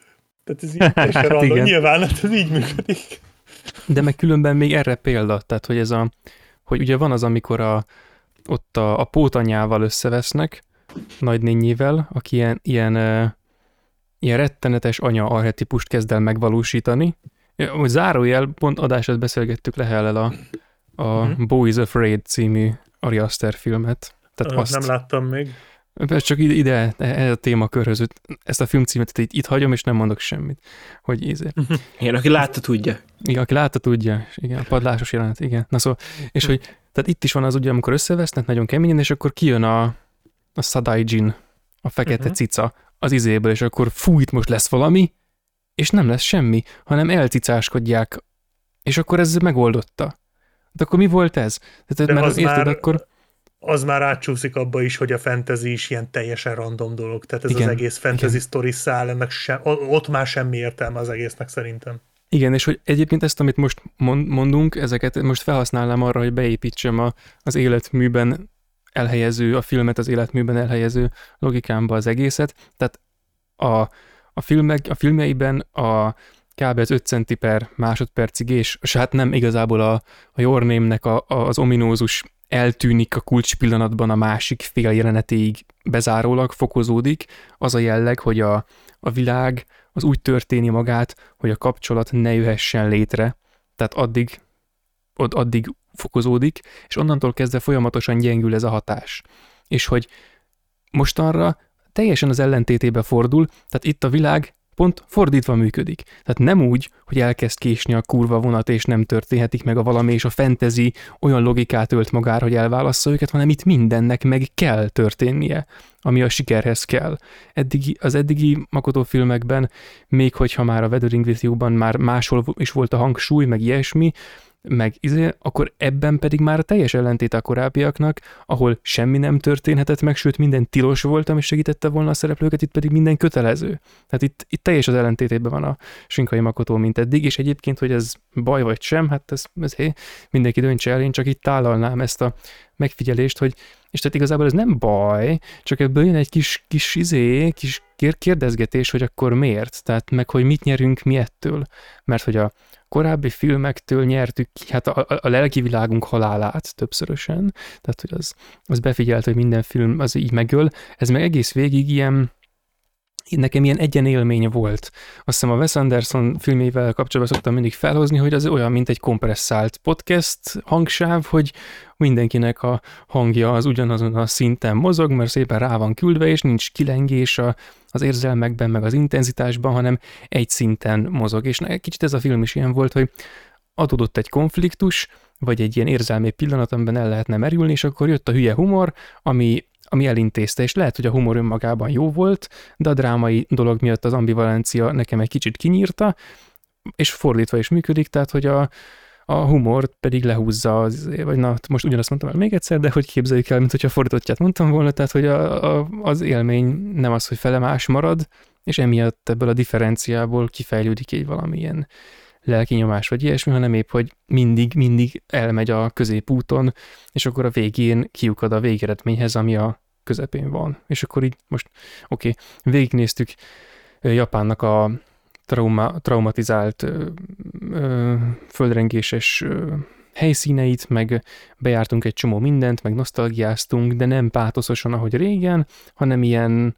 Tehát ez így (laughs) hát random. Nyilván, hát ez így működik. De meg különben még erre példa, tehát hogy ez a, hogy ugye van az, amikor a, ott a, a pótanyával összevesznek, nagynényével, aki ilyen, ilyen, ilyen rettenetes anya arhetipust kezd el megvalósítani. Hogy zárójel, pont adását beszélgettük Lehellel a, a mm-hmm. Bo is Afraid című Ari Aster filmet. Tehát azt, nem láttam még. Persze csak ide, ide ez a témakörhöz, ezt a filmcímet itt, itt hagyom, és nem mondok semmit. Hogy íze. Igen, (laughs) aki látta, tudja. Igen, aki látta, tudja. Igen, a padlásos jelenet, igen. Na szóval, és hogy, tehát itt is van az ugye, amikor összevesznek nagyon keményen, és akkor kijön a, a Sadaijin, a fekete uh-huh. cica az izéből, és akkor fú, itt most lesz valami, és nem lesz semmi, hanem elcicáskodják, és akkor ez megoldotta. De akkor mi volt ez? Tehát, De mert érted, már... akkor az már átcsúszik abba is, hogy a fantasy is ilyen teljesen random dolog. Tehát ez igen, az egész fantasy igen. story száll, ennek sem, ott már semmi értelme az egésznek szerintem. Igen, és hogy egyébként ezt, amit most mondunk, ezeket most felhasználnám arra, hogy beépítsem a, az életműben elhelyező, a filmet az életműben elhelyező logikámba az egészet. Tehát a, a, filmek, a filmjeiben a kb. az 5 centi per másodpercig, és, és hát nem igazából a, a Your Name-nek a, a, az ominózus eltűnik a kulcs pillanatban a másik fél jelenetéig bezárólag fokozódik, az a jelleg, hogy a, a világ az úgy történi magát, hogy a kapcsolat ne jöhessen létre, tehát addig, ott addig fokozódik, és onnantól kezdve folyamatosan gyengül ez a hatás. És hogy mostanra teljesen az ellentétébe fordul, tehát itt a világ pont fordítva működik. Tehát nem úgy, hogy elkezd késni a kurva vonat, és nem történhetik meg a valami, és a fentezi olyan logikát ölt magára, hogy elválassza őket, hanem itt mindennek meg kell történnie, ami a sikerhez kell. Eddigi, az eddigi Makoto filmekben, még hogyha már a Weathering with You-ban már máshol is volt a hangsúly, meg ilyesmi, meg izé, akkor ebben pedig már teljes ellentét a korábbiaknak, ahol semmi nem történhetett meg, sőt minden tilos volt, ami segítette volna a szereplőket, itt pedig minden kötelező. Tehát itt, itt teljes az ellentétében van a Sinkai Makotó, mint eddig, és egyébként, hogy ez baj vagy sem, hát ez, ez hé, mindenki döntse el, én csak itt tálalnám ezt a megfigyelést, hogy és tehát igazából ez nem baj, csak ebből jön egy kis, kis izé, kis kérdezgetés, hogy akkor miért, tehát meg hogy mit nyerünk mi ettől. Mert hogy a korábbi filmektől nyertük ki, hát a, a, a lelki világunk halálát többszörösen, tehát hogy az, az befigyelt, hogy minden film az így megöl, ez meg egész végig ilyen, nekem ilyen egyen élmény volt. Azt hiszem a Wes Anderson filmével kapcsolatban szoktam mindig felhozni, hogy az olyan, mint egy kompresszált podcast hangsáv, hogy mindenkinek a hangja az ugyanazon a szinten mozog, mert szépen rá van küldve, és nincs kilengés a, az érzelmekben, meg az intenzitásban, hanem egy szinten mozog. És kicsit ez a film is ilyen volt, hogy adódott egy konfliktus, vagy egy ilyen érzelmi pillanat, amiben el lehetne merülni, és akkor jött a hülye humor, ami ami elintézte, és lehet, hogy a humor önmagában jó volt, de a drámai dolog miatt az ambivalencia nekem egy kicsit kinyírta, és fordítva is működik, tehát hogy a, a humor pedig lehúzza, az, vagy na, most ugyanazt mondtam el még egyszer, de hogy képzeljük el, mint hogyha fordítottját mondtam volna, tehát hogy a, a, az élmény nem az, hogy felemás marad, és emiatt ebből a differenciából kifejlődik egy valamilyen lelki nyomás vagy ilyesmi, hanem épp, hogy mindig, mindig elmegy a középúton, és akkor a végén kiukad a végeredményhez, ami a közepén van. És akkor így most, oké, okay, végignéztük Japánnak a trauma, traumatizált ö, ö, földrengéses ö, helyszíneit, meg bejártunk egy csomó mindent, meg nosztalgiáztunk, de nem pátoszosan, ahogy régen, hanem ilyen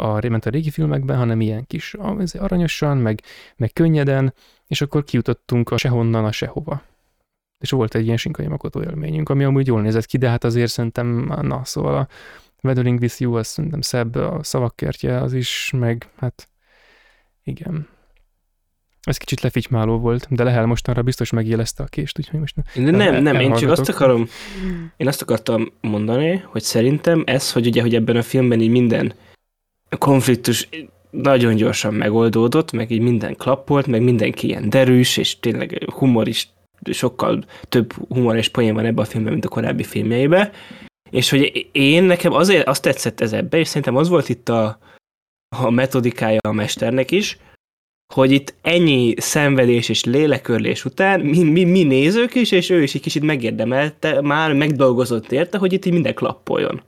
a, ment a régi filmekben, hanem ilyen kis aranyosan, meg, meg könnyeden, és akkor kijutottunk a sehonnan a sehova. És volt egy ilyen Sinkai Makoto élményünk, ami amúgy jól nézett ki, de hát azért szerintem, na, szóval a Weathering with You, az szerintem szebb, a szavakkertje az is, meg hát igen. Ez kicsit lefitymáló volt, de Lehel mostanra biztos megjelezte a kést, úgyhogy most de nem, nem, én csak azt akarom, én azt akartam mondani, hogy szerintem ez, hogy ugye, hogy ebben a filmben így minden konfliktus nagyon gyorsan megoldódott, meg így minden klappolt, meg mindenki ilyen derűs, és tényleg humor is, sokkal több humor és poén van ebben a filmben, mint a korábbi filmjeiben. És hogy én nekem azért azt tetszett ez ebbe, és szerintem az volt itt a, a metodikája a mesternek is, hogy itt ennyi szenvedés és lélekörlés után mi, mi, mi nézők is, és ő is egy kicsit megérdemelte, már megdolgozott érte, hogy itt így minden klappoljon.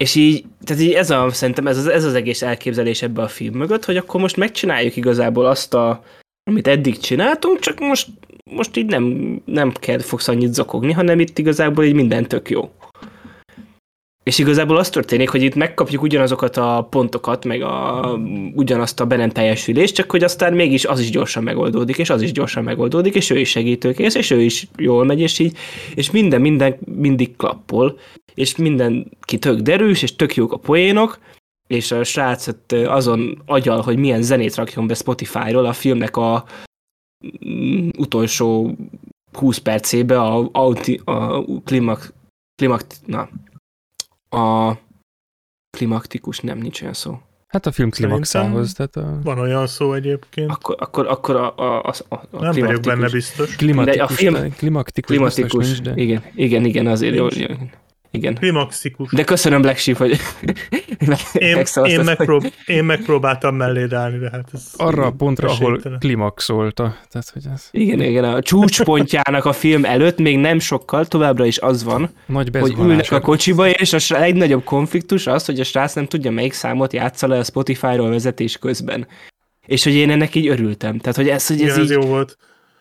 És így, tehát így ez a, szerintem ez az, ez az egész elképzelés ebbe a film mögött, hogy akkor most megcsináljuk igazából azt a, amit eddig csináltunk, csak most, most így nem, nem kell, fogsz annyit zokogni, hanem itt igazából így minden tök jó. És igazából az történik, hogy itt megkapjuk ugyanazokat a pontokat, meg a, ugyanazt a be nem teljesülést, csak hogy aztán mégis az is gyorsan megoldódik, és az is gyorsan megoldódik, és ő is segítőkész, és ő is jól megy, és így, és minden, minden mindig klappol, és mindenki tök derűs, és tök jók a poénok, és a srác azon agyal, hogy milyen zenét rakjon be Spotify-ról a filmnek a mm, utolsó 20 percébe a, a, a klimak, klimak, na, a klimaktikus, nem nincs olyan szó. Hát a film klimaxához. Tehát a... Van olyan szó egyébként. Akkor, akkor, akkor a, a, a, a Nem vagyok benne biztos. Klimatikus, a film, klimaktikus, klimatikus nincs, de... igen, igen, igen, azért jó. Igen. Klimaxikus. De köszönöm Black Sheep, hogy Én, én, hogy- megprób- én megpróbáltam melléd állni, de hát ez... Arra a pontra, ahol klimaxolta. Tehát, hogy ez Igen, igen, a csúcspontjának a film előtt még nem sokkal, továbbra is az van, nagy hogy ülnek a kocsiba, és a srác- legnagyobb konfliktus az, hogy a srác nem tudja, melyik számot játsza le a Spotify-ról vezetés közben. És hogy én ennek így örültem. Tehát, hogy ez, hogy ez Igen, ez így, jó volt.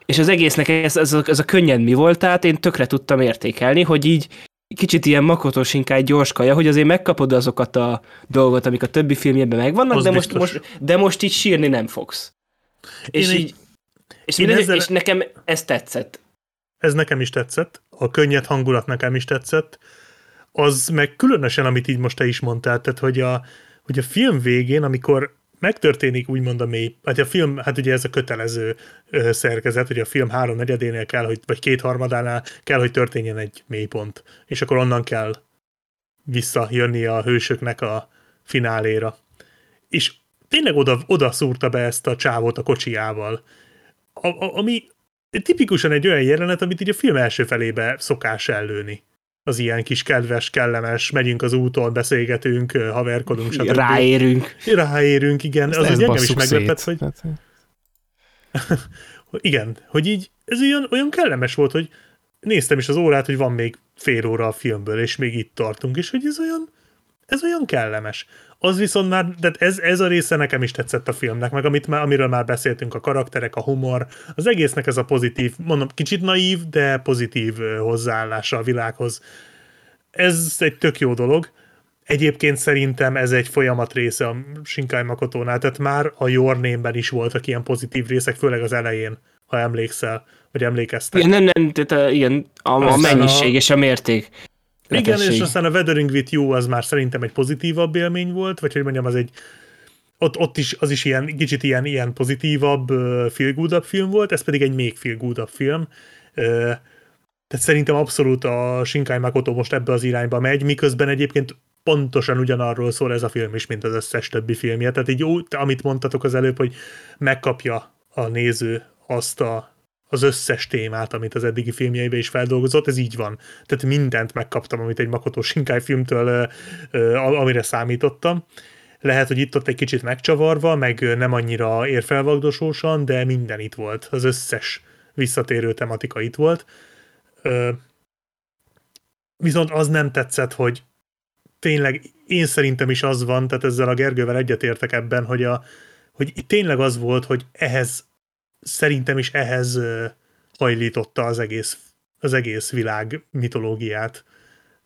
és az egésznek ez, ez, a, ez a könnyed mi volt, tehát én tökre tudtam értékelni, hogy így kicsit ilyen makotós inkább gyors kaja, hogy azért megkapod azokat a dolgot, amik a többi filmjében megvannak, Az de most, biztos. most, de most így sírni nem fogsz. És így, és, én mindegy, ezzel- és nekem ez tetszett. Ez nekem is tetszett, a könnyed hangulat nekem is tetszett, az meg különösen, amit így most te is mondtál, tehát hogy a, hogy a film végén, amikor megtörténik úgymond a mély, hát a film, hát ugye ez a kötelező ö, szerkezet, hogy a film három negyedénél kell, hogy, vagy kétharmadánál kell, hogy történjen egy mélypont, és akkor onnan kell visszajönni a hősöknek a fináléra. És tényleg oda, oda szúrta be ezt a csávót a kocsijával, a, a, ami tipikusan egy olyan jelenet, amit így a film első felébe szokás ellőni. Az ilyen kis kedves, kellemes, megyünk az úton, beszélgetünk, haverkodunk, stb. Ráérünk. Ráérünk, igen. Az, ezt az engem is meglepett, szét. hogy (laughs) igen, hogy így ez olyan, olyan kellemes volt, hogy néztem is az órát, hogy van még fél óra a filmből, és még itt tartunk, és hogy ez olyan, ez olyan kellemes. Az viszont már, de ez, ez a része nekem is tetszett a filmnek, meg amit már, amiről már beszéltünk, a karakterek, a humor, az egésznek ez a pozitív, mondom, kicsit naív, de pozitív hozzáállása a világhoz. Ez egy tök jó dolog. Egyébként szerintem ez egy folyamat része a Shinkai Makotónál, tehát már a Your Name-ben is voltak ilyen pozitív részek, főleg az elején, ha emlékszel, vagy emlékeztek. Igen, nem, nem, tehát a, igen, a, a mennyiség a- és a mérték. Igen, és Letesség. aztán a Weathering with You az már szerintem egy pozitívabb élmény volt, vagy hogy mondjam, az egy ott, ott is, az is ilyen, kicsit ilyen, ilyen pozitívabb, feel goodabb film volt, ez pedig egy még feel goodabb film. Tehát szerintem abszolút a Shinkai Makoto most ebbe az irányba megy, miközben egyébként pontosan ugyanarról szól ez a film is, mint az összes többi filmje. Tehát így, amit mondtatok az előbb, hogy megkapja a néző azt a, az összes témát, amit az eddigi filmjeibe is feldolgozott, ez így van. Tehát mindent megkaptam, amit egy Makoto Shinkai filmtől, amire számítottam. Lehet, hogy itt-ott egy kicsit megcsavarva, meg nem annyira érfelvagdosósan, de minden itt volt. Az összes visszatérő tematika itt volt. Viszont az nem tetszett, hogy tényleg én szerintem is az van, tehát ezzel a Gergővel egyetértek ebben, hogy, a, hogy itt tényleg az volt, hogy ehhez, szerintem is ehhez hajlította az egész, az egész világ mitológiát.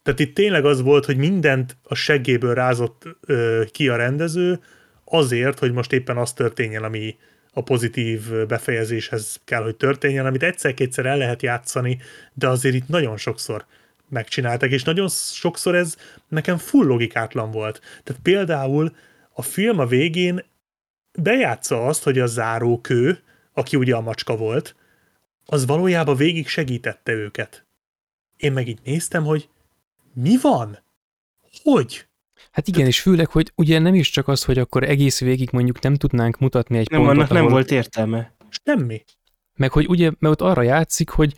Tehát itt tényleg az volt, hogy mindent a seggéből rázott ö, ki a rendező, azért, hogy most éppen az történjen, ami a pozitív befejezéshez kell, hogy történjen, amit egyszer-kétszer el lehet játszani, de azért itt nagyon sokszor megcsináltak, és nagyon sokszor ez nekem full logikátlan volt. Tehát például a film a végén bejátsza azt, hogy a zárókő, aki ugye a macska volt, az valójában végig segítette őket. Én meg így néztem, hogy mi van? Hogy? Hát igen, és főleg, hogy ugye nem is csak az, hogy akkor egész végig mondjuk nem tudnánk mutatni egy Nem, pontot, annak nem ahol, volt értelme. Semmi. meg hogy ugye, mert ott arra játszik, hogy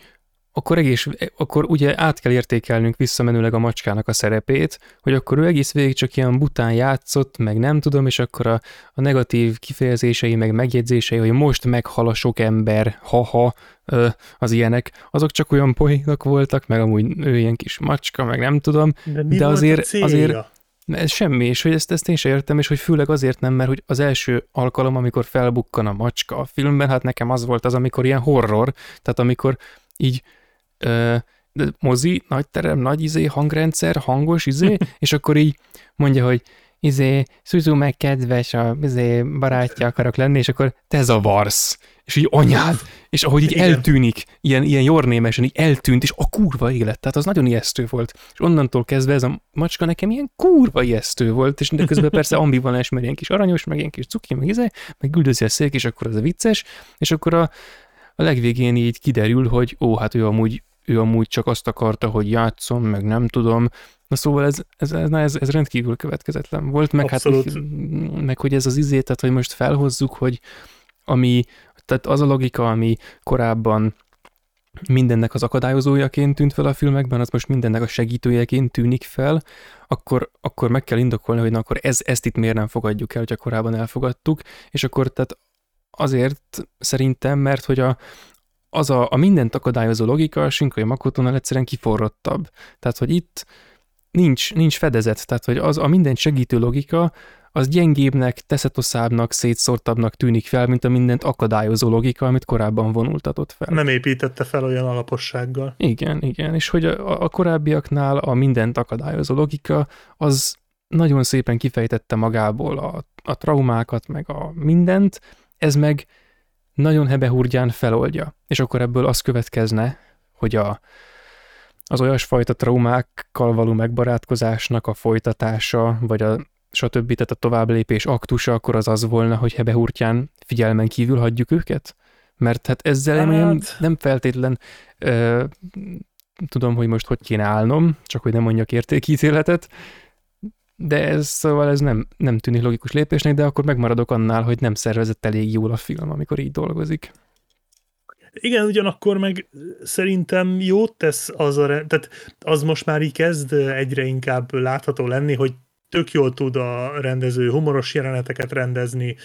akkor, egész, akkor ugye át kell értékelnünk visszamenőleg a macskának a szerepét, hogy akkor ő egész végig csak ilyen bután játszott, meg nem tudom, és akkor a, a negatív kifejezései, meg megjegyzései, hogy most meghal a sok ember, haha, ö, az ilyenek, azok csak olyan poénok voltak, meg amúgy ő ilyen kis macska, meg nem tudom, De, mi De azért- azért- ez semmi, és hogy ezt, ezt én sem értem, és hogy főleg azért nem, mert hogy az első alkalom, amikor felbukkan a macska a filmben, hát nekem az volt az, amikor ilyen horror, tehát amikor így ö, de mozi, nagy terem, nagy izé, hangrendszer, hangos izé, (laughs) és akkor így mondja, hogy izé, Suzu meg kedves, a izé, barátja akarok lenni, és akkor te zavarsz. És így anyád, és ahogy így Igen. eltűnik, ilyen, ilyen jornémesen így eltűnt, és a kurva élet, tehát az nagyon ijesztő volt. És onnantól kezdve ez a macska nekem ilyen kurva ijesztő volt, és de közben persze (laughs) ambivalens, mert ilyen kis aranyos, meg ilyen kis cuki, meg izé, meg güldözi a szék, és akkor az a vicces, és akkor a, a legvégén így kiderül, hogy ó, hát ő amúgy, ő amúgy csak azt akarta, hogy játszom, meg nem tudom. Na szóval ez, ez, ez, ez, ez rendkívül következetlen volt, meg Abszolút. hát meg hogy ez az izé, tehát hogy most felhozzuk, hogy ami, tehát az a logika, ami korábban mindennek az akadályozójaként tűnt fel a filmekben, az most mindennek a segítőjeként tűnik fel, akkor, akkor meg kell indokolni, hogy na akkor ez, ezt itt miért nem fogadjuk el, hogyha korábban elfogadtuk, és akkor tehát azért szerintem, mert hogy a, az a, a mindent akadályozó logika a Shinkai Makotónál egyszerűen kiforrottabb. Tehát, hogy itt nincs, nincs fedezet, tehát, hogy az a mindent segítő logika, az gyengébbnek, teszetoszábbnak, szétszórtabbnak tűnik fel, mint a mindent akadályozó logika, amit korábban vonultatott fel. Nem építette fel olyan alapossággal. Igen, igen, és hogy a, a korábbiaknál a mindent akadályozó logika, az nagyon szépen kifejtette magából a, a traumákat, meg a mindent, ez meg nagyon hebehurgyán feloldja. És akkor ebből az következne, hogy a, az olyasfajta traumákkal való megbarátkozásnak a folytatása, vagy a stb. tehát a továbblépés aktusa, akkor az az volna, hogy hebehurtyán figyelmen kívül hagyjuk őket? Mert hát ezzel hát... nem, nem feltétlen ö, tudom, hogy most hogy kéne állnom, csak hogy nem mondjak értékítéletet, de ez szóval ez nem, nem tűnik logikus lépésnek, de akkor megmaradok annál, hogy nem szervezett elég jól a film, amikor így dolgozik. Igen, ugyanakkor meg szerintem jót tesz az a, tehát az most már így kezd egyre inkább látható lenni, hogy tök jól tud a rendező humoros jeleneteket rendezni,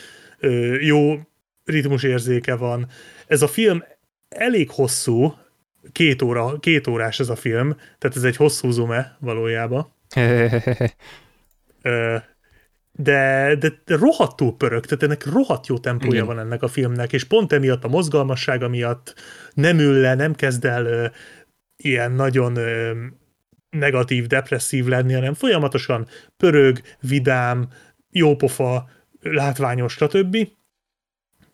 jó ritmusérzéke van. Ez a film elég hosszú, két, óra, két órás ez a film, tehát ez egy hosszú zume valójában. (laughs) de, de, rohadtul pörög, tehát ennek rohadt jó tempója Igen. van ennek a filmnek, és pont emiatt a mozgalmassága miatt nem ül le, nem kezd el ö, ilyen nagyon ö, negatív, depresszív lenni, hanem folyamatosan pörög, vidám, jópofa, látványos, stb.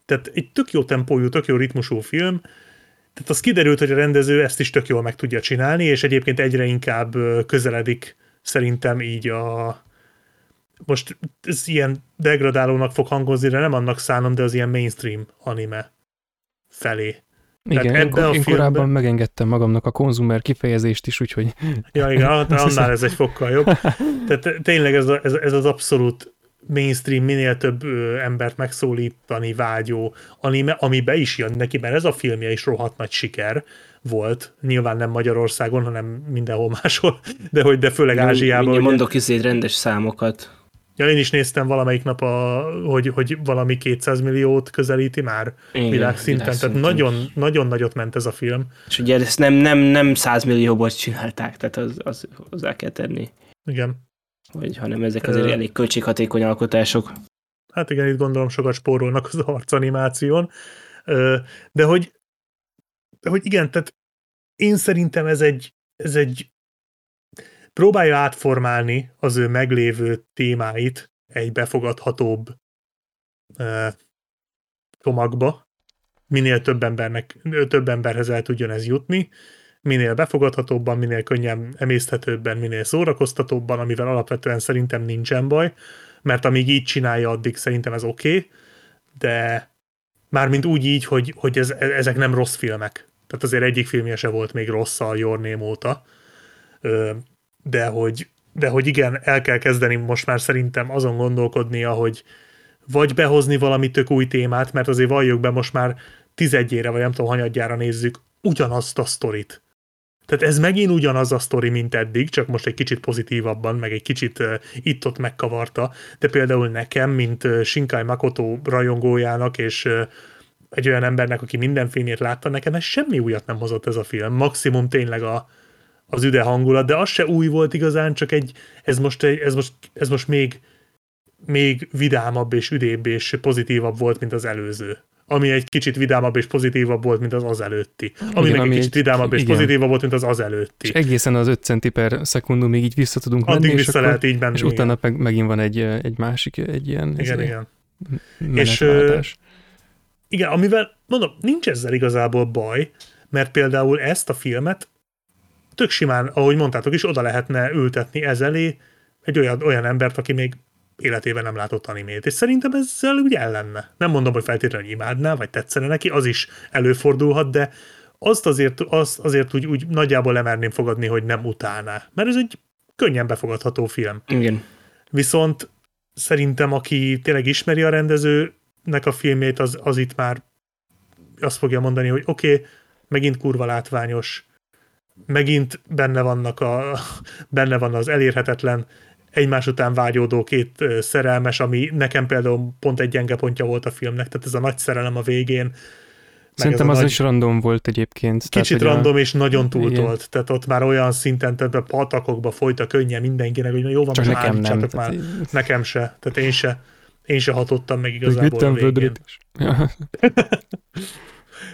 Tehát egy tök jó tempójú, tök jó ritmusú film, tehát az kiderült, hogy a rendező ezt is tök jól meg tudja csinálni, és egyébként egyre inkább közeledik szerintem így a, most ez ilyen degradálónak fog hangozni, de nem annak szánom, de az ilyen mainstream anime felé. Igen, én, én filmben... korábban megengedtem magamnak a konzumer kifejezést is, úgyhogy... Ja, igen, (laughs) annál ez egy fokkal jobb. Tehát tényleg ez, a, ez, ez az abszolút mainstream, minél több ö, embert megszólítani vágyó anime, ami be is jön neki, mert ez a filmje is rohadt nagy siker volt. Nyilván nem Magyarországon, hanem mindenhol máshol, de hogy de főleg Ázsiában. Én mondok izé rendes számokat. Ja, én is néztem valamelyik nap, a, hogy, hogy valami 200 milliót közelíti már Igen, világszinten, világszinten. tehát nagyon, nagyon nagyot ment ez a film. És ugye ezt nem, nem, nem 100 millióból csinálták, tehát az, az hozzá kell tenni. Igen. Hogy, hanem ezek azért Ö... elég költséghatékony alkotások. Hát igen, itt gondolom sokat spórolnak az arcanimáción. De hogy, de hogy igen, tehát én szerintem ez egy, ez egy próbálja átformálni az ő meglévő témáit egy befogadhatóbb uh, csomagba, minél több, embernek, több emberhez el tudjon ez jutni, minél befogadhatóbban, minél könnyen emészthetőbben, minél szórakoztatóbban, amivel alapvetően szerintem nincsen baj, mert amíg így csinálja, addig szerintem ez oké, okay, de mármint úgy így, hogy, hogy ez, ezek nem rossz filmek. Tehát azért egyik filmje se volt még rossz a Your Name óta de hogy, de hogy igen, el kell kezdeni most már szerintem azon gondolkodnia, hogy vagy behozni valami tök új témát, mert azért valljuk be most már tizedjére, vagy nem tudom, hanyadjára nézzük ugyanazt a sztorit. Tehát ez megint ugyanaz a sztori, mint eddig, csak most egy kicsit pozitívabban, meg egy kicsit uh, itt-ott megkavarta, de például nekem, mint uh, Shinkai Makoto rajongójának, és uh, egy olyan embernek, aki minden filmét látta, nekem ez semmi újat nem hozott ez a film. Maximum tényleg a, az üde hangulat, de az se új volt igazán, csak egy, ez most, egy, ez most, ez most még, még vidámabb és üdébb és pozitívabb volt, mint az előző. Ami egy kicsit vidámabb és pozitívabb volt, mint az az előtti. Ami igen, meg egy kicsit vidámabb és igen. pozitívabb volt, mint az az előtti. És egészen az 5 centi per szekundumig így vissza tudunk Addig menni. vissza és lehet akkor, így menni. És igen. utána meg, megint van egy, egy másik, egy ilyen igen, igen. És, igen, amivel mondom, nincs ezzel igazából baj, mert például ezt a filmet tök simán, ahogy mondtátok is, oda lehetne ültetni ez elé egy olyan, olyan embert, aki még életében nem látott animét. És szerintem ezzel úgy ellenne. Nem mondom, hogy feltétlenül imádná, vagy tetszene neki, az is előfordulhat, de azt azért, azt azért úgy, úgy nagyjából lemerném fogadni, hogy nem utáná. Mert ez egy könnyen befogadható film. Igen. Viszont szerintem, aki tényleg ismeri a rendezőnek a filmét, az, az itt már azt fogja mondani, hogy oké, okay, megint kurva látványos, megint benne vannak a, benne van az elérhetetlen, egymás után vágyódó két szerelmes, ami nekem például pont egy gyenge pontja volt a filmnek, tehát ez a nagy szerelem a végén. Szerintem az nagy... is random volt egyébként. Kicsit tehát, random a... és nagyon túltolt, tehát ott már olyan szinten, tehát a patakokba folyt a könnye mindenkinek, hogy jó van, Csak nekem nem. már. Tehát nekem se, tehát én se, én se hatottam meg igazából a végén. Is. (laughs) (laughs) Ja.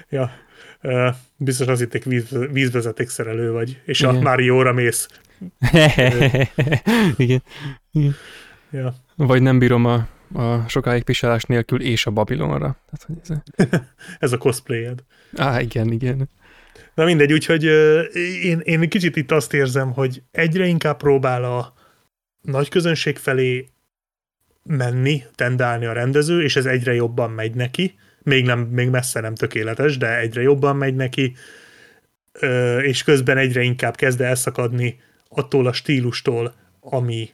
ja. Biztos az itt egy víz, vízvezetékszerelő vagy, és Igen. a Márióra mész. (laughs) Igen. Igen. Ja. Vagy nem bírom a, a sokáig pisálás nélkül és a Babilonra. Tehát, hogy ez, (laughs) ez a cosplayed. Á, igen, igen. Na mindegy, úgyhogy én, én kicsit itt azt érzem, hogy egyre inkább próbál a nagy közönség felé menni, tendálni a rendező, és ez egyre jobban megy neki, még, nem, még messze nem tökéletes, de egyre jobban megy neki, és közben egyre inkább kezd elszakadni attól a stílustól, ami,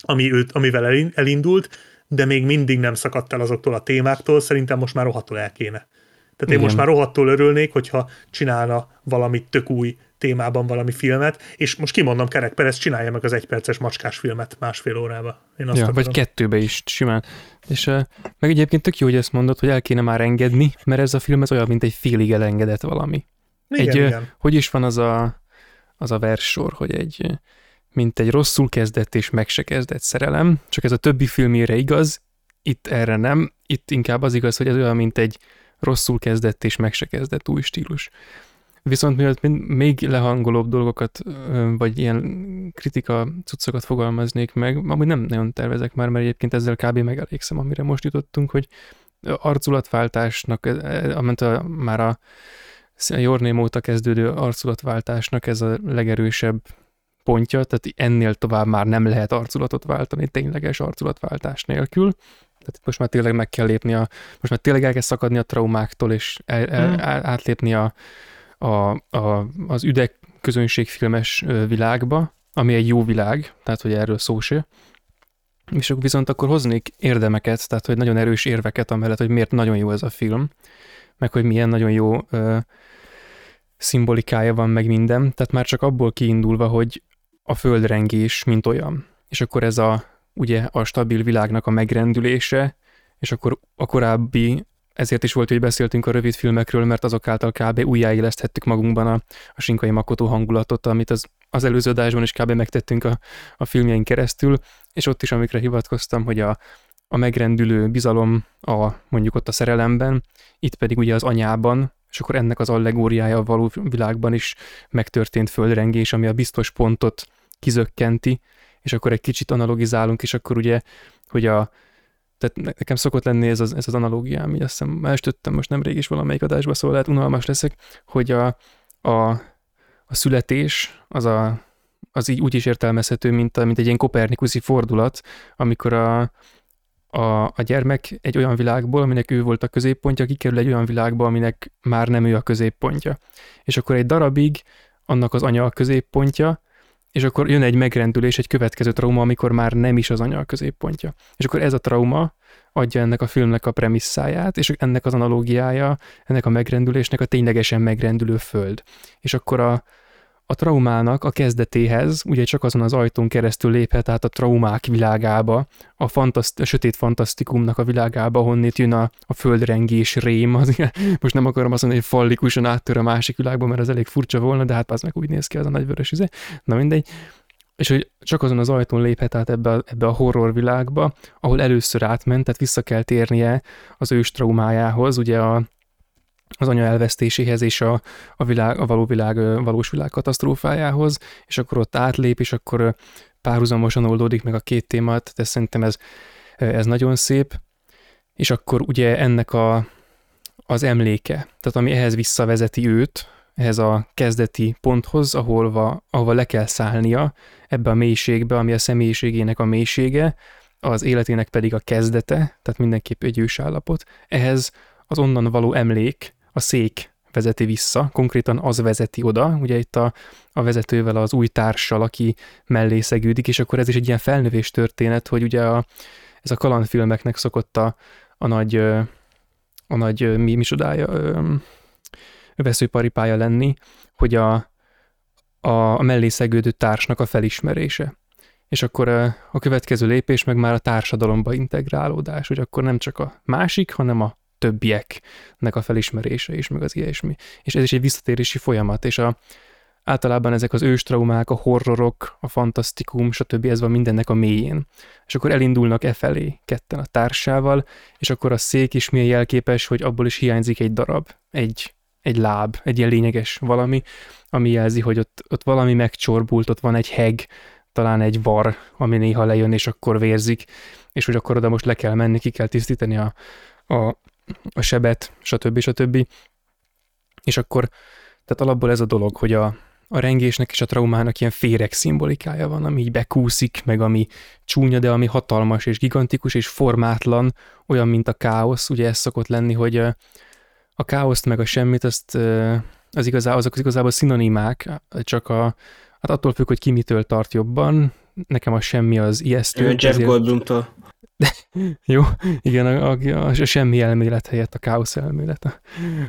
ami őt, amivel elindult, de még mindig nem szakadt el azoktól a témáktól, szerintem most már rohadtul el kéne. Tehát én Igen. most már rohadtul örülnék, hogyha csinálna valamit tök új témában valami filmet, és most kimondom, Kerek Perez csinálja meg az egyperces macskás filmet másfél órába. Én azt ja, vagy kettőbe is simán. És uh, meg egyébként tök jó, hogy ezt mondod, hogy el kéne már engedni, mert ez a film ez olyan, mint egy félig elengedett valami. Igen, egy, igen. Uh, hogy is van az a, az a verssor, hogy egy mint egy rosszul kezdett és meg se kezdett szerelem, csak ez a többi filmére igaz, itt erre nem, itt inkább az igaz, hogy ez olyan, mint egy rosszul kezdett és meg se kezdett új stílus. Viszont mielőtt még lehangolóbb dolgokat, vagy ilyen kritika cuccokat fogalmaznék meg, amúgy nem nagyon tervezek már, mert egyébként ezzel kb. megelégszem, amire most jutottunk, hogy arculatváltásnak, e, e, amint a, már a Jorném óta kezdődő arculatváltásnak ez a legerősebb pontja, tehát ennél tovább már nem lehet arculatot váltani tényleges arculatváltás nélkül. Tehát most már tényleg meg kell lépni a, most már tényleg el kell szakadni a traumáktól, és el, el, hmm. átlépni a, a, a, az üdek közönségfilmes világba, ami egy jó világ, tehát hogy erről szó se. És akkor viszont akkor hoznék érdemeket, tehát hogy nagyon erős érveket amellett, hogy miért nagyon jó ez a film, meg hogy milyen nagyon jó ö, szimbolikája van meg minden, tehát már csak abból kiindulva, hogy a földrengés, mint olyan. És akkor ez a, ugye a stabil világnak a megrendülése, és akkor a korábbi ezért is volt, hogy beszéltünk a rövid filmekről, mert azok által kb. újjáéleszthettük magunkban a, a Sinkai Makoto hangulatot, amit az, az előző adásban is kb. megtettünk a, a filmjeink keresztül, és ott is, amikre hivatkoztam, hogy a, a megrendülő bizalom a, mondjuk ott a szerelemben, itt pedig ugye az anyában, és akkor ennek az allegóriája a való világban is megtörtént földrengés, ami a biztos pontot kizökkenti, és akkor egy kicsit analogizálunk, és akkor ugye, hogy a, tehát nekem szokott lenni ez az, ez az analógia, ami azt hiszem, már most nemrég is valamelyik adásba, szóval lehet unalmas leszek, hogy a, a, a születés az, a, az így úgy is értelmezhető, mint, a, mint egy ilyen kopernikuszi fordulat, amikor a, a, a gyermek egy olyan világból, aminek ő volt a középpontja, kikerül egy olyan világba, aminek már nem ő a középpontja. És akkor egy darabig annak az anya a középpontja, és akkor jön egy megrendülés, egy következő trauma, amikor már nem is az anya a középpontja. És akkor ez a trauma adja ennek a filmnek a premisszáját, és ennek az analógiája, ennek a megrendülésnek a ténylegesen megrendülő föld. És akkor a, a traumának a kezdetéhez ugye csak azon az ajtón keresztül léphet át a traumák világába, a, fantaszt, a sötét fantasztikumnak a világába, honnét jön a, a földrengés rém. Az, (laughs) most nem akarom azt mondani, hogy fallikusan áttör a másik világba, mert az elég furcsa volna, de hát az meg úgy néz ki az a nagy vörös üze. Na mindegy. És hogy csak azon az ajtón léphet át ebbe a, ebbe a horror világba, ahol először átment, tehát vissza kell térnie az ős traumájához, ugye a, az anya elvesztéséhez és a, a, világ, a való világ, valós világ katasztrófájához, és akkor ott átlép, és akkor párhuzamosan oldódik meg a két témát, de szerintem ez, ez nagyon szép. És akkor ugye ennek a, az emléke, tehát ami ehhez visszavezeti őt, ehhez a kezdeti ponthoz, ahol, ahova le kell szállnia, ebbe a mélységbe, ami a személyiségének a mélysége, az életének pedig a kezdete, tehát mindenképp egy ősállapot. Ehhez az onnan való emlék, a szék vezeti vissza, konkrétan az vezeti oda, ugye itt a, a vezetővel, az új társal, aki mellé szegődik, és akkor ez is egy ilyen felnövés történet, hogy ugye a, ez a kalandfilmeknek szokott a, a nagy a nagy mi, misodája, veszőparipája lenni, hogy a, a, a mellé szegődő társnak a felismerése. És akkor a, a következő lépés meg már a társadalomba integrálódás, hogy akkor nem csak a másik, hanem a többieknek a felismerése is, meg az ilyesmi. És ez is egy visszatérési folyamat, és a, általában ezek az őstraumák, a horrorok, a fantasztikum, stb. ez van mindennek a mélyén. És akkor elindulnak e felé ketten a társával, és akkor a szék is milyen jelképes, hogy abból is hiányzik egy darab, egy, egy láb, egy ilyen lényeges valami, ami jelzi, hogy ott, ott valami megcsorbult, ott van egy heg, talán egy var, ami néha lejön, és akkor vérzik, és hogy akkor oda most le kell menni, ki kell tisztítani a, a, a sebet, stb. stb. És akkor, tehát alapból ez a dolog, hogy a, a rengésnek és a traumának ilyen féreg szimbolikája van, ami így bekúszik, meg ami csúnya, de ami hatalmas és gigantikus és formátlan, olyan, mint a káosz. Ugye ez szokott lenni, hogy a káoszt meg a semmit, azt az igazá, azok az igazából szinonimák, csak a, hát attól függ, hogy ki mitől tart jobban. Nekem a semmi az ijesztő. Jeff ezért... Goldblumtól. Jó, igen, a, a, a, semmi elmélet helyett a káosz elmélet, a,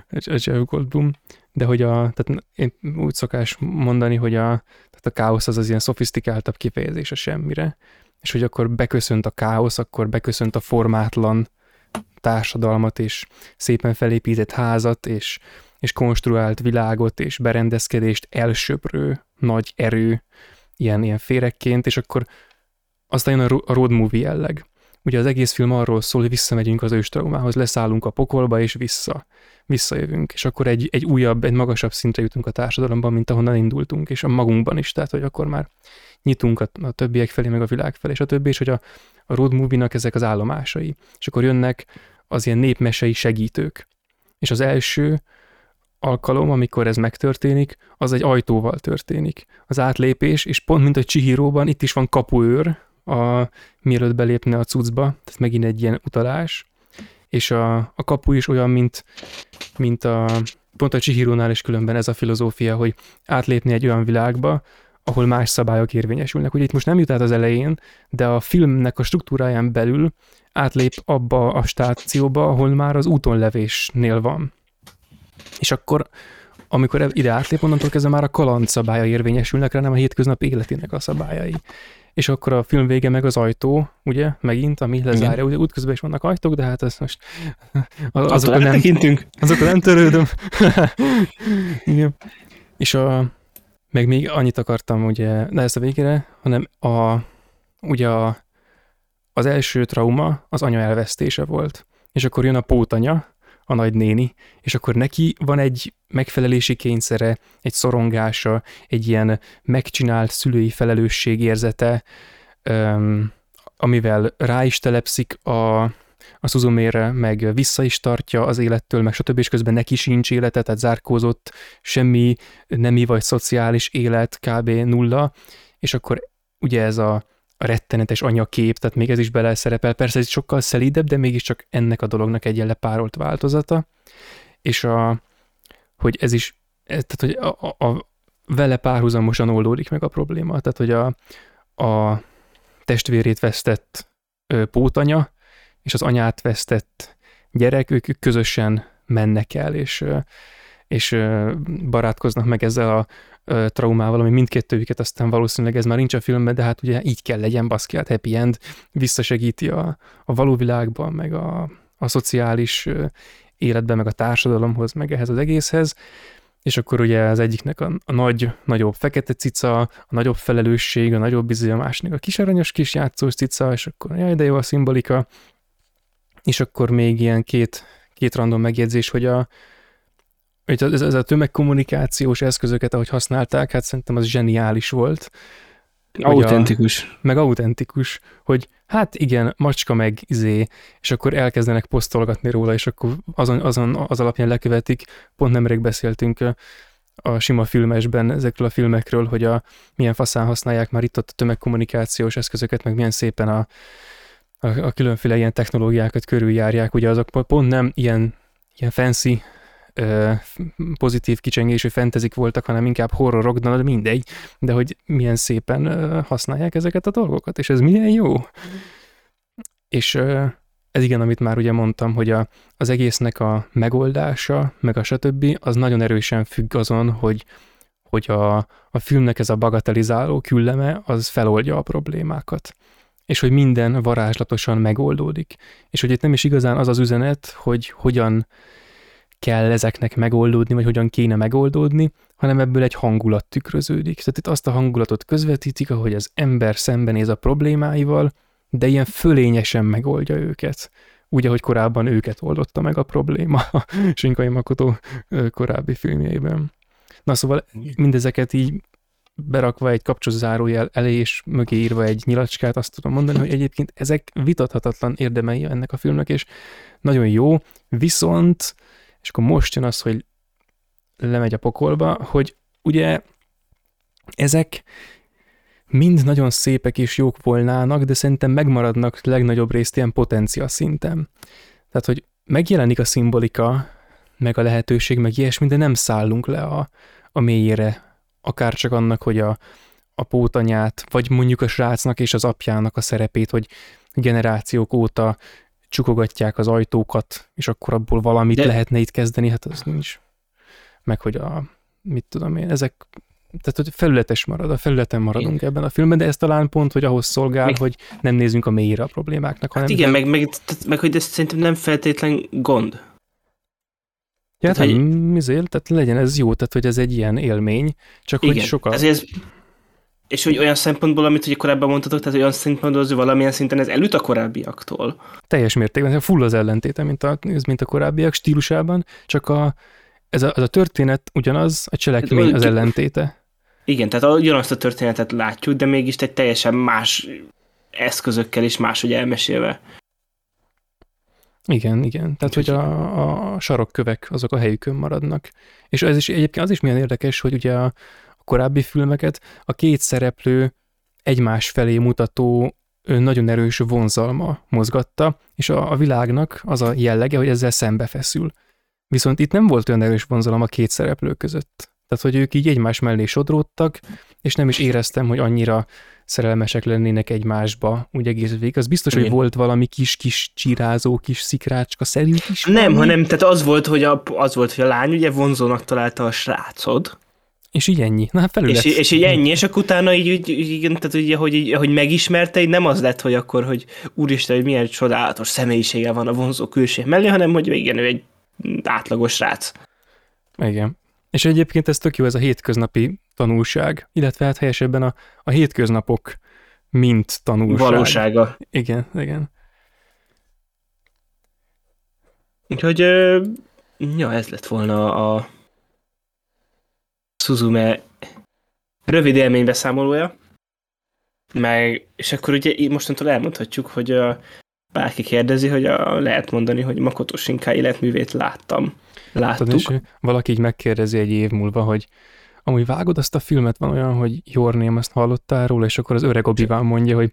a Jeff Goldblum de hogy a, tehát én úgy szokás mondani, hogy a, tehát a káosz az az ilyen szofisztikáltabb kifejezés a semmire, és hogy akkor beköszönt a káosz, akkor beköszönt a formátlan társadalmat, és szépen felépített házat, és, és konstruált világot, és berendezkedést elsöprő nagy erő, ilyen, ilyen férekként, és akkor aztán jön a road movie jelleg. Ugye az egész film arról szól, hogy visszamegyünk az őstraumához, leszállunk a pokolba, és vissza visszajövünk, és akkor egy, egy újabb, egy magasabb szintre jutunk a társadalomban, mint ahonnan indultunk, és a magunkban is, tehát hogy akkor már nyitunk a, a többiek felé, meg a világ felé, és a többi, és hogy a, a road movie-nak ezek az állomásai, és akkor jönnek az ilyen népmesei segítők. És az első alkalom, amikor ez megtörténik, az egy ajtóval történik. Az átlépés, és pont mint a Csihiróban, itt is van kapuőr, a, mielőtt belépne a cuccba, tehát megint egy ilyen utalás, és a, a kapu is olyan, mint, mint a, pont a Chihirónál is különben ez a filozófia, hogy átlépni egy olyan világba, ahol más szabályok érvényesülnek. Ugye itt most nem jut át az elején, de a filmnek a struktúráján belül átlép abba a stációba, ahol már az úton levésnél van. És akkor, amikor ide átlép, onnantól kezdve már a kaland szabálya érvényesülnek rá, nem a hétköznap életének a szabályai és akkor a film vége meg az ajtó, ugye, megint, ami lezárja, ugye útközben is vannak ajtók, de hát ez most (laughs) azok nem, tekintünk. (laughs) azok nem törődöm. (laughs) Igen. És a, meg még annyit akartam, ugye, ne ezt a végére, hanem a, ugye a, az első trauma az anya elvesztése volt. És akkor jön a pótanya, a nagynéni, és akkor neki van egy megfelelési kényszere, egy szorongása, egy ilyen megcsinált szülői felelősségérzete, um, amivel rá is telepszik a, a Suzumére, meg vissza is tartja az élettől, meg stb. és közben neki sincs élete, tehát zárkózott, semmi nemi vagy szociális élet, kb. nulla, és akkor ugye ez a a rettenetes anyakép, tehát még ez is bele szerepel. Persze ez sokkal szelídebb, de mégiscsak ennek a dolognak egy lepárolt változata. És a, hogy ez is, ez, tehát hogy a, a, a vele párhuzamosan oldódik meg a probléma. Tehát, hogy a, a testvérét vesztett ö, pótanya, és az anyát vesztett gyerek, ők közösen mennek el, és, és barátkoznak meg ezzel a traumával, ami mindkettőjüket aztán valószínűleg ez már nincs a filmben, de hát ugye így kell legyen, baszki, hát happy end, visszasegíti a, a való világban, meg a, a szociális életben, meg a társadalomhoz, meg ehhez az egészhez, és akkor ugye az egyiknek a, a nagy, nagyobb fekete cica, a nagyobb felelősség, a nagyobb bizony, a másiknak a kis aranyos kis játszós cica, és akkor jaj, de jó a szimbolika, és akkor még ilyen két, két random megjegyzés, hogy a, hogy ez, ez a tömegkommunikációs eszközöket, ahogy használták, hát szerintem az zseniális volt. Autentikus. A, meg autentikus, hogy hát igen, macska meg izé, és akkor elkezdenek posztolgatni róla, és akkor azon, azon az alapján lekövetik. Pont nemrég beszéltünk a sima filmesben ezekről a filmekről, hogy a milyen faszán használják már itt ott a tömegkommunikációs eszközöket, meg milyen szépen a, a, a különféle ilyen technológiákat körüljárják, ugye azok pont nem ilyen, ilyen fancy ö, pozitív kicsengésű fentezik voltak, hanem inkább horrorok, de mindegy, de hogy milyen szépen ö, használják ezeket a dolgokat, és ez milyen jó. És, ö, ez igen, amit már ugye mondtam, hogy a, az egésznek a megoldása, meg a stb. az nagyon erősen függ azon, hogy, hogy a, a filmnek ez a bagatelizáló külleme, az feloldja a problémákat. És hogy minden varázslatosan megoldódik. És hogy itt nem is igazán az az üzenet, hogy hogyan kell ezeknek megoldódni, vagy hogyan kéne megoldódni, hanem ebből egy hangulat tükröződik. Tehát itt azt a hangulatot közvetítik, ahogy az ember szembenéz a problémáival, de ilyen fölényesen megoldja őket. Úgy, ahogy korábban őket oldotta meg a probléma a Sinkai Makoto korábbi filmjeiben. Na szóval mindezeket így berakva egy kapcsolzárójel elé és mögé írva egy nyilacskát, azt tudom mondani, hogy egyébként ezek vitathatatlan érdemei ennek a filmnek, és nagyon jó, viszont, és akkor most jön az, hogy lemegy a pokolba, hogy ugye ezek mind nagyon szépek és jók volnának, de szerintem megmaradnak legnagyobb részt ilyen potencia szinten. Tehát, hogy megjelenik a szimbolika, meg a lehetőség, meg ilyesmi, de nem szállunk le a, a mélyére, akár csak annak, hogy a, a pótanyát, vagy mondjuk a srácnak és az apjának a szerepét, hogy generációk óta csukogatják az ajtókat, és akkor abból valamit de... lehetne itt kezdeni, hát az nincs. Meg hogy a, mit tudom én, ezek tehát hogy felületes marad, a felületen maradunk igen. ebben a filmben, de ez talán pont, hogy ahhoz szolgál, meg, hogy nem nézzünk a mélyére a problémáknak. Hanem hát igen, meg, meg, meg, hogy ez szerintem nem feltétlen gond. Ja, tehát, hogy... mizél, tehát legyen ez jó, tehát hogy ez egy ilyen élmény, csak igen, hogy sokkal... Ezért, és hogy olyan szempontból, amit ugye korábban mondtatok, tehát olyan szempontból, hogy valamilyen szinten ez elüt a korábbiaktól. Teljes mértékben, full az ellentéte, mint a, mint a korábbiak stílusában, csak a, ez a, ez a történet ugyanaz, a cselekmény hát, az ellentéte. Igen, tehát ugyanazt a történetet látjuk, de mégis egy teljesen más eszközökkel is máshogy elmesélve. Igen, igen. Tehát, hogy a, a sarokkövek azok a helyükön maradnak. És ez is egyébként az is milyen érdekes, hogy ugye a korábbi filmeket a két szereplő egymás felé mutató nagyon erős vonzalma mozgatta, és a, a világnak az a jellege, hogy ezzel szembefeszül. Viszont itt nem volt olyan erős vonzalom a két szereplő között. Tehát, hogy ők így egymás mellé sodródtak, és nem is éreztem, hogy annyira szerelmesek lennének egymásba, úgy egész végig. Az biztos, Igen. hogy volt valami kis-kis csirázó, kis szikrácska szerű is. Nem, valami? hanem tehát az volt, hogy a, az volt, hogy a lány ugye vonzónak találta a srácod, és így ennyi. Na, hát felület. És, és így ennyi, és akkor utána így, így, így tehát ugye, hogy, így, hogy megismerte, így nem az lett, hogy akkor, hogy úristen, hogy milyen csodálatos személyisége van a vonzó külség mellé, hanem hogy igen, ő egy átlagos srác. Igen. És egyébként ez tök jó, ez a hétköznapi tanulság, illetve hát helyesebben a, a hétköznapok mint tanulság. Valósága. Igen, igen. Úgyhogy, ja, ez lett volna a Suzume rövid élménybeszámolója. Meg, és akkor ugye mostantól elmondhatjuk, hogy a, bárki kérdezi, hogy a, lehet mondani, hogy Makoto Shinkai életművét láttam. Láttuk. Tudod, valaki így megkérdezi egy év múlva, hogy amúgy vágod azt a filmet, van olyan, hogy Your Name, azt hallottál róla, és akkor az öreg obi mondja, hogy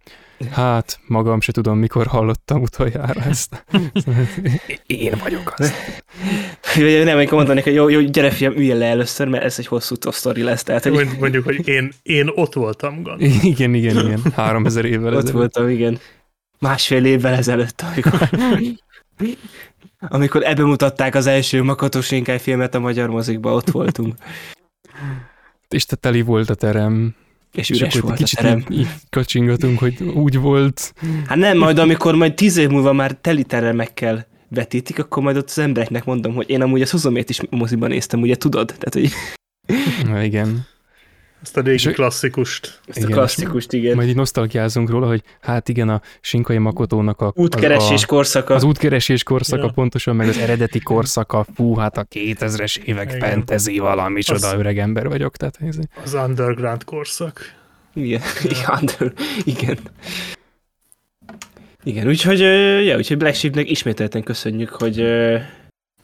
hát, magam se tudom, mikor hallottam utoljára ezt. (laughs) Én vagyok az. (laughs) Nem, amikor mondanék, hogy jó, jó, gyere fiam, üljél le először, mert ez egy hosszú sztori lesz. Tehát, hogy... Mondjuk, hogy én, én ott voltam, gond. (laughs) Igen, igen, igen. Három ezer évvel Ott ezelőtt. voltam, igen. Másfél évvel ezelőtt, amikor amikor ebbe mutatták az első Shinkai filmet a magyar mozikba, ott voltunk. És te teli volt a terem. És üres és volt kicsit a terem. Így, így kacsingatunk, hogy úgy volt. Hát nem, majd amikor majd tíz év múlva már teli teremekkel vetítik, akkor majd ott az embereknek mondom, hogy én amúgy a Szuzomét is moziban néztem, ugye tudod? Tehát, hogy... Na, igen. Ezt a régi klasszikust. Ezt igen, a klasszikust, igen. Majd így nosztalgiázunk róla, hogy hát igen, a Sinkai Makotónak a... Útkeresés a, korszaka. Az útkeresés korszaka ja. pontosan, meg az eredeti korszaka, fú, hát a 2000-es évek igen. fantasy valami csoda öreg ember vagyok. Tehát ez... Az underground korszak. Igen, ja. (laughs) igen, igen. Igen, úgyhogy, ja, úgyhogy Black Sheepnek ismételten köszönjük, hogy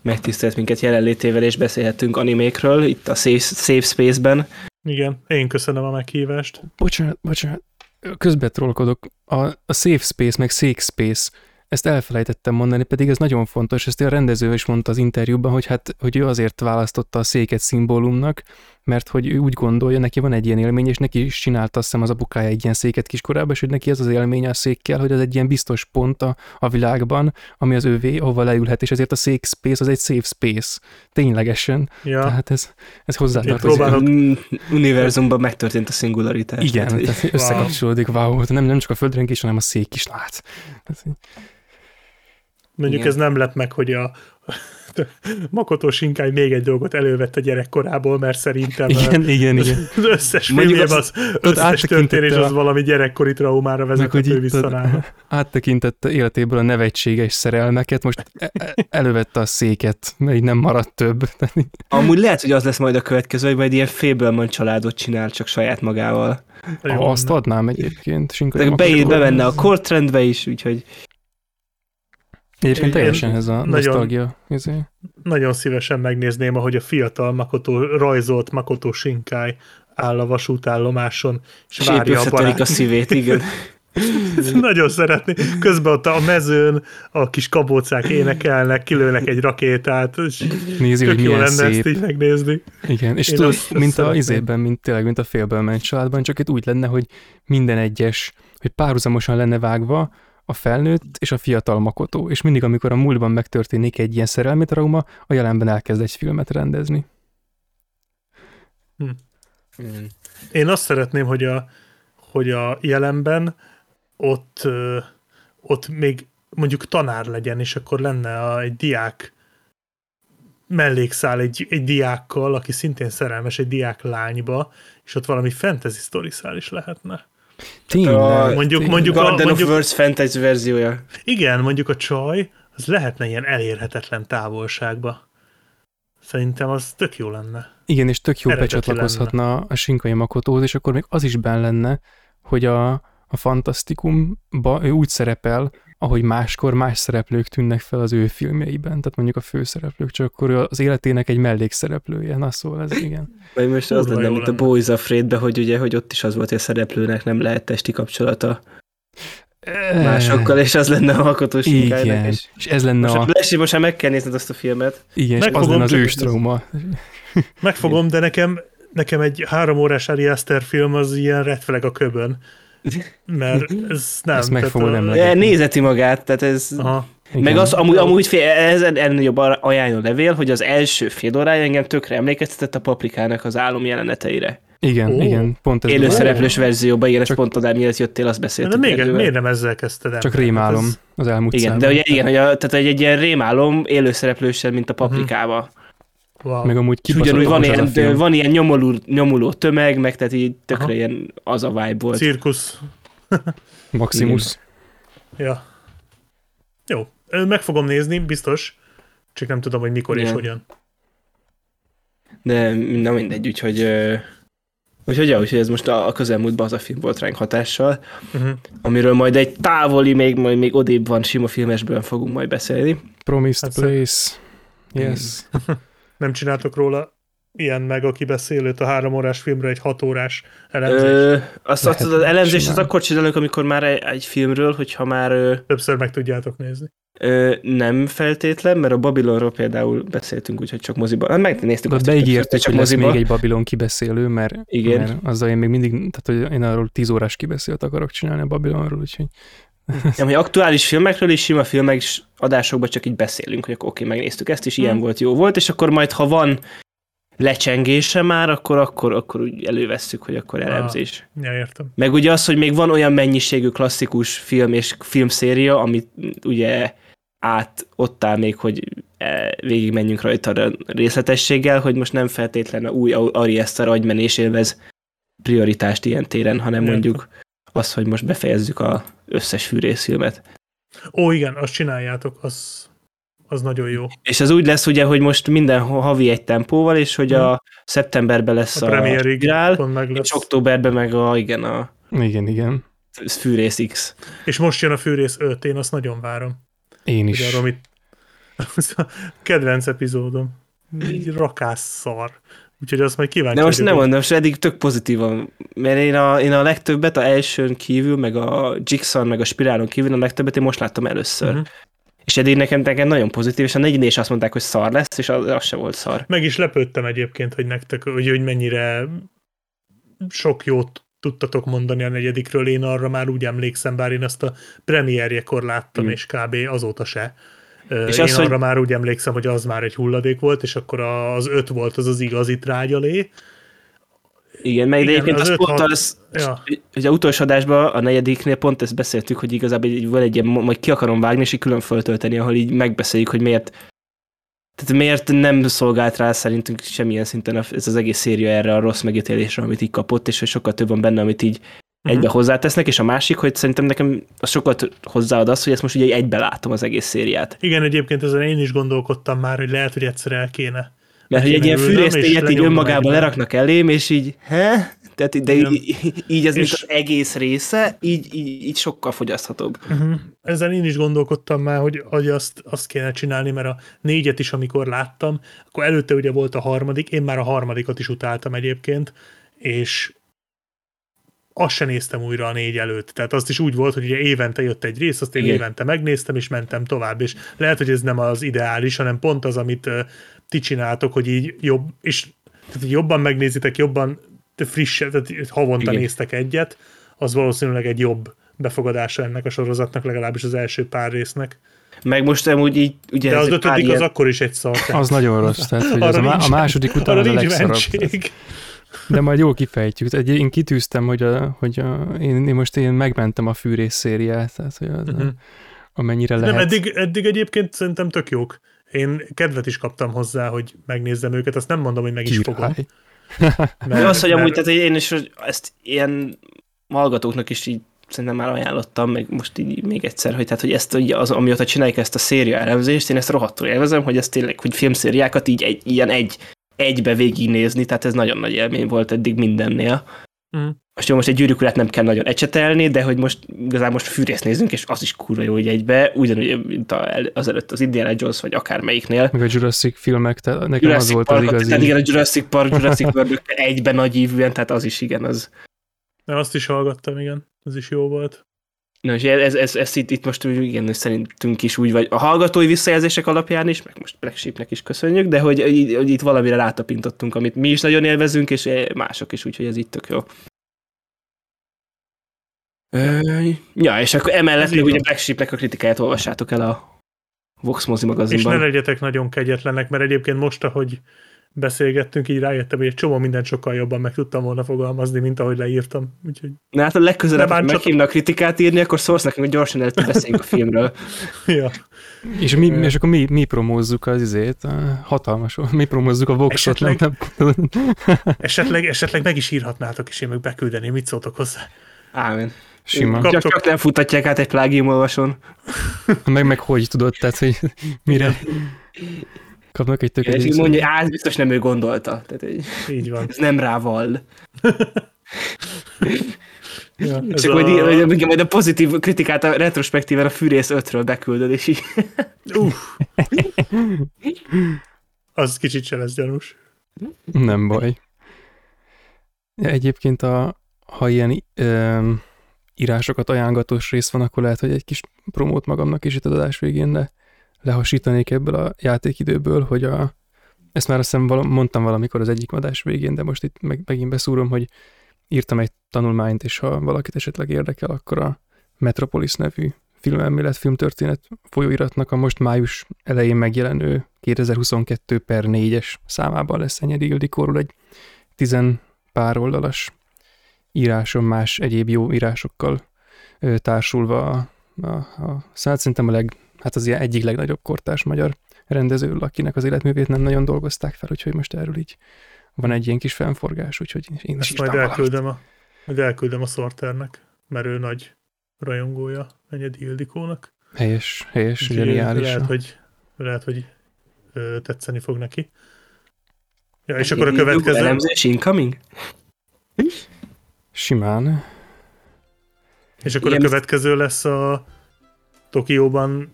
megtisztelt minket jelenlétével, és beszélhetünk animékről itt a Safe, safe Space-ben. Igen, én köszönöm a meghívást. Bocsánat, bocsánat, közbe trollkodok. A, a Safe Space, meg Safe Space, ezt elfelejtettem mondani, pedig ez nagyon fontos, ezt a rendező is mondta az interjúban, hogy hát, hogy ő azért választotta a széket szimbólumnak, mert hogy ő úgy gondolja, neki van egy ilyen élmény, és neki is csinálta azt hiszem az apukája egy ilyen széket kiskorában, és hogy neki ez az élmény a székkel, hogy az egy ilyen biztos pont a, a világban, ami az övé, ahova leülhet, és ezért a szék space az egy safe space. Ténylegesen. Ja. Tehát ez, ez hozzátartozik. próbálok- Mm, univerzumban megtörtént a szingularitás. Igen, Tehát, hogy- tehát összekapcsolódik, wow, nem, nem csak a földrengés, hanem a szék is lát. Tehát, Mondjuk Igen. ez nem lep meg, hogy a (laughs) Makoto Shinkai még egy dolgot elővett a gyerekkorából, mert szerintem igen, igen, igen. az összes filmjében az- az, összes történés az valami gyerekkori traumára vezethető itt vissza nála. (laughs) áttekintette életéből a nevetséges szerelmeket, most e- e- elővette a széket, mert így nem maradt több. (laughs) Amúgy lehet, hogy az lesz majd a következő, hogy majd ilyen Fableman családot csinál csak saját magával. Jó, Azt adnám egyébként. Sinkai De be, Makoto. bevenne a core trendbe is, úgyhogy Egyébként Én- teljesen ez a nagyon- nosztalgia. Izé. Nagyon szívesen megnézném, ahogy a fiatal Makoto, rajzolt Makoto Shinkai áll a vasútállomáson, és és épp várja a barát. a szívét, (laughs) igen. Nagyon szeretné. Közben ott a mezőn a kis kabócák énekelnek, kilőnek egy rakétát, és Nézi, hogy milyen lenne ezt szép. így megnézni. Igen, és Én tudod, mint a izében, mint tényleg, mint a félből ment családban, csak itt úgy lenne, hogy minden egyes, hogy párhuzamosan lenne vágva a felnőtt és a fiatal makotó, és mindig, amikor a múltban megtörténik egy ilyen szerelmi trauma, a jelenben elkezd egy filmet rendezni. Én azt szeretném, hogy a, hogy a jelenben ott, ott még mondjuk tanár legyen, és akkor lenne a, egy diák mellékszál egy, egy diákkal, aki szintén szerelmes egy diák lányba, és ott valami fantasy story szál is lehetne. Tényleg. Mondjuk- tényleg. mondjuk- a- Garden mondjuk- of Words fantasy verziója. Igen, mondjuk a csaj, az lehetne ilyen elérhetetlen távolságba. Szerintem az tök jó lenne. Igen, és tök jó Eredeti becsatlakozhatna a Sinkai Makotóhoz, és akkor még az is benne lenne, hogy a, a Fantasztikumba ő úgy szerepel, ahogy máskor más szereplők tűnnek fel az ő filmjeiben, tehát mondjuk a főszereplők, csak akkor ő az életének egy mellékszereplője. Na szóval ez igen. (laughs) Vagy most az lenne, mint a lenne. Boys Afraid-be, hogy ugye, hogy ott is az volt, hogy a szereplőnek nem lehet testi kapcsolata másokkal, és az lenne a Shinkai-nek. Igen, És... és ez lenne Most, a, Leslie, most már meg kell nézned azt a filmet. igen, és az Megfogom, lenne az csak ős ez- trauma. Megfogom, de nekem, nekem egy három órás Ari Aster film az ilyen red flag a köbön. Mert ez nem. Ezt meg fogom nem De nézeti magát, tehát ez... Aha. Igen. Meg az, amúgy, amúgy fél, ez ennél jobb ajánló levél, hogy az első fél órája engem tökre emlékeztetett a paprikának az álom jeleneteire. Igen, Ó. igen, pont ez Élő a- szereplős verzióban, igen, ez Csak- pont oda, miért jöttél, azt De beszéltük. még, erről. miért nem ezzel kezdted el? Csak Hát rémálom ez- az elmúlt Igen, de számban. ugye, igen, hogy a, tehát egy, egy ilyen rémálom élő szereplőssel, mint a paprikába. Wow. Meg amúgy És kibaszott ugyanúgy van ilyen, film. van ilyen nyomuló, nyomuló tömeg, meg tehát így tökre Aha. ilyen az a vibe volt. Cirkusz. (laughs) Maximus. Ja. Jó. Meg fogom nézni, biztos. Csak nem tudom, hogy mikor és Igen. hogyan. De na mindegy, úgyhogy... ö, Úgyhogy, ja, úgyhogy ez most a, a közelmúltban az a film volt ránk hatással, Uh-huh. amiről majd egy távoli, még, majd még odébb van sima filmesből fogunk majd beszélni. Promised Hát Place. Yes. (laughs) Nem csináltok róla ilyen meg a kibeszélőt a három órás filmre egy hat órás elemzést. Ö, azt, azt az elemzést az akkor csinálunk, amikor már egy, egy filmről, hogyha már ö, Többször meg tudjátok nézni. ö, nem feltétlen, mert a Babylonról például beszéltünk, úgyhogy csak moziban. Hát megnéztük De azt, beígértük, hogy lesz moziba. még egy Babylon kibeszélő, mert, Igen. mert azzal én még mindig, tehát hogy én arról 10 órás kibeszélt akarok csinálni a Babylonról, úgyhogy (laughs) Ja, hogy aktuális filmekről és sima filmek is adásokban csak így beszélünk, hogy akkor oké, megnéztük ezt, és ilyen Hmm. volt, jó volt, és akkor majd, ha van lecsengése már, akkor, akkor, akkor úgy elővesszük, hogy akkor elemzés. Ja, értem. Meg ugye az, hogy még van olyan mennyiségű klasszikus film és filmszéria, amit ugye át ott áll még, hogy eh, végigmenjünk rajta a részletességgel, hogy most nem feltétlenül a új Ari Eszter agymenés élvez prioritást ilyen téren, hanem Értem. mondjuk az, hogy most befejezzük a összes fűrészfilmet. Ó, igen, azt csináljátok, az, az nagyon jó. És ez úgy lesz ugye, hogy most minden havi egy tempóval, és hogy a szeptemberben lesz A a, premierig Grál, meg és lesz. októberben meg a, igen, a igen, igen. Fűrész X. És most jön a Fűrész 5, én azt nagyon várom. Én Ugye is. arról, mit... (laughs) az a kedvenc epizódom. Így rakásszar. Úgyhogy azt majd kíváncsi De most nem mondom, most eddig tök pozitívan, mert én a, én a legtöbbet a elsőn kívül, meg a Jigsaw, meg a Spirálon kívül a legtöbbet én most láttam először. Uh-huh. És eddig nekem, nekem nagyon pozitív, és a negyedik is azt mondták, hogy szar lesz, és az, az se volt szar. Meg is lepődtem egyébként, hogy nektek, hogy, hogy mennyire sok jót tudtatok mondani a negyedikről, én arra már úgy emlékszem, bár én azt a premierjekor láttam, mm. és kb. azóta se. És én az, arra hogy... már úgy emlékszem, hogy az már egy hulladék volt, és akkor az öt volt az az igazi trágyalé. Igen, meg Igen, egyébként az, az pont hat... az, ja. hogy a utolsó adásban, a negyediknél pont ezt beszéltük, hogy igazából így, van egy ilyen, majd ki akarom vágni, és így külön föltölteni, ahol így megbeszéljük, hogy miért tehát miért nem szolgált rá szerintünk semmilyen szinten ez az egész széria erre a rossz megítélésre, amit így kapott, és hogy sokkal több van benne, amit így uh-huh. egybe hozzátesznek, és a másik, hogy szerintem nekem az sokat hozzáad az, hogy ezt most ugye egybe látom az egész szériát. Igen, egyébként ezen én is gondolkodtam már, hogy lehet, hogy egyszer el kéne. Mert hogy egy ilyen fűrésztényet így önmagában leraknak elém, és így, he? Tehát, de így, így ez és... az egész része, így, így, így sokkal fogyaszthatóbb. Uh-huh. Ezzel én is gondolkodtam már, hogy, hogy azt, azt kéne csinálni, mert a négyet is, amikor láttam, akkor előtte ugye volt a harmadik, én már a harmadikat is utáltam egyébként, és azt se néztem újra a négy előtt. Tehát azt is úgy volt, hogy ugye évente jött egy rész, azt én Igen. évente megnéztem, és mentem tovább. És lehet, hogy ez nem az ideális, hanem pont az, amit ti csináltok, hogy így jobb, és tehát jobban megnézitek, jobban friss, tehát havonta Igen. néztek egyet, az valószínűleg egy jobb befogadása ennek a sorozatnak, legalábbis az első pár résznek. Meg most úgy így... Ugye De az ötödik az ilyen... akkor is egy szar. Az nagyon rossz, tehát hogy (laughs) az a, a második után az a legszarabb. De majd jól kifejtjük. Egy, én kitűztem, hogy, a, hogy a, én, én, most én megmentem a fűrész szériát, tehát hogy az, uh-huh. amennyire lehet. Nem, eddig, eddig egyébként szerintem tök jók. Én kedvet is kaptam hozzá, hogy megnézzem őket, azt nem mondom, hogy meg is Király. fogom. (laughs) Mert, az, hogy mert... amúgy, tehát én is ezt ilyen hallgatóknak is így szerintem már ajánlottam, meg most így még egyszer, hogy, tehát, hogy ezt az, amióta csináljuk ezt a széria elemzést, én ezt rohadtul élvezem, hogy ezt tényleg, hogy filmszériákat így egy, ilyen egy, egybe végignézni, tehát ez nagyon nagy élmény volt eddig mindennél. Mm. Most jó, most egy gyűrűk nem kell nagyon ecsetelni, de hogy most igazából most fűrészt nézzünk, és az is kurva jó, hogy egybe, ugyanúgy, mint előtt az Indiana Jones, vagy akármelyiknél. Meg a Jurassic filmek, tehát nekem Jurassic az volt Park, az igazi. Tehát igen, a Jurassic Park, Jurassic World egyben nagy ívűen, tehát az is igen, az. Na, azt is hallgattam, igen, az is jó volt. Na, és ez, ez, ez itt, itt most igen, szerintünk is úgy vagy a hallgatói visszajelzések alapján is, meg most Black Sheepnek is köszönjük, de hogy, hogy, hogy itt valamire rátapintottunk, amit mi is nagyon élvezünk, és mások is, úgyhogy ez itt tök jó. Ja, és akkor emellett még ugye Black Sheepnek a kritikáját olvassátok el a Vox Mozi magazinban. És ne legyetek nagyon kegyetlenek, mert egyébként most, ahogy beszélgettünk, így rájöttem, hogy egy csomó mindent sokkal jobban meg tudtam volna fogalmazni, mint ahogy leírtam. Úgyhogy... Na hát a legközelebb, ha meghívnak kritikát írni, akkor szólsz nekünk, hogy gyorsan beszéljünk a filmről. (laughs) ja. És, mi, és akkor mi, mi promózzuk az izét, hatalmas, mi promózzuk a Voxot. Esetleg, (laughs) esetleg, esetleg meg is írhatnátok, és én meg beküldeném, mit szóltok hozzá. Ámen. Sima. Csak, csak nem futatják át egy plágium olvason. meg, meg hogy tudod, tehát, hogy mire (laughs) kapnak egy tökéletes. És mondja, á, biztos nem ő gondolta. Tehát, így, így van. Ez nem rával. ja, és akkor a... majd, majd a pozitív kritikát a retrospektíven a Fűrész 5-ről beküldöd, és így... Uff. Az kicsit se lesz gyanús. Nem baj. Egyébként a, ha ilyen ö, írásokat ajánlatós rész van, akkor lehet, hogy egy kis promót magamnak is itt az adás végén, de lehasítanék ebből a játékidőből, hogy a, ezt már azt hiszem val- mondtam valamikor az egyik adás végén, de most itt meg, megint beszúrom, hogy írtam egy tanulmányt, és ha valakit esetleg érdekel, akkor a Metropolis nevű filmelmélet, filmtörténet folyóiratnak a most május elején megjelenő 2022 per 4-es számában lesz Enyedi Ildikóról egy tizen pár oldalas íráson más egyéb jó írásokkal társulva a, a, a szóval szerintem a leg, hát az ilyen egyik legnagyobb kortárs magyar rendező, akinek az életművét nem nagyon dolgozták fel, úgyhogy most erről így van egy ilyen kis fennforgás, úgyhogy én Ezt is majd elküldem a, majd elküldem a Sorternek, mert ő nagy rajongója Enyedi Ildikónak. Helyes, helyes, zseniális. Lehet, hogy, lehet, hogy ö, tetszeni fog neki. Ja, és akkor a következő... Elemzés incoming? Simán. És akkor Igen. a következő lesz a Tokióban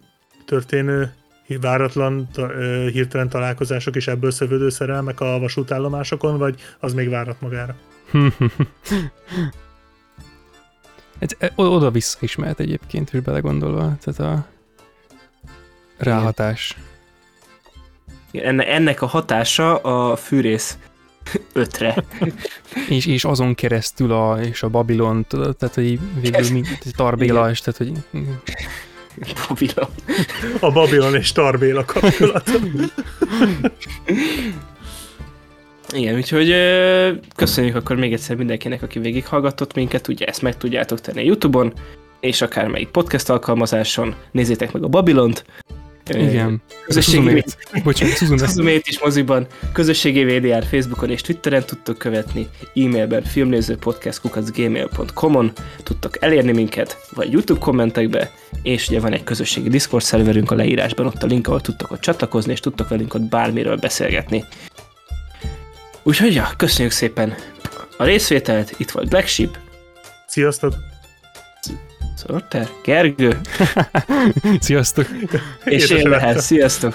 történő váratlan, hirtelen találkozások és ebből szövődő szerelmek a vasútállomásokon, vagy az még várat magára? (laughs) Ez, e, oda-vissza is mehet egyébként, és belegondolva. Tehát a, ráhatás. Enne, ennek a hatása a fűrész ötre. (laughs) és, és azon keresztül a, és a Babilon, tudod, tehát hogy végül mi, (laughs) Tarbéla, és tehát hogy Babilon. A Babilon és Tarbéla kapcsolat. Igen, úgyhogy ö, köszönjük akkor még egyszer mindenkinek, aki végighallgatott minket, ugye ezt meg tudjátok tenni a Youtube-on, és akármelyik podcast alkalmazáson, nézzétek meg a Babilont. Igen. Közösségi. Suzumét (laughs) is moziban, közösségi VDR Facebookon és Twitteren tudtok követni, e-mailben filmnézőpodcast.gmail.com-on tudtok elérni minket, vagy YouTube kommentekbe, és ugye van egy közösségi Discord szerverünk a leírásban, ott a link, ahol tudtok ott csatlakozni, és tudtok velünk ott bármiről beszélgetni. Úgyhogy ja, köszönjük szépen a részvételt, itt volt Black Sheep, Sziasztok! Szorter, Gergő, (laughs) Sziasztok! és én lehet. Sziasztok!